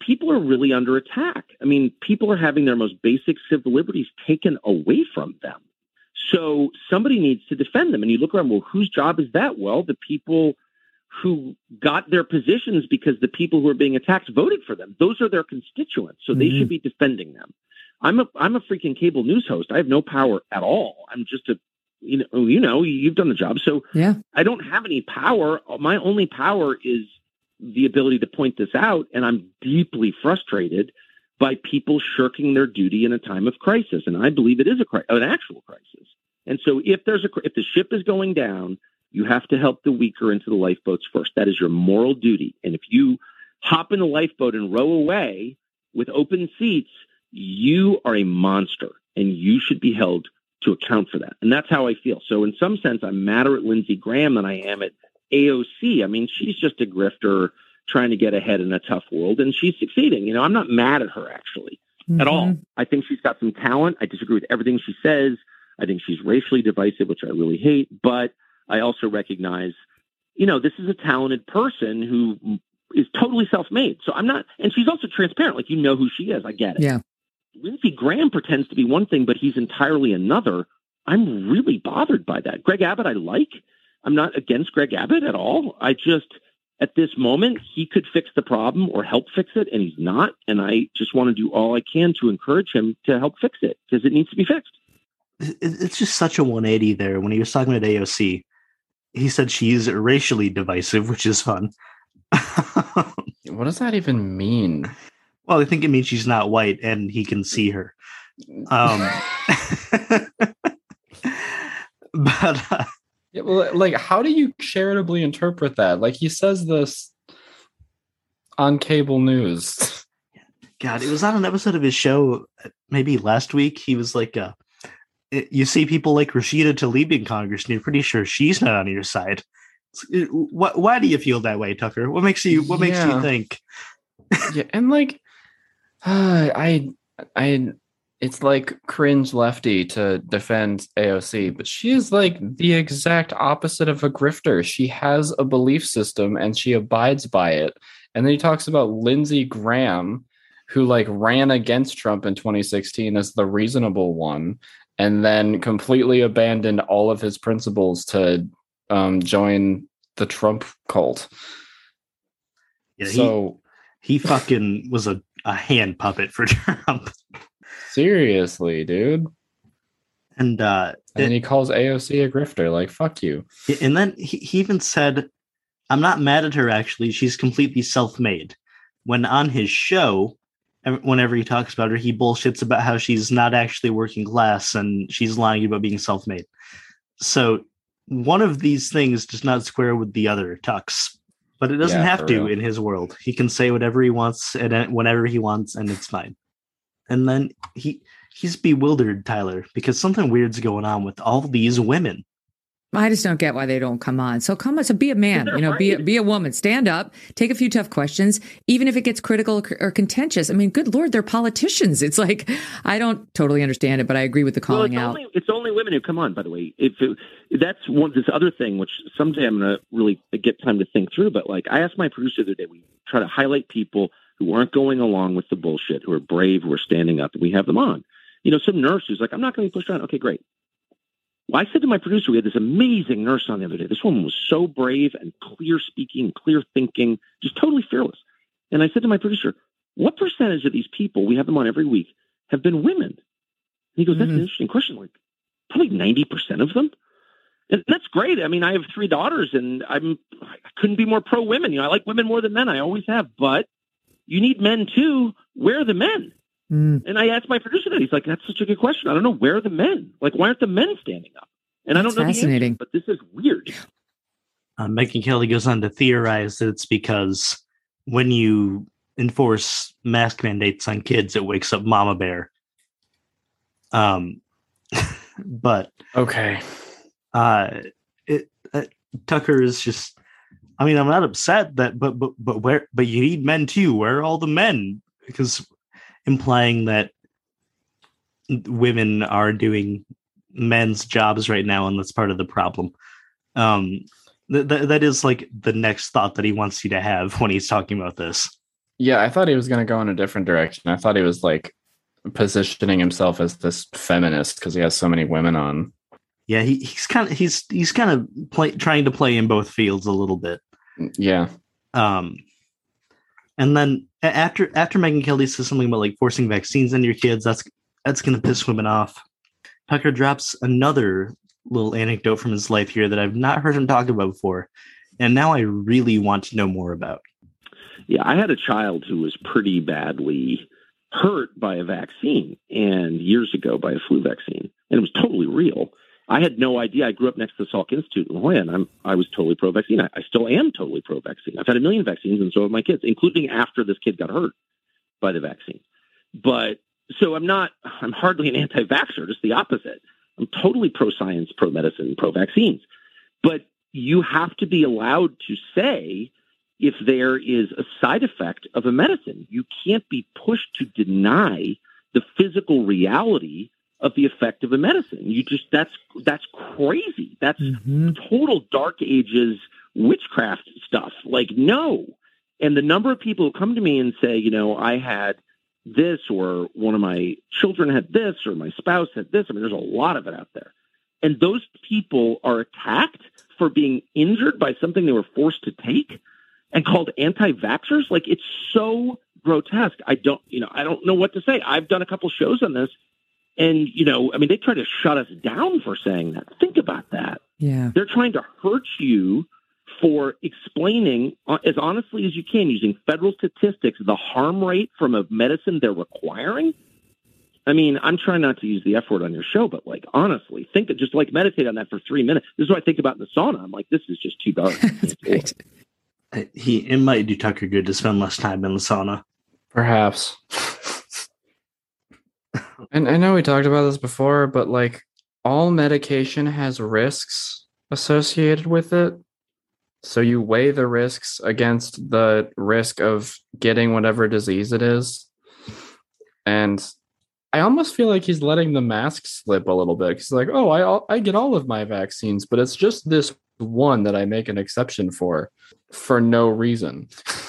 Speaker 5: people are really under attack. I mean, people are having their most basic civil liberties taken away from them. So somebody needs to defend them. And you look around, well, whose job is that? Well, the people who got their positions because the people who are being attacked voted for them. Those are their constituents. So they
Speaker 4: Mhm.
Speaker 5: should be defending them. I'm a I'm a freaking cable news host. I have no power at all. I'm just a you know you know you've done the job. So
Speaker 4: Yeah.
Speaker 5: I don't have any power. My only power is the ability to point this out, and I'm deeply frustrated by people shirking their duty in a time of crisis. And I believe it is a an actual crisis. And so, if there's a if the ship is going down, you have to help the weaker into the lifeboats first. That is your moral duty. And if you hop in the lifeboat and row away with open seats, you are a monster, and you should be held to account for that. And that's how I feel. So in some sense, I'm madder at Lindsey Graham than I am at AOC. I mean, she's just a grifter trying to get ahead in a tough world, and she's succeeding. You know, I'm not mad at her actually at all.
Speaker 4: Mhm.
Speaker 5: I think she's got some talent. I disagree with everything she says. I think she's racially divisive, which I really hate. But I also recognize, you know, this is a talented person who is totally self-made. So I'm not, and she's also transparent. Like you know who she is. I get it.
Speaker 4: Yeah.
Speaker 5: Lindsey Graham pretends to be one thing, but he's entirely another. I'm really bothered by that. Greg Abbott, I like. I'm not against Greg Abbott at all. I just, at this moment, he could fix the problem or help fix it, and he's not. And I just want to do all I can to encourage him to help fix it because it needs to be fixed.
Speaker 2: It's just such a 180 there. When he was talking about AOC, he said she's racially divisive, which is fun. (laughs)
Speaker 3: What does that even mean?
Speaker 2: well, I think it means she's not white and he can see her. Um, (laughs) (laughs) but uh,
Speaker 3: Yeah, well, like, how do you charitably interpret that? Like, he says this on cable news. (laughs)
Speaker 2: God, it was on an episode of his show, uh, maybe last week. He was like, uh, "You see people like Rashida Tlaib in Congress, and you're pretty sure she's not on your side." It's- it- wh- why do you feel that way, Tucker? What makes you What makes
Speaker 3: Yeah.
Speaker 2: you think? (laughs)
Speaker 3: yeah, and like, uh, (sighs) I, I, it's like cringe lefty to defend AOC, but she is like the exact opposite of a grifter. She has a belief system and she abides by it. And then he talks about Lindsey Graham, who like ran against Trump in 2016 as the reasonable one, and then completely abandoned all of his principles to um, join the Trump cult.
Speaker 2: Yeah, he, he fucking was a, a hand puppet for (laughs) Trump,
Speaker 3: seriously, dude.
Speaker 2: and uh,
Speaker 3: And then he calls AOC a grifter. Like, fuck you.
Speaker 2: and then he, he even said, "I'm not mad at her. Actually, she's completely self-made." When on his show, whenever he talks about her, he bullshits about how she's not actually working class and she's lying about being self-made. So one of these things does not square with the other, Tux. But it doesn't
Speaker 3: Yeah,
Speaker 2: have to
Speaker 3: real.
Speaker 2: in his world. He can say whatever he wants and uh, whenever he wants, and it's fine. And then he he's bewildered, Tyler, because something weird's going on with all these women.
Speaker 4: I just don't get why they don't come on. So come on, so be a man, you know, be a, be a woman, stand up, take a few tough questions, even if it gets critical or contentious. I mean, good lord, they're politicians. It's like I don't totally understand it, but I agree with the
Speaker 5: Well,
Speaker 4: calling
Speaker 5: it's
Speaker 4: out.
Speaker 5: only it's only women who come on. By the way, if it, that's one this other thing, which someday I'm going to really get time to think through. But like I asked my producer the other day, we try to highlight people who aren't going along with the bullshit, who are brave, who are standing up, and we have them on. you know, some nurse who's like, I'm not going to be pushed around. Okay, great. Well, I said to my producer, we had this amazing nurse on the other day. This woman was so brave and clear speaking, clear thinking, just totally fearless. And I said to my producer, what percentage of these people, we have them on every week, have been women? And he goes, that's
Speaker 4: Mhm.
Speaker 5: an interesting question. Like, probably 90% of them. And that's great. I mean, I have three daughters and I'm, I couldn't be more pro women. You know, I like women more than men. I always have, but you need men too. Where are the men?
Speaker 4: Mm.
Speaker 5: And I asked my producer that. He's like, that's such a good question. I don't know. Where are the men? Like, why aren't the men standing up? And I don't know the answer,
Speaker 4: fascinating.
Speaker 5: but this is weird.
Speaker 2: Uh, Megyn Kelly goes on to theorize that it's because when you enforce mask mandates on kids, it wakes up Mama Bear. Um, (laughs) but
Speaker 3: Okay.
Speaker 2: uh, it uh, Tucker is just. I mean, I'm not upset that, but but but where? But you need men too. Where are all the men? Because implying that women are doing men's jobs right now, and that's part of the problem. Um, th- th- that is like the next thought that he wants you to have when he's talking about this.
Speaker 3: Yeah, I thought he was going to go in a different direction. I thought he was like positioning himself as this feminist because he has so many women on.
Speaker 2: Yeah, he, he's kind of he's he's kind of play, trying to play in both fields a little bit.
Speaker 3: Yeah.
Speaker 2: Um, and then after after Megyn Kelly says something about like forcing vaccines on your kids, that's that's gonna piss women off. Tucker drops another little anecdote from his life here that I've not heard him talk about before, and now I really want to know more about.
Speaker 5: Yeah, I had a child who was pretty badly hurt by a vaccine and years ago by a flu vaccine, and it was totally real. I had no idea. I grew up next to the Salk Institute in La Jolla, and I'm I was totally pro vaccine. I, I still am totally pro vaccine. I've had a million vaccines, and so have my kids, including after this kid got hurt by the vaccine. But so I'm not. I'm hardly an anti-vaxxer. Just the opposite. I'm totally pro science, pro medicine, pro vaccines. But you have to be allowed to say if there is a side effect of a medicine. You can't be pushed to deny the physical reality of the effect of a medicine. You just that's that's crazy. That's
Speaker 4: Mhm.
Speaker 5: total dark ages witchcraft stuff. Like no. And the number of people who come to me and say, you know, I had this or one of my children had this or my spouse had this. I mean, there's a lot of it out there. And those people are attacked for being injured by something they were forced to take and called anti-vaxxers. Like it's so grotesque. I don't, you know, I don't know what to say. I've done a couple shows on this and, you know, I mean, they try to shut us down for saying that. Think about that.
Speaker 4: Yeah.
Speaker 5: They're trying to hurt you for explaining uh, as honestly as you can using federal statistics the harm rate from a medicine they're requiring. I mean, I'm trying not to use the F word on your show, but like honestly, think just like meditate on that for three minutes. This is what I think about in the sauna. I'm like, this is just too dark. I can't do it.
Speaker 4: Right.
Speaker 2: Uh, He it might do Tucker good to spend less time in the sauna.
Speaker 3: Perhaps. And I know we talked about this before, but like all medication has risks associated with it. So you weigh the risks against the risk of getting whatever disease it is. And I almost feel like he's letting the mask slip a little bit. He's like, "Oh, I I get all of my vaccines, but it's just this one that I make an exception for for no reason." (laughs)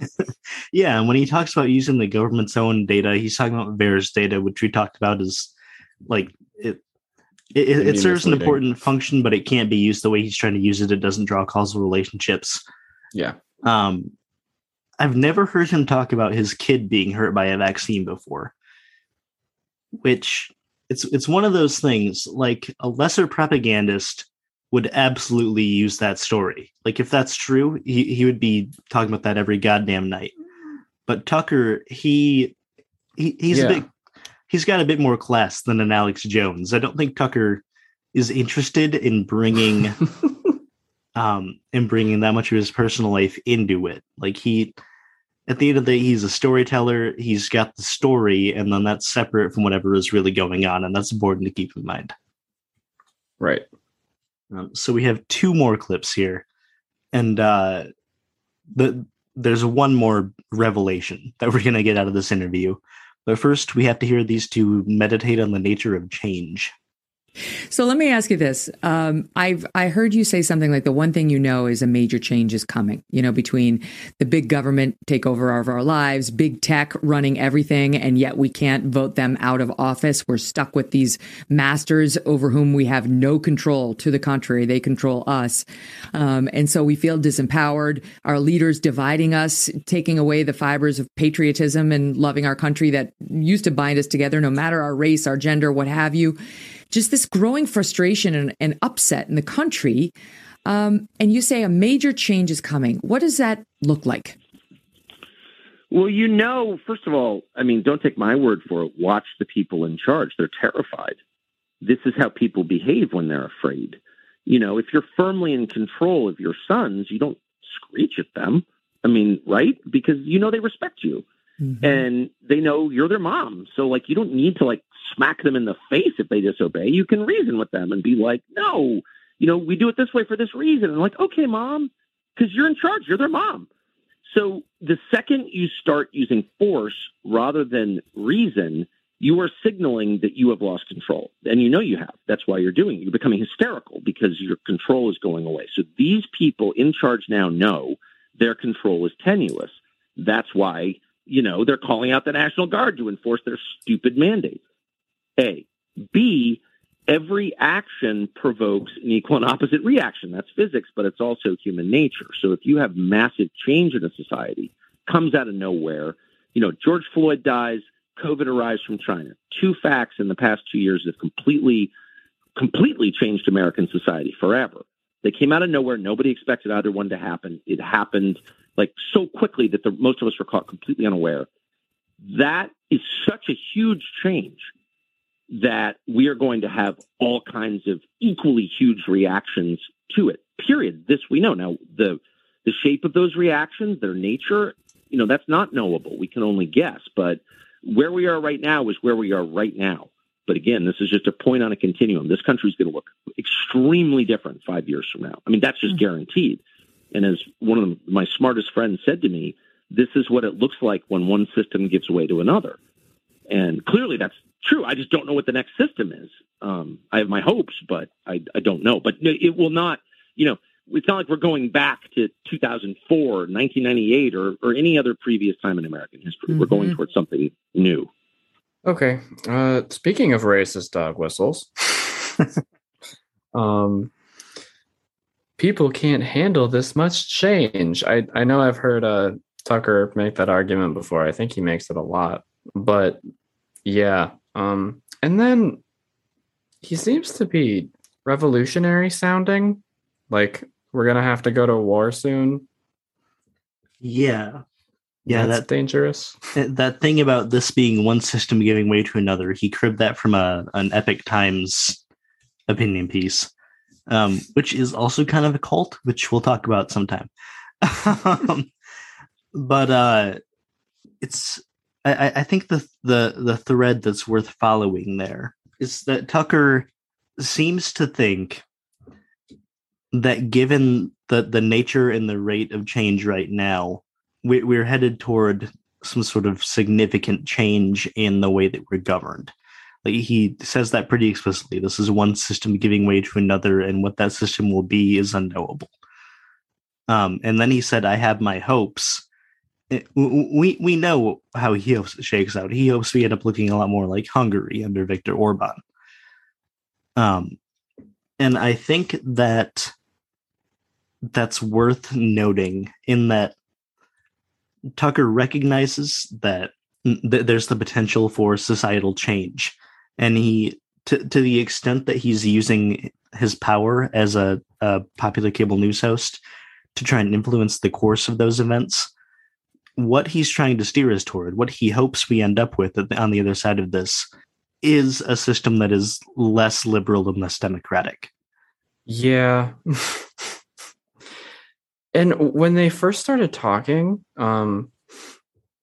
Speaker 3: (laughs)
Speaker 2: Yeah, and when he talks about using the government's own data, he's talking about VAERS data, which we talked about is like it. It, it, it serves an important function, but it can't be used the way he's trying to use it. It doesn't draw causal relationships.
Speaker 3: Yeah.
Speaker 2: Um, I've never heard him talk about his kid being hurt by a vaccine before, which it's it's one of those things. Like a lesser propagandist would absolutely use that story. Like if that's true, he, he would be talking about that every goddamn night. But Tucker, he, he he's
Speaker 3: Yeah.
Speaker 2: a bit he's got a bit more class than an Alex Jones. I don't think Tucker is interested in bringing (laughs) um in bringing that much of his personal life into it. Like he at the end of the day, he's a storyteller. He's got the story, and then that's separate from whatever is really going on, and that's important to keep in mind.
Speaker 3: Right.
Speaker 2: Um, so we have two more clips here, and uh, the there's one more revelation that we're gonna get out of this interview. But first, we have to hear these two meditate on the nature of change.
Speaker 4: So let me ask you this. Um, I've I heard you say something like the one thing you know is a major change is coming. You know, between the big government takeover of our lives, big tech running everything, and yet we can't vote them out of office. We're stuck with these masters over whom we have no control. To the contrary, they control us, um, and so we feel disempowered. Our leaders dividing us, taking away the fibers of patriotism and loving our country that used to bind us together, no matter our race, our gender, what have you just this growing frustration and, and upset in the country. Um, and you say a major change is coming. What does that look like?
Speaker 5: Well, you know, first of all, I mean, don't take my word for it. Watch the people in charge. They're terrified. This is how people behave when they're afraid. You know, if you're firmly in control of your sons, you don't screech at them. I mean, right? Because you know they respect you. Mm-hmm. And they know you're their mom. So like you don't need to like smack them in the face if they disobey. You can reason with them and be like, no, you know, we do it this way for this reason. And like, okay, mom, because you're in charge, you're their mom. So the second you start using force rather than reason, you are signaling that you have lost control. And you know you have. That's why you're doing it. You're becoming hysterical because your control is going away. So these people in charge now know their control is tenuous. That's why, you know, they're calling out the National Guard to enforce their stupid mandates. A. B, every action provokes an equal and opposite reaction. That's physics, but it's also human nature. So if you have massive change in a society, comes out of nowhere, you know, George Floyd dies, COVID arrives from China. Two facts in the past two years have completely, completely changed American society forever. They came out of nowhere. Nobody expected either one to happen. It happened like so quickly that the, most of us were caught completely unaware. That is such a huge change that we are going to have all kinds of equally huge reactions to it. Period. This we know. Now the the shape of those reactions, their nature, you know, that's not knowable. We can only guess. But where we are right now is where we are right now. But again, this is just a point on a continuum. This country is going to look extremely different five years from now. I mean, that's just mm-hmm. guaranteed. And as one of my smartest friends said to me, this is what it looks like when one system gives way to another. And clearly that's true. I just don't know what the next system is. Um, I have my hopes, but I, I don't know. But it will not, you know, it's not like we're going back to 2004, 1998, or, or any other previous time in American history. Mm-hmm. We're going mm-hmm. towards something new.
Speaker 3: Okay. Uh, speaking of racist dog whistles, (laughs) um, people can't handle this much change. I, I know I've heard uh, Tucker make that argument before. I think he makes it a lot. But yeah, um, and then he seems to be revolutionary sounding. Like we're gonna have to go to war soon.
Speaker 2: Yeah. Yeah,
Speaker 3: that's that, dangerous.
Speaker 2: That thing about this being one system giving way to another, he cribbed that from a an Epoch Times opinion piece, um, which is also kind of a cult, which we'll talk about sometime. (laughs) um, but uh, it's I, I think the the the thread that's worth following there is that Tucker seems to think that given the the nature and the rate of change right now, we, we're headed toward some sort of significant change in the way that we're governed. Like he says that pretty explicitly. This is one system giving way to another, and what that system will be is unknowable. Um, and then he said, "I have my hopes." We we know how he hopes it shakes out. He hopes we end up looking a lot more like Hungary under Viktor Orban. Um, and I think that that's worth noting in that Tucker recognizes that th- there's the potential for societal change, and he to to the extent that he's using his power as a, a popular cable news host to try and influence the course of those events what he's trying to steer us toward, what he hopes we end up with on the other side of this, is a system that is less liberal and less democratic.
Speaker 3: Yeah. (laughs) and when they first started talking, um,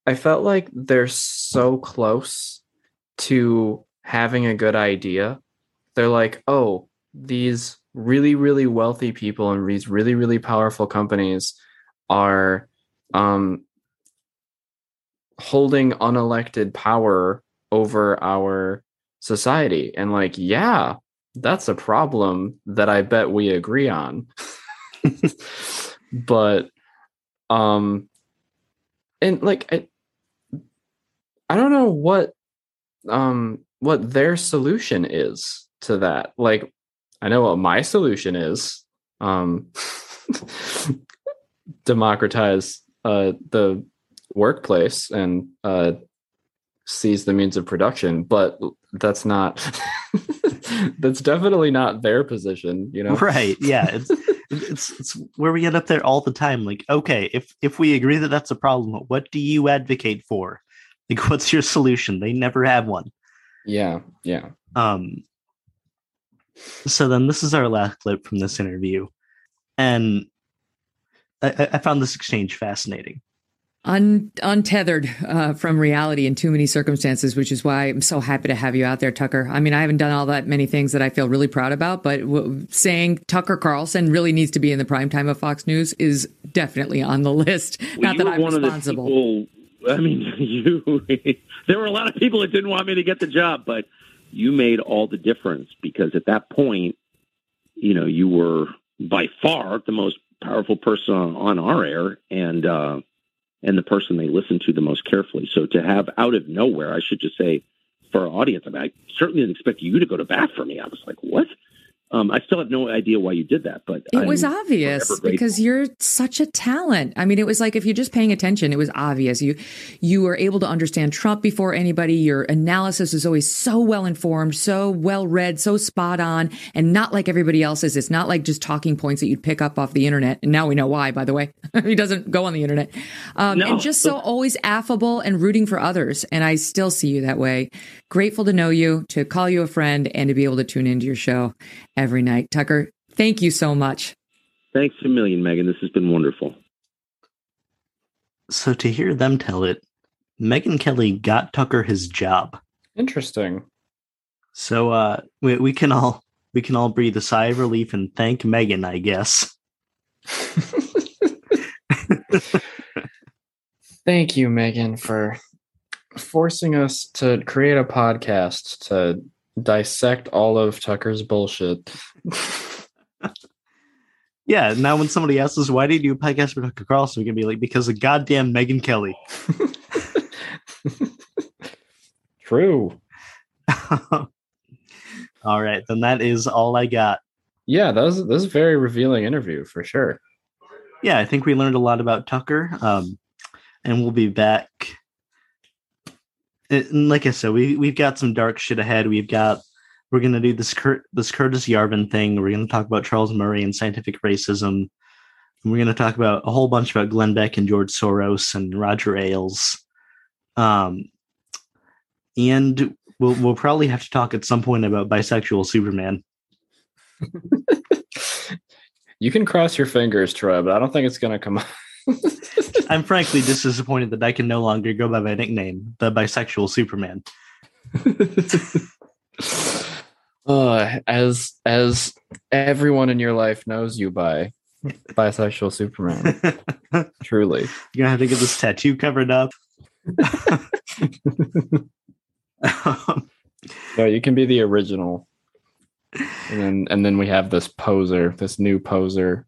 Speaker 3: I felt like they're so close to having a good idea. They're like, oh, these really, really wealthy people and these really, really powerful companies are um, holding unelected power over our society and like yeah that's a problem that I bet we agree on. (laughs) but um and like I, I don't know what um what their solution is to that. Like I know what my solution is. Um (laughs) democratize uh the workplace and uh seize the means of production, but that's not (laughs) that's definitely not their position, you know.
Speaker 2: Right. Yeah. It's, it's it's where we end up there all the time. Like, okay, if if we agree that that's a problem, what do you advocate for? Like, (laughs) what's your solution? They never have one.
Speaker 3: Yeah, yeah.
Speaker 2: Um. So then, this is our last clip from this interview, and I, I found this exchange fascinating.
Speaker 4: Un- untethered uh, from reality in too many circumstances, which is why I'm so happy to have you out there, Tucker. I mean, I haven't done all that many things that I feel really proud about, but w- saying Tucker Carlson really needs to be in the prime time of Fox News is definitely on the list.
Speaker 8: Well,
Speaker 4: Not that I'm
Speaker 8: one of the
Speaker 4: responsible.
Speaker 8: people- I mean, (laughs) you. there were a lot of people that didn't want me to get the job, but you made all the difference because at that point, you know, you were by far the most powerful person on, on our air, and uh, and the person they listen to the most carefully. So to have out of nowhere, I should just say for our audience, I mean, I certainly didn't expect you to go to bat for me. I was like, what? Um, I still have no idea why you did that, but
Speaker 4: It was
Speaker 8: I'm
Speaker 4: obvious because you're such a talent. I mean, it was like if you're just paying attention, it was obvious. You you were able to understand Trump before anybody. Your analysis is always so well informed, so well read, so spot on, and not like everybody else's. It's not like just talking points that you'd pick up off the internet. And now we know why, by the way. (laughs) he doesn't go on the internet. Um,
Speaker 8: No.
Speaker 4: and just so always affable and rooting for others. And I still see you that way. Grateful to know you, to call you a friend, and to be able to tune into your show every night. Tucker, thank you so much.
Speaker 8: Thanks a million, Megyn. This has been wonderful.
Speaker 2: So to hear them tell it, Megyn Kelly got Tucker his job.
Speaker 3: Interesting.
Speaker 2: So uh, we we can all we can all breathe a sigh of relief and thank Megyn, I guess. (laughs)
Speaker 3: Thank you, Megyn, for forcing us to create a podcast to dissect all of Tucker's bullshit. (laughs)
Speaker 2: Yeah. Now when somebody asks us why did you do a podcast for Tucker Carlson, we can be like because of goddamn Megyn Kelly. (laughs)
Speaker 3: True. (laughs)
Speaker 2: all right, then that is all I got.
Speaker 3: Yeah, that was that was a very revealing interview for sure.
Speaker 2: yeah, I think we learned a lot about Tucker. Um, and we'll be back. And like I said, we we've got some dark shit ahead. We've got we're gonna do this Cur- this Curtis Yarvin thing. We're gonna talk about Charles Murray and scientific racism. And we're gonna talk about a whole bunch about Glenn Beck and George Soros and Roger Ailes. Um, and we'll we'll probably have to talk at some point about bisexual Superman. (laughs)
Speaker 3: You can cross your fingers, Troy, but I don't think it's gonna come up.
Speaker 2: I'm frankly just disappointed that I can no longer go by my nickname, the bisexual Superman. (laughs)
Speaker 3: uh, as as everyone in your life knows you by bisexual Superman. (laughs) Truly.
Speaker 2: You're gonna have to get this tattoo covered up. (laughs)
Speaker 3: No, you can be the original. And then and then we have this poser, this new poser.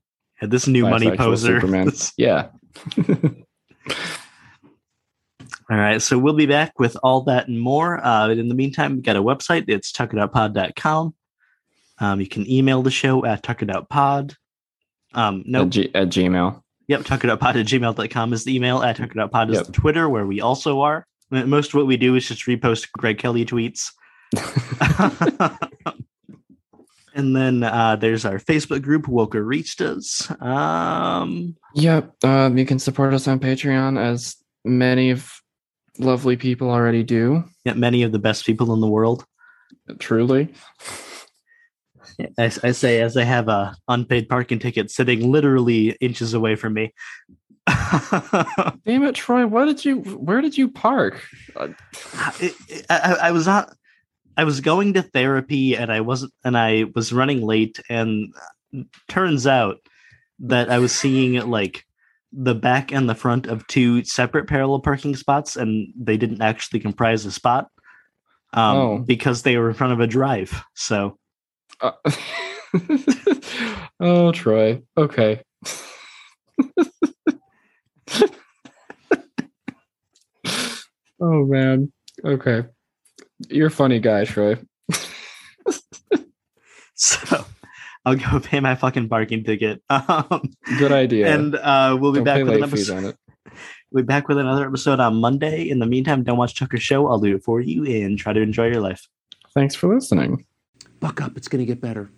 Speaker 2: This new money poser.
Speaker 3: Superman. (laughs) Yeah. (laughs)
Speaker 2: All right, so we'll be back with all that and more. Uh, but in the meantime, we've got a website. It's tuckedoutpod.com. Um, you can email the show at tuckedoutpod. Um, no,
Speaker 3: At, G- at Gmail.
Speaker 2: Yep, tuckedoutpod at gmail.com is the email. At tuckedoutpod is
Speaker 3: Yep.
Speaker 2: the Twitter, where we also are. Most of what we do is just repost Greg Kelly tweets. (laughs) and then uh, there's our Facebook group, Woker Reached Us. Um,
Speaker 3: Yep. Um, you can support us on Patreon as many of lovely people already do.
Speaker 2: yeah, many of the best people in the world.
Speaker 3: Truly.
Speaker 2: I, I say as I have a unpaid parking ticket sitting literally inches away from me. (laughs)
Speaker 3: Damn it, Troy. What did you where did you park?
Speaker 2: It- I, I was not I was going to therapy and I wasn't and I was running late and turns out that I was seeing like the back and the front of two separate parallel parking spots and they didn't actually comprise a spot um,
Speaker 3: Oh.
Speaker 2: because they were in front of a drive. So
Speaker 3: Uh, (laughs) oh, Troy. Okay. (laughs) oh man. Okay. You're a funny guy, Troy. (laughs)
Speaker 2: So I'll go pay my fucking parking ticket. (laughs) Um,
Speaker 3: Good idea.
Speaker 2: and uh, we'll be
Speaker 3: Don't
Speaker 2: back with an episode. (laughs) We'll be back with another episode on Monday. In the meantime, don't watch Tucker's show. I'll do it for you and try to enjoy your life.
Speaker 3: Thanks for listening.
Speaker 7: Buck up. It's going to get better.